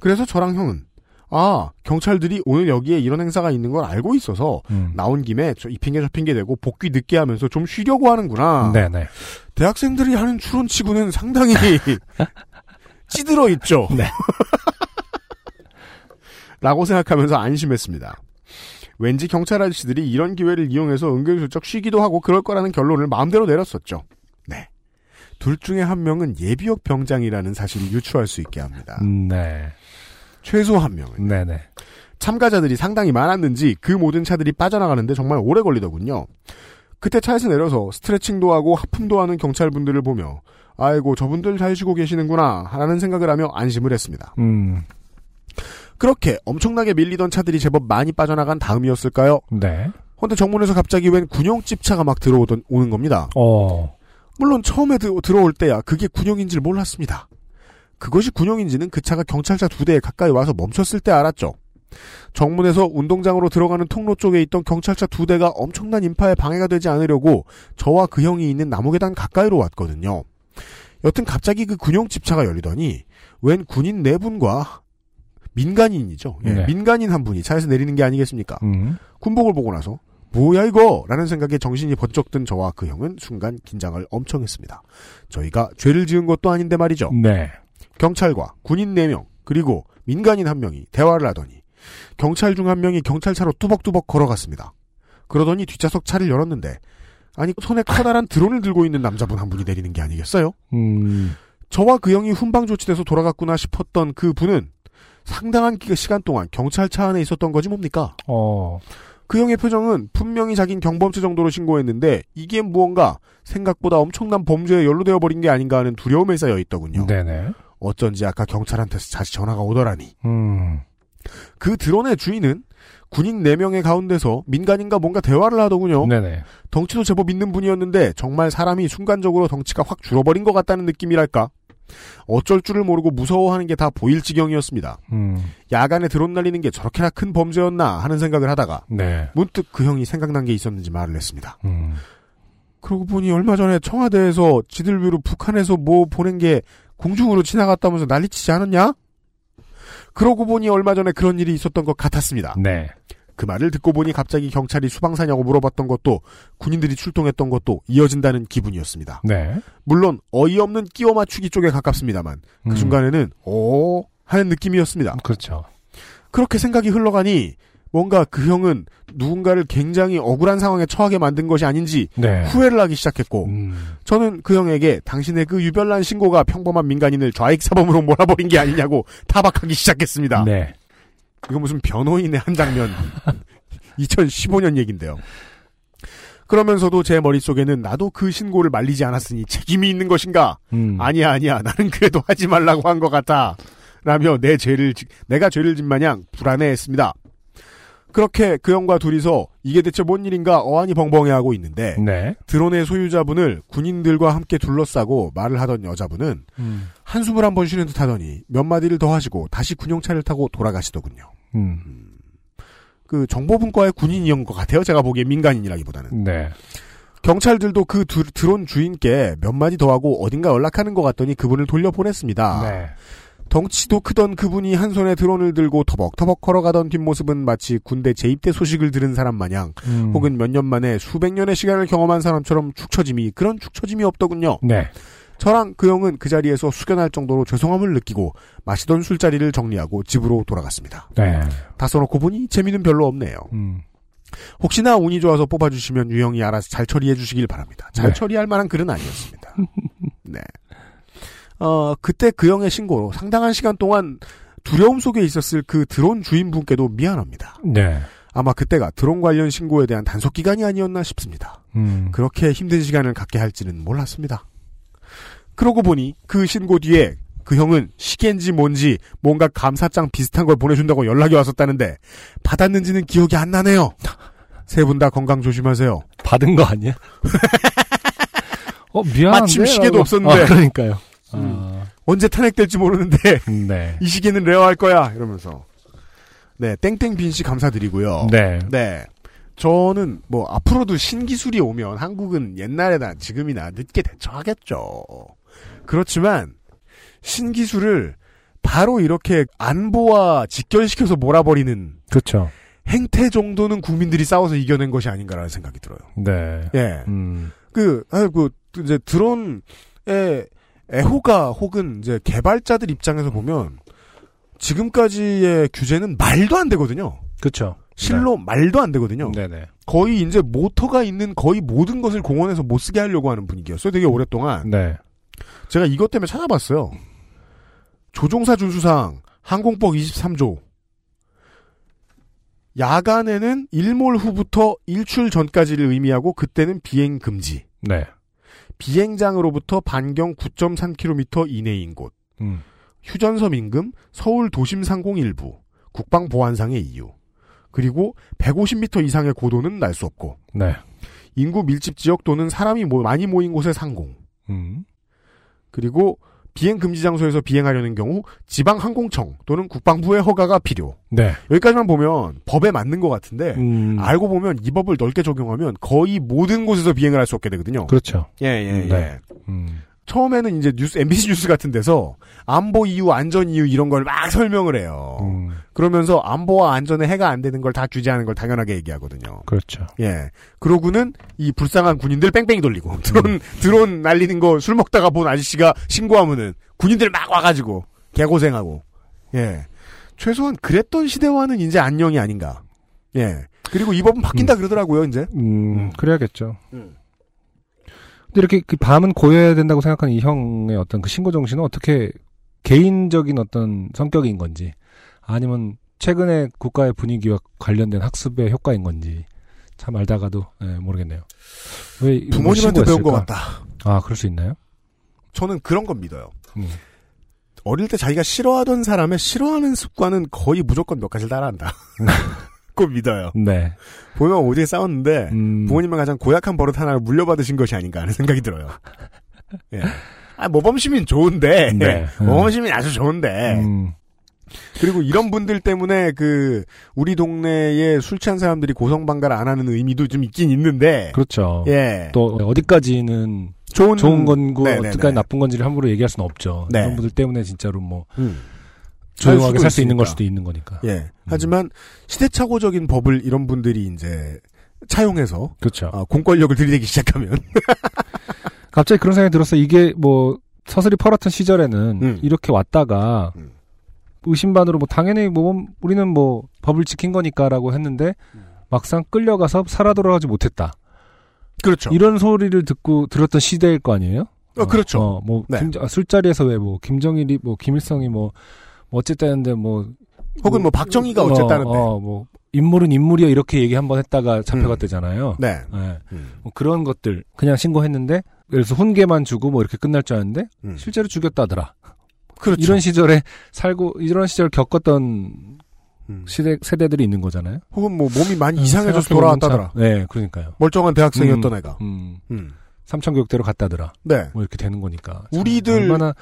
그래서 저랑 형은 아 경찰들이 오늘 여기에 이런 행사가 있는 걸 알고 있어서 음. 나온 김에 저이 핑계 저 핑계 대고 복귀 늦게 하면서 좀 쉬려고 하는구나. 네네. 대학생들이 하는 추론치고는 상당히 찌들어 있죠. 네. 라고 생각하면서 안심했습니다. 왠지 경찰 아저씨들이 이런 기회를 이용해서 은근슬쩍 쉬기도 하고 그럴 거라는 결론을 마음대로 내렸었죠. 네. 둘 중에 한 명은 예비역 병장이라는 사실이 유추할 수 있게 합니다. 네. 최소 한 명은. 네네. 참가자들이 상당히 많았는지 그 모든 차들이 빠져나가는데 정말 오래 걸리더군요. 그때 차에서 내려서 스트레칭도 하고 하품도 하는 경찰분들을 보며 아이고 저분들 잘 쉬고 계시는구나 라는 생각을 하며 안심을 했습니다. 음. 그렇게 엄청나게 밀리던 차들이 제법 많이 빠져나간 다음이었을까요? 네. 근데 정문에서 갑자기 웬 군용집 차가 막 들어오던 오는 겁니다. 어. 물론 처음에 드- 들어올 때야 그게 군용인지를 몰랐습니다. 그것이 군용인지는 그 차가 경찰차 두 대에 가까이 와서 멈췄을 때 알았죠. 정문에서 운동장으로 들어가는 통로 쪽에 있던 경찰차 두 대가 엄청난 인파에 방해가 되지 않으려고 저와 그 형이 있는 나무계단 가까이로 왔거든요. 여튼 갑자기 그 군용 집차가 열리더니 웬 군인 네 분과 민간인이죠. 예, 네. 민간인 한 분이 차에서 내리는 게 아니겠습니까? 음. 군복을 보고 나서 뭐야 이거? 라는 생각에 정신이 번쩍 든 저와 그 형은 순간 긴장을 엄청 했습니다. 저희가 죄를 지은 것도 아닌데 말이죠. 네. 경찰과 군인 4명 그리고 민간인 한 명이 대화를 하더니 경찰 중 한 명이 경찰차로 뚜벅뚜벅 걸어갔습니다. 그러더니 뒷좌석 차를 열었는데 아니 손에 커다란 드론을 들고 있는 남자분 한 분이 내리는 게 아니겠어요? 음. 저와 그 형이 훈방 조치돼서 돌아갔구나 싶었던 그 분은 상당한 기- 시간 동안 경찰차 안에 있었던 거지 뭡니까? 어. 그 형의 표정은 분명히 자긴 경범죄 정도로 신고했는데 이게 무언가 생각보다 엄청난 범죄에 연루되어 버린 게 아닌가 하는 두려움에 쌓여 있더군요. 네네. 어쩐지 아까 경찰한테서 다시 전화가 오더라니. 음. 그 드론의 주인은 군인 4명의 가운데서 민간인과 뭔가 대화를 하더군요. 네네. 덩치도 제법 있는 분이었는데 정말 사람이 순간적으로 덩치가 확 줄어버린 것 같다는 느낌이랄까. 어쩔 줄을 모르고 무서워하는 게 다 보일 지경이었습니다. 음. 야간에 드론 날리는 게 저렇게나 큰 범죄였나 하는 생각을 하다가 네. 문득 그 형이 생각난 게 있었는지 말을 했습니다. 음. 그러고 보니 얼마 전에 청와대에서 지들 위로 북한에서 뭐 보낸 게 공중으로 지나갔다면서 난리치지 않았냐? 그러고 보니 얼마 전에 그런 일이 있었던 것 같았습니다. 네. 그 말을 듣고 보니 갑자기 경찰이 수방사냐고 물어봤던 것도 군인들이 출동했던 것도 이어진다는 기분이었습니다. 네. 물론 어이없는 끼워 맞추기 쪽에 가깝습니다만 그 음. 순간에는 오 하는 느낌이었습니다. 그렇죠. 그렇게 생각이 흘러가니 뭔가 그 형은 누군가를 굉장히 억울한 상황에 처하게 만든 것이 아닌지 네. 후회를 하기 시작했고 음. 저는 그 형에게 당신의 그 유별난 신고가 평범한 민간인을 좌익 사범으로 몰아버린 게 아니냐고 타박하기 시작했습니다. 네. 이거 무슨 변호인의 한 장면. 2015년 얘긴데요. 그러면서도 제 머릿속에는 나도 그 신고를 말리지 않았으니 책임이 있는 것인가? 음. 아니야, 아니야. 나는 그래도 하지 말라고 한 것 같아. 라며 내 죄를, 지- 내가 죄를 진 마냥 불안해했습니다. 그렇게 그 형과 둘이서 이게 대체 뭔 일인가 어안이 벙벙해하고 있는데 네. 드론의 소유자분을 군인들과 함께 둘러싸고 말을 하던 여자분은 음. 한숨을 한 번 쉬는 듯 하더니 몇 마디를 더 하시고 다시 군용차를 타고 돌아가시더군요. 음. 그 정보분과의 군인이었던 것 같아요. 제가 보기에 민간인이라기보다는. 네. 경찰들도 그 드, 드론 주인께 몇 마디 더 하고 어딘가 연락하는 것 같더니 그분을 돌려보냈습니다. 네. 덩치도 크던 그분이 한 손에 드론을 들고 터벅터벅 걸어가던 뒷모습은 마치 군대 재입대 소식을 들은 사람 마냥 음. 혹은 몇 년 만에 수백 년의 시간을 경험한 사람처럼 축 처짐이 그런 축 처짐이 없더군요. 네. 저랑 그 형은 그 자리에서 숙연할 정도로 죄송함을 느끼고 마시던 술자리를 정리하고 집으로 돌아갔습니다. 네. 다 써놓고 보니 재미는 별로 없네요. 음. 혹시나 운이 좋아서 뽑아주시면 유형이 알아서 잘 처리해 주시길 바랍니다. 잘 네. 처리할 만한 글은 아니었습니다. 네. 어, 그때 그 형의 신고로 상당한 시간 동안 두려움 속에 있었을 그 드론 주인분께도 미안합니다. 네. 아마 그때가 드론 관련 신고에 대한 단속 기간이 아니었나 싶습니다. 음. 그렇게 힘든 시간을 갖게 할지는 몰랐습니다. 그러고 보니 그 신고 뒤에 그 형은 시계인지 뭔지 뭔가 감사장 비슷한 걸 보내준다고 연락이 왔었다는데 받았는지는 기억이 안 나네요. 세 분 다 건강 조심하세요. 받은 거 아니야? 어, 미안한데. 마침 시계도. 없었는데. 아, 그러니까요. 음. 아, 언제 탄핵될지 모르는데 네. 이 시계는 레어할 거야 이러면서 네 땡땡 빈 씨 감사드리고요. 네. 네. 저는 뭐 앞으로도 신기술이 오면 한국은 옛날에나 지금이나 늦게 대처하겠죠. 그렇지만 신기술을 바로 이렇게 안보와 직결시켜서 몰아버리는 그렇죠. 행태 정도는 국민들이 싸워서 이겨낸 것이 아닌가라는 생각이 들어요. 네. 예. 음. 그, 아, 그, 이제 드론의 애호가 혹은 이제 개발자들 입장에서 보면 지금까지의 규제는 말도 안 되거든요. 그렇죠. 실로 말도 안 되거든요. 네네. 거의 이제 모터가 있는 거의 모든 것을 공원에서 못 쓰게 하려고 하는 분위기였어요. 되게 오랫동안. 네. 제가 이것 때문에 찾아봤어요. 조종사 준수상 항공법 23조. 야간에는 일몰 후부터 일출 전까지를 의미하고 그때는 비행 금지. 네. 비행장으로부터 반경 9.3km 이내인 곳. 음. 휴전섬 임금, 서울 도심 상공 일부, 국방 보안상의 이유. 그리고 150m 이상의 고도는 날 수 없고 네. 인구 밀집 지역 또는 사람이 모- 많이 모인 곳의 상공. 음. 그리고 비행 금지 장소에서 비행하려는 경우 지방 항공청 또는 국방부의 허가가 필요. 네. 여기까지만 보면 법에 맞는 것 같은데 음. 알고 보면 이 법을 넓게 적용하면 거의 모든 곳에서 비행을 할 수 없게 되거든요. 그렇죠. 예, 예, 네. 음. 처음에는 이제 뉴스, MBC 뉴스 같은 데서 안보 이유, 안전 이유 이런 걸 막 설명을 해요. 음. 그러면서 안보와 안전에 해가 안 되는 걸 다 규제하는 걸 당연하게 얘기하거든요. 그렇죠. 예. 그러고는 이 불쌍한 군인들 뺑뺑이 돌리고 드론 드론 날리는 거 술 먹다가 본 아저씨가 신고하면은 군인들 막 와가지고 개고생하고 예. 최소한 그랬던 시대와는 이제 안녕이 아닌가. 예. 그리고 이 법은 바뀐다 그러더라고요 이제. 음, 그래야겠죠. 음. 근데 이렇게 그 밤은 고여야 된다고 생각하는 이 형의 어떤 그 신고 정신은 어떻게 개인적인 어떤 성격인 건지 아니면 최근에 국가의 분위기와 관련된 학습의 효과인 건지 참 알다가도 예, 모르겠네요. 왜 부모님한테 배운 것? 같다. 아, 그럴 수 있나요? 저는 그런 건 믿어요. 음. 어릴 때 자기가 싫어하던 사람의 싫어하는 습관은 거의 무조건 몇 가지를 따라한다. 꼭 믿어요. 네. 보면 오지게 싸웠는데 음, 부모님은 가장 고약한 버릇 하나를 물려받으신 것이 아닌가 하는 생각이 들어요. 예. 아, 모범시민 좋은데. 네. 모범시민 아주 좋은데. 음, 그리고 이런 분들 때문에 그 우리 동네에 술 취한 사람들이 고성방가를 안 하는 의미도 좀 있긴 있는데 그렇죠. 예. 또 어디까지는 좋은 좋은 건고 네네네. 어디까지 나쁜 건지를 함부로 얘기할 수는 없죠. 네. 그런 분들 때문에 진짜로 뭐 음. 조용하게 살 수 있는 걸. 수도 있는 거니까. 예. 하지만 시대착오적인 법을 이런 분들이 이제 차용해서 그렇죠. 아, 공권력을 들이대기 시작하면 갑자기 그런 생각이 들었어. 이게 뭐 서슬이 펄었던 시절에는 음. 이렇게 왔다가 음. 의심반으로 뭐 당연히 뭐 우리는 뭐 법을 지킨 거니까라고 했는데 막상 끌려가서 살아 돌아가지 못했다. 그렇죠. 이런 소리를 듣고 들었던 시대일 거 아니에요? 어, 그렇죠. 어, 뭐 네. 김- 아, 술자리에서 왜 뭐 김정일이 뭐 김일성이 뭐, 뭐 어쨌다는데 뭐 혹은 뭐 박정희가 어쨌다는데. 어, 어, 뭐 인물은 인물이야 이렇게 얘기 한번 했다가 잡혀갔대잖아요. 네. 네. 음. 뭐 그런 것들 그냥 신고했는데 들어서 혼계만 주고 뭐 이렇게 끝날 줄 알았는데 음. 실제로 죽였다더라. 그렇죠. 이런 시절에 살고 이런 시절 겪었던 음. 시대 세대들이 있는 거잖아요. 혹은 뭐 몸이 많이 이상해져서 생각해보면 돌아왔다더라. 참- 네, 그러니까요. 멀쩡한 대학생이었던 음, 애가. 음, 음. 삼천교육대로 갔다더라. 네. 뭐 이렇게 되는 거니까. 참 우리들- 얼마나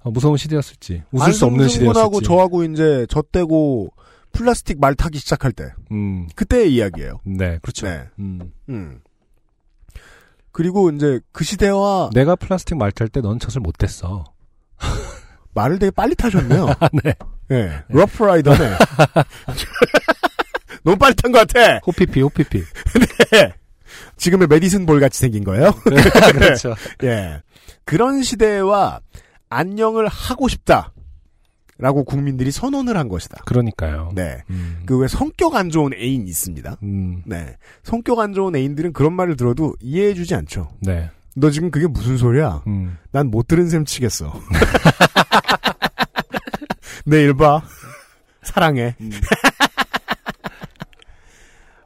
어, 무서운 시대였을지 웃을 수 없는 안승준 시대였을지. 저하고 이제 저 때고 플라스틱 말 타기 시작할 때 음, 그때의 이야기예요. 네, 그렇죠. 네. 음. 음. 그리고 이제 그 시대와 내가 플라스틱 말 탈 때 넌 젖을 못 댔어. 말을 되게 빨리 타셨네요. 네. 예. 러프라이더네. 너무 빨리 탄 것 같아. 호피피, 호피피. 지금의 메디슨 볼 같이 생긴 거예요. 그렇죠. 예. 그런 시대와 안녕을 하고 싶다. 라고 국민들이 선언을 한 것이다. 그러니까요. 네. 음. 그왜 성격 안 좋은 애인 있습니다. 음, 네. 성격 안 좋은 애인들은 그런 말을 들어도 이해해주지 않죠. 네. 너 지금 그게 무슨 소리야? 음. 난못 들은 셈 치겠어. 내일 봐. 사랑해.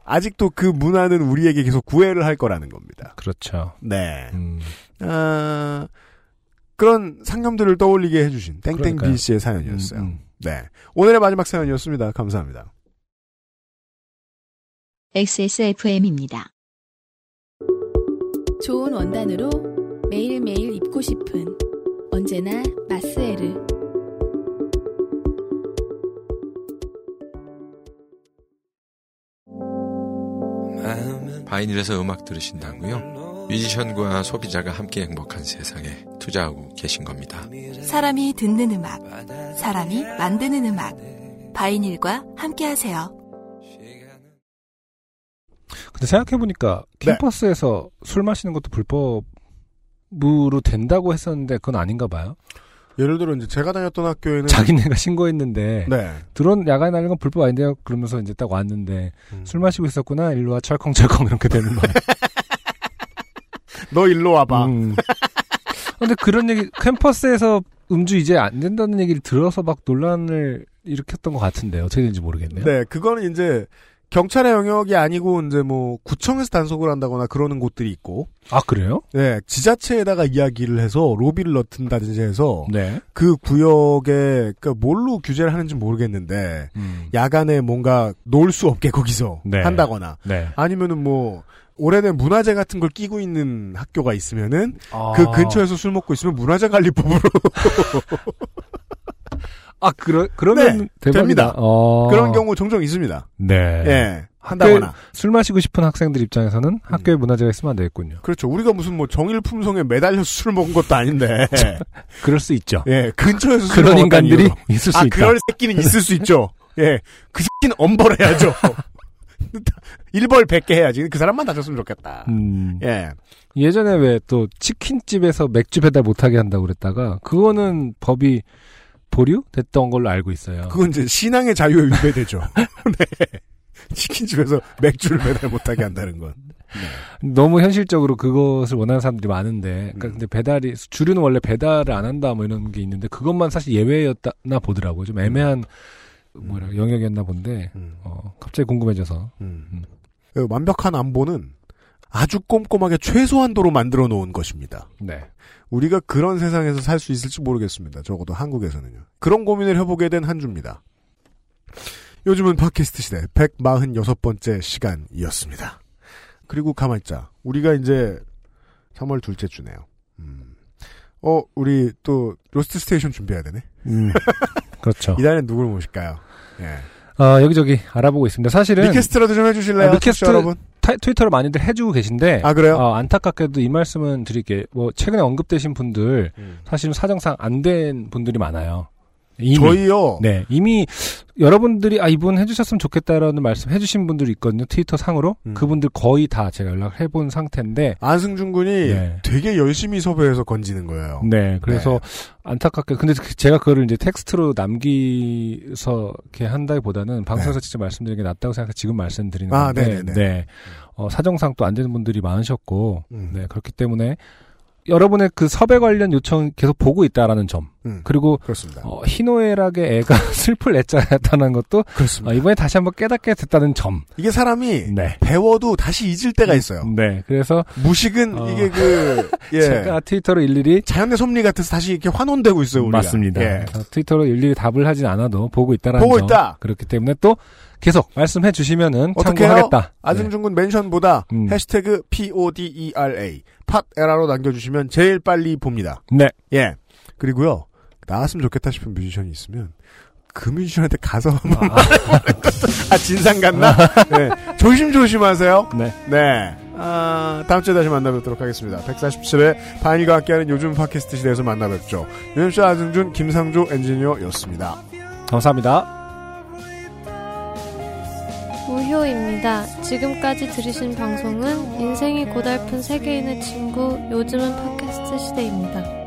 아직도 그 문화는 우리에게 계속 구애를 할 거라는 겁니다. 그렇죠. 네. 음. 아, 그런 상념들을 떠올리게 해주신 땡땡 그러니까요. B 씨의 사연이었어요. 음, 음. 네. 오늘의 마지막 사연이었습니다. 감사합니다. XSFM입니다. 좋은 원단으로 매일매일 입고 싶은 언제나 마스에르. 바이닐에서 음악 들으신다고요? 뮤지션과 소비자가 함께 행복한 세상에 투자하고 계신 겁니다. 사람이 듣는 음악, 사람이 만드는 음악. 바이닐과 함께 하세요. 근데 생각해보니까 네. 캠퍼스에서 술 마시는 것도 불법으로 된다고 했었는데 그건 아닌가 봐요. 예를 들어 이제 제가 다녔던 학교에는 자기네가 신고했는데 네. 드론 야간에 날리는 건 불법 아닌데요. 그러면서 이제 딱 왔는데 음. 술 마시고 있었구나. 일로 와 철컹철컹 이렇게 되는 거예요. 너 일로 와봐. 음. 근데 그런 얘기 캠퍼스에서 음주 이제 안 된다는 얘기를 들어서 막 논란을 일으켰던 것 같은데 어떻게 되는지 모르겠네요. 네, 그거는 이제 경찰의 영역이 아니고 이제 뭐 구청에서 단속을 한다거나 그러는 곳들이 있고, 아 그래요? 네, 지자체에다가 이야기를 해서 로비를 넣든다든지 해서 네. 그 구역에 그러니까 뭘로 규제를 하는지 모르겠는데 음. 야간에 뭔가 놀 수 없게 거기서 네. 한다거나 네. 아니면은 뭐 오래된 문화재 같은 걸 끼고 있는 학교가 있으면은 아. 그 근처에서 술 먹고 있으면 문화재 관리법으로 아 그러 그러면 네. 됩니다. 어. 그런 경우 종종 있습니다. 네. 예, 한다거나. 술 마시고 싶은 학생들 입장에서는 학교에 문화재가 있으면 안 되겠군요. 그렇죠. 우리가 무슨 뭐 정일 품성에 매달려서 술 먹은 것도 아닌데. 그럴 수 있죠. 예, 근처에서 술 그런 인간들이 이유로. 있을 수 아, 있다. 그럴 새끼는 있을 수 있죠. 예, 그 새끼는 엄벌해야죠. 일벌 100개 해야지. 그 사람만 다쳤으면 좋겠다. 음. 예. 예전에 왜 또 치킨집에서 맥주 배달 못하게 한다고 그랬다가 그거는 법이 보류됐던 걸로 알고 있어요. 그건 이제 신앙의 자유에 위배되죠. 네. 치킨집에서 맥주를 배달 못하게 한다는 건. 너무 현실적으로 그것을 원하는 사람들이 많은데, 그러니까 음. 근데 배달이 주류는 원래 배달을 안 한다 뭐 이런 게 있는데 그것만 사실 예외였나 보더라고요. 좀 애매한 뭐라 영역이었나 본데 음. 어, 갑자기 궁금해져서 음. 음. 그 완벽한 안보는 아주 꼼꼼하게 최소한도로 만들어 놓은 것입니다. 네. 우리가 그런 세상에서 살 수 있을지 모르겠습니다. 적어도 한국에서는요. 그런 고민을 해보게 된 한 주입니다. 요즘은 팟캐스트 시대 146번째 시간이었습니다. 그리고 가만있자. 우리가 이제 3월 둘째 주네요. 음. 어, 우리 또 로스트 스테이션 준비해야 되네. 음. 그렇죠. 이달엔 누굴 모실까요? 예. 어, 여기저기 알아보고 있습니다. 사실은 request라도 좀 해주실래요? 아, request- 여러분. 타- 트위터로 많이들 해주고 계신데 아 그래요? 어, 안타깝게도 이 말씀은 드릴게. 뭐 최근에 언급되신 분들 음. 사실은 사정상 안 된 분들이 많아요. 이미 저희요. 네 이미 여러분들이 아 이분 해주셨으면 좋겠다라는 말씀 해주신 분들이 있거든요. 트위터 상으로 음. 그분들 거의 다 제가 연락을 해본 상태인데 안승준 군이 네. 되게 열심히 섭외해서 건지는 거예요. 네, 그래서 안타깝게 근데 그- 제가 그거를 이제 텍스트로 남기서 이렇게 한다기보다는 방송에서 직접 말씀드리는 게 낫다고 생각해서 지금 말씀드리는 아, 건데, 네네네. 네, 어, 사정상 또 안 되는 분들이 많으셨고, 음. 네 그렇기 때문에 여러분의 그 섭외 관련 요청 계속 보고 있다라는 점, 음. 그리고 그렇습니다. 어, 희노애락의 애가 슬플 애자였다는 것도 그렇습니다. 어, 이번에 다시 한번 깨닫게 됐다는 점, 이게 사람이 네, 배워도 다시 잊을 때가 있어요. 네, 그래서 무식은 어. 이게 그 예. 제가 트위터로 일일이 자연의 섭리 같아서 다시 이렇게 환원되고 있어요. 우리가. 맞습니다. 예. 트위터로 일일이 답을 하진 않아도 보고 있다라는 보고 점. 있다. 그렇기 때문에 또 계속 말씀해 주시면은? 참고하겠다. 안승준 군 멘션보다 음. 해시태그 PODERA 팟에라로 남겨주시면 제일 빨리 봅니다. 네. 예. 그리고요 나왔으면 좋겠다 싶은 뮤지션이 있으면 그 뮤지션한테 가서 한번 아 진상 같나? 네. 조심조심하세요. 네. 네. 아, 다음 주에 다시 만나뵙도록 하겠습니다. 147회 반일과 함께하는 요즘 팟캐스트 시대에서 만나뵙죠. 유엠씨 안승준, 김상조 엔지니어였습니다. 감사합니다. 우효입니다. 지금까지 들으신 방송은 인생이 고달픈 세계인의 친구 요즘은 팟캐스트 시대입니다.